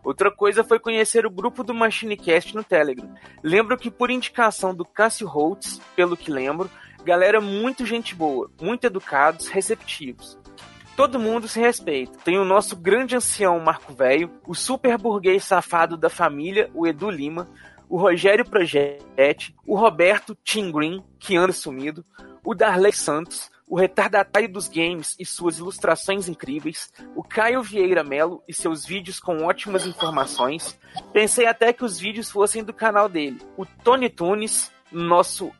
Outra coisa foi conhecer o grupo do MachineCast no Telegram. Lembro que por indicação do Cássio Holtz, pelo que lembro, galera muito gente boa, muito educados, receptivos. Todo mundo se respeita. Tem o nosso grande ancião Marco Velho, o super burguês safado da família, o Edu Lima, o Rogério Projetti, o Roberto Tim Green, que anda sumido, o Darley Santos, o retardatário dos games e suas ilustrações incríveis, o Caio Vieira Melo e seus vídeos com ótimas informações. Pensei até que os vídeos fossem do canal dele, o Tony Tunes, nosso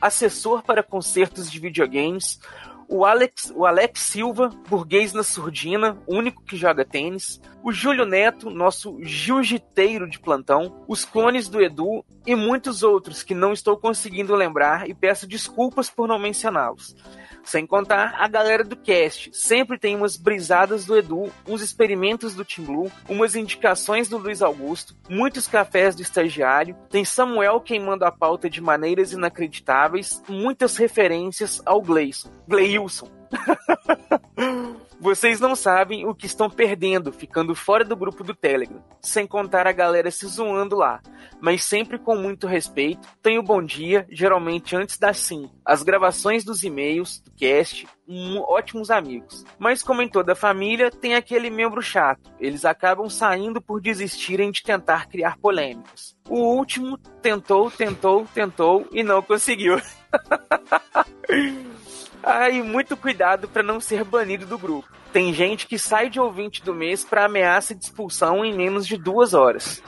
assessor para concertos de videogames, o Alex, o Alex Silva, burguês na surdina, único que joga tênis, o Júlio Neto, nosso jiu-jiteiro de plantão, os clones do Edu e muitos outros que não estou conseguindo lembrar e peço desculpas por não mencioná-los. Sem contar a galera do cast. Sempre tem umas brisadas do Edu, uns experimentos do Team Blue, umas indicações do Luiz Augusto, muitos cafés do estagiário, tem Samuel queimando a pauta de maneiras inacreditáveis, muitas referências ao Gleison. Gleilson. [LAUGHS] Vocês não sabem o que estão perdendo ficando fora do grupo do Telegram, sem contar a galera se zoando lá, mas sempre com muito respeito. Tenho bom dia, geralmente antes das 5. As gravações dos e-mails, do cast, um- ótimos amigos. Mas como em toda família, tem aquele membro chato. Eles acabam saindo por desistirem de tentar criar polêmicas. O último tentou, tentou, tentou e não conseguiu. [LAUGHS] Ai, muito cuidado para não ser banido do grupo. Tem gente que sai de ouvinte do mês para ameaça de expulsão em menos de duas horas.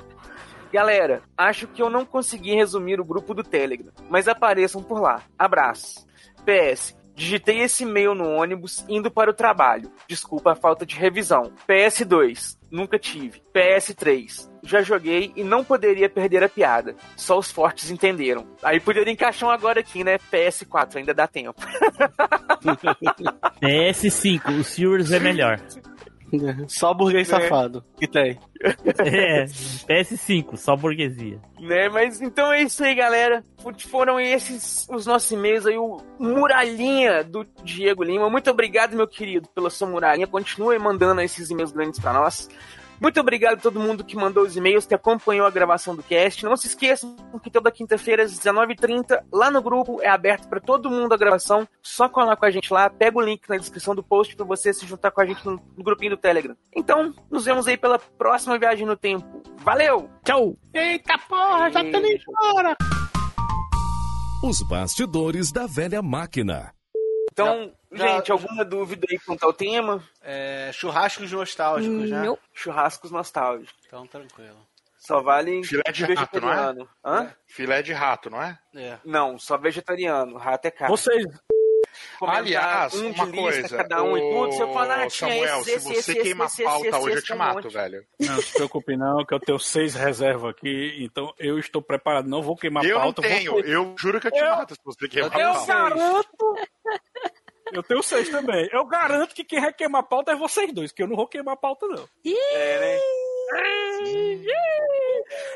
Galera, acho que eu não consegui resumir o grupo do Telegram, mas apareçam por lá. Abraço. PS, digitei esse e-mail no ônibus indo para o trabalho. Desculpa a falta de revisão. PS2, nunca tive. PS3, já joguei e não poderia perder a piada. Só os fortes entenderam. Aí poderia encaixar um agora aqui, né? PS4, ainda dá tempo. [LAUGHS] PS5, o Sewers é melhor. [LAUGHS] Só burguês É. safado que tem. [LAUGHS] É, PS5, só burguesia. né? Mas então é isso aí, galera. Foram esses os nossos e-mails aí, o Muralhinha do Diego Lima. Muito obrigado, meu querido, pela sua muralhinha. Continue mandando esses e-mails grandes pra nós. Muito obrigado a todo mundo que mandou os e-mails, que acompanhou a gravação do cast. Não se esqueçam que toda quinta-feira, às 19h30, lá no grupo, é aberto para todo mundo a gravação. Só colar com a gente lá, pega o link na descrição do post para você se juntar com a gente no, no grupinho do Telegram. Então, nos vemos aí pela próxima viagem no tempo. Valeu! Tchau! Eita porra, já estamos embora! Os bastidores da velha máquina. Então, Já- gente, alguma dúvida aí quanto ao tema? É, churrascos nostálgicos, né? Não. Churrascos nostálgicos. Então, tranquilo. Só vale Filé de rato, não é? vegetariano. Hã? Filé de rato, não é? É. Não, só vegetariano. Rato é carne. Vocês. Aliás, um uma lista, coisa. cada um e tudo. Se eu falar, ah, Samuel, esse, se esse, você esse, queima esse, a pauta esse, hoje, eu te um mato, monte. velho. Não se preocupe não, que eu tenho seis reservas aqui, então eu estou preparado. Não vou queimar Eu pauta. vou tenho, ter- eu juro que eu te Eu- mato se você queimar Eu a pauta. garanto. [LAUGHS] Eu tenho seis também. Eu garanto que quem vai queimar pauta é vocês dois, que eu não vou queimar pauta, não. É, né?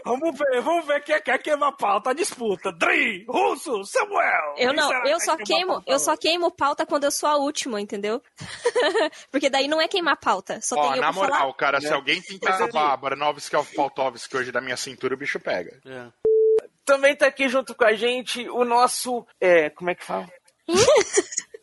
Vamos ver, vamos ver quem é que quer queimar pauta. A disputa. Dri, Russo, Samuel. Eu não, que eu só queimo, pauta eu só queimo pauta quando eu sou a última, entendeu? [LAUGHS] Porque daí não é queimar pauta, só tem Ó, eu na pra falar. moral, cara, se né? alguém tentar acabar a ou Pautovski hoje da minha cintura, o bicho pega. É. Também tá aqui junto com a gente o nosso. É, como é que fala? [LAUGHS]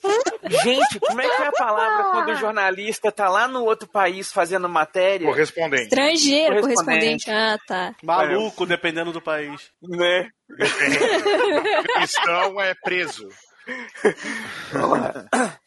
Gente, como é que é a palavra quando o jornalista tá lá no outro país fazendo matéria? Correspondente. Estrangeiro, Correspondente. correspondente. Ah, tá. Maluco, dependendo do país. Né? [LAUGHS] Cristão é preso. [COUGHS]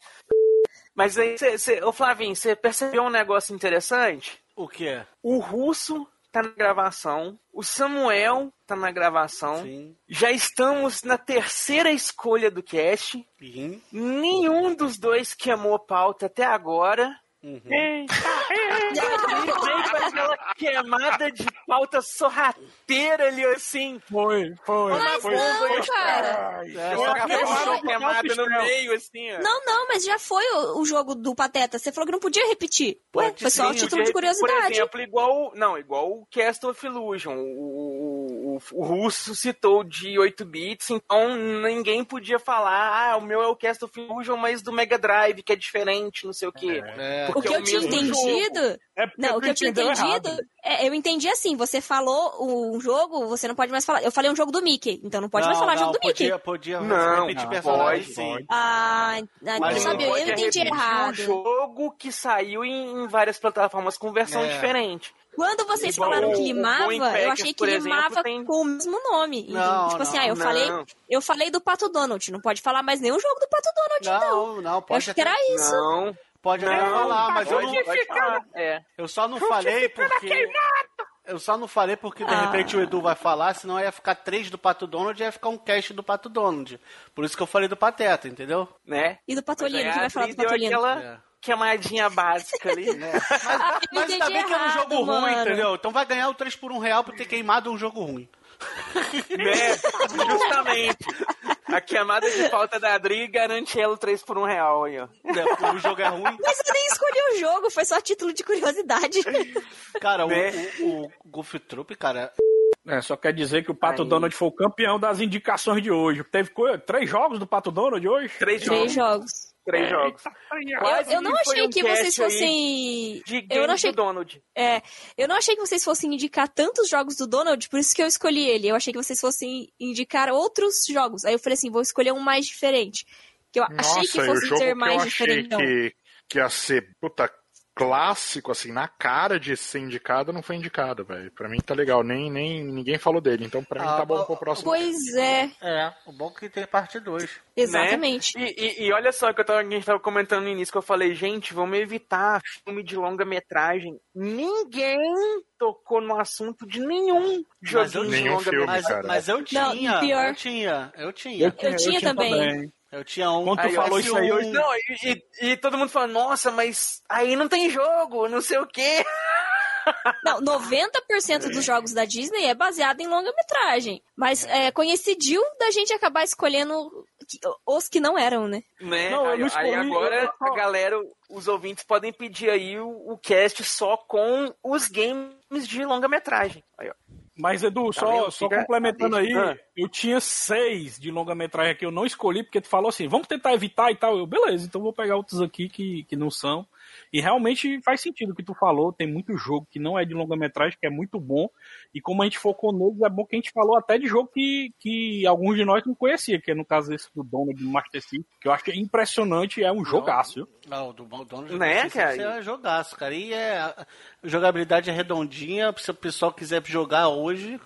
Mas aí, cê, cê, ô Flavinho, você percebeu um negócio interessante? O que é? O Russo tá na gravação, o Samuel tá na gravação. Sim. Já estamos na terceira escolha do cast. Sim. Nenhum dos dois queimou pauta até agora. Uhum. E aí vem com aquela queimada de pauta sorrateira ali assim. Foi, foi. Mas foi, não, foi. cara. É, queimada, queimada no meio, assim, ó. Não, não, mas já foi o, o jogo do Pateta. Você falou que não podia repetir. Ué, foi só o sim, título de curiosidade. Por exemplo, igual. Não, igual o Cast of Illusion. O, o, o, o russo citou de 8 bits, então ninguém podia falar, ah, o meu é o Cast of Illusion, mas do Mega Drive, que é diferente, não sei o quê. É. O que é eu tinha entendido. É Não, o que eu tinha entendido. É, eu entendi assim: você falou um jogo, você não pode mais falar. Eu falei um jogo do Mickey, então não pode mais falar jogo do podia, Mickey. Podia Não, repetir não, personagem, pode, sim. pode. Ah, ah, Mas eu, sabia, eu entendi errado. um jogo que saiu em, em várias plataformas com versão É. diferente. Quando vocês Igual falaram que limava, eu achei que por exemplo, limava tem- com o mesmo nome. Não, tipo assim, não, ah, eu não. falei, eu falei do Pato Donald, não pode falar mais nenhum jogo do Pato Donald, então. Não, não, Eu pode acho que era isso. Não, pode até não, falar, mas eu não, falar. É. eu só não falei porque Eu só não falei porque de Ah. repente o Edu vai falar, senão ia ficar três do Pato Donald e ia ficar um cast do Pato Donald. Por isso que eu falei do Pateta, entendeu? Né? E do Patolino, Mas a vai falar do Patolino? aquela É. queimadinha básica ali. né? [LAUGHS] Mas ainda bem que era um jogo ruim, entendeu? Então vai ganhar o 3 por 1 real por ter queimado um jogo ruim. né? [LAUGHS] Justamente. A queimada de pauta da Adri garante ela o 3 por 1 real aí, ó. O jogo é ruim. Mas eu nem escolhi o jogo, foi só título de curiosidade. Cara, o, Né? o, o Goof Troop, cara, É, só quer dizer que o Pato Aí. Donald foi o campeão das indicações de hoje. Teve três jogos do Pato Donald hoje? Três Três jogos. jogos. Três jogos. Eu, eu não que achei um que vocês fossem. De Eu não achei. do Donald. É, eu não achei que vocês fossem indicar tantos jogos do Donald, por isso que eu escolhi ele. Eu achei que vocês fossem indicar outros jogos. Aí eu falei assim, vou escolher um mais diferente. Que eu achei que Nossa, e o fosse ser que mais eu achei diferente. que, que ia ser, puta, clássico, assim, na cara de ser indicado, não foi indicado, velho. Pra mim tá legal, nem, nem ninguém falou dele, então pra mim Ah, tá bom pro próximo. Pois é, é, o bom é que tem parte 2. exatamente. Né? E, e- e olha só que eu tava, a gente tava comentando no início que eu falei, gente, vamos evitar filme de longa-metragem. Ninguém tocou no assunto de nenhum Mas eu, joguinho de longa-metragem. cara. mas eu tinha, Não, pior. eu tinha, eu tinha. Eu tinha também. Eu tinha um. Quando tu aí, falou isso aí, eu- Não, e, e- e todo mundo fala, nossa, mas aí não tem jogo, não sei o quê. [LAUGHS] Não, 90% dos jogos da Disney é baseado em longa-metragem. Mas é coincidiu da gente acabar escolhendo os que não eram, né? Né? Não, aí, aí agora a galera, os ouvintes podem pedir aí o, o cast só com os games de longa-metragem. Aí, ó. Mas, Edu, Tá só, só complementando aí, Ah. eu tinha seis de longa-metragem que eu não escolhi, porque tu falou assim, vamos tentar evitar e tal. Eu, beleza, então vou pegar outros aqui que, que não são. E realmente faz sentido o que tu falou, tem muito jogo que não é de longa-metragem, que é muito bom. E como a gente focou neles, é bom que a gente falou até de jogo que, que alguns de nós não conhecia, que é no caso esse do Donald do Master System, que eu acho que é impressionante, é um jogaço, viu? Não, do do dono de Né, cara? É jogaço, cara. E é, a jogabilidade é redondinha, se o pessoal quiser jogar hoje,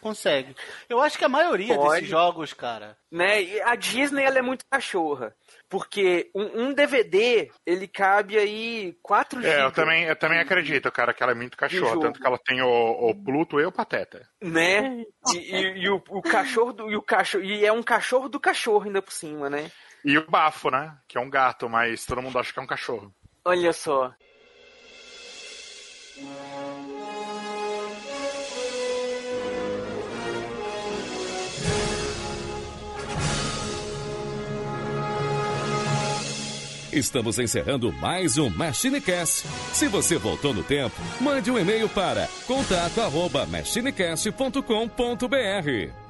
consegue. Eu acho que a maioria Pode. desses jogos, cara. Né? E a Disney ela é muito cachorra. Porque um, um DVD, ele cabe aí 4 É, eu também, eu também acredito, cara, que ela é muito cachorra, jogo. tanto que ela tem o, o Pluto e o Pateta. Né? E, e- e o, o cachorro do, e o cachorro e é um cachorro do cachorro ainda por cima, né? E o Bafo, né? Que é um gato, mas todo mundo acha que é um cachorro. Olha só. Estamos encerrando mais um MachineCast. Se você voltou no tempo, mande um e-mail para contato@machinecast.com.br.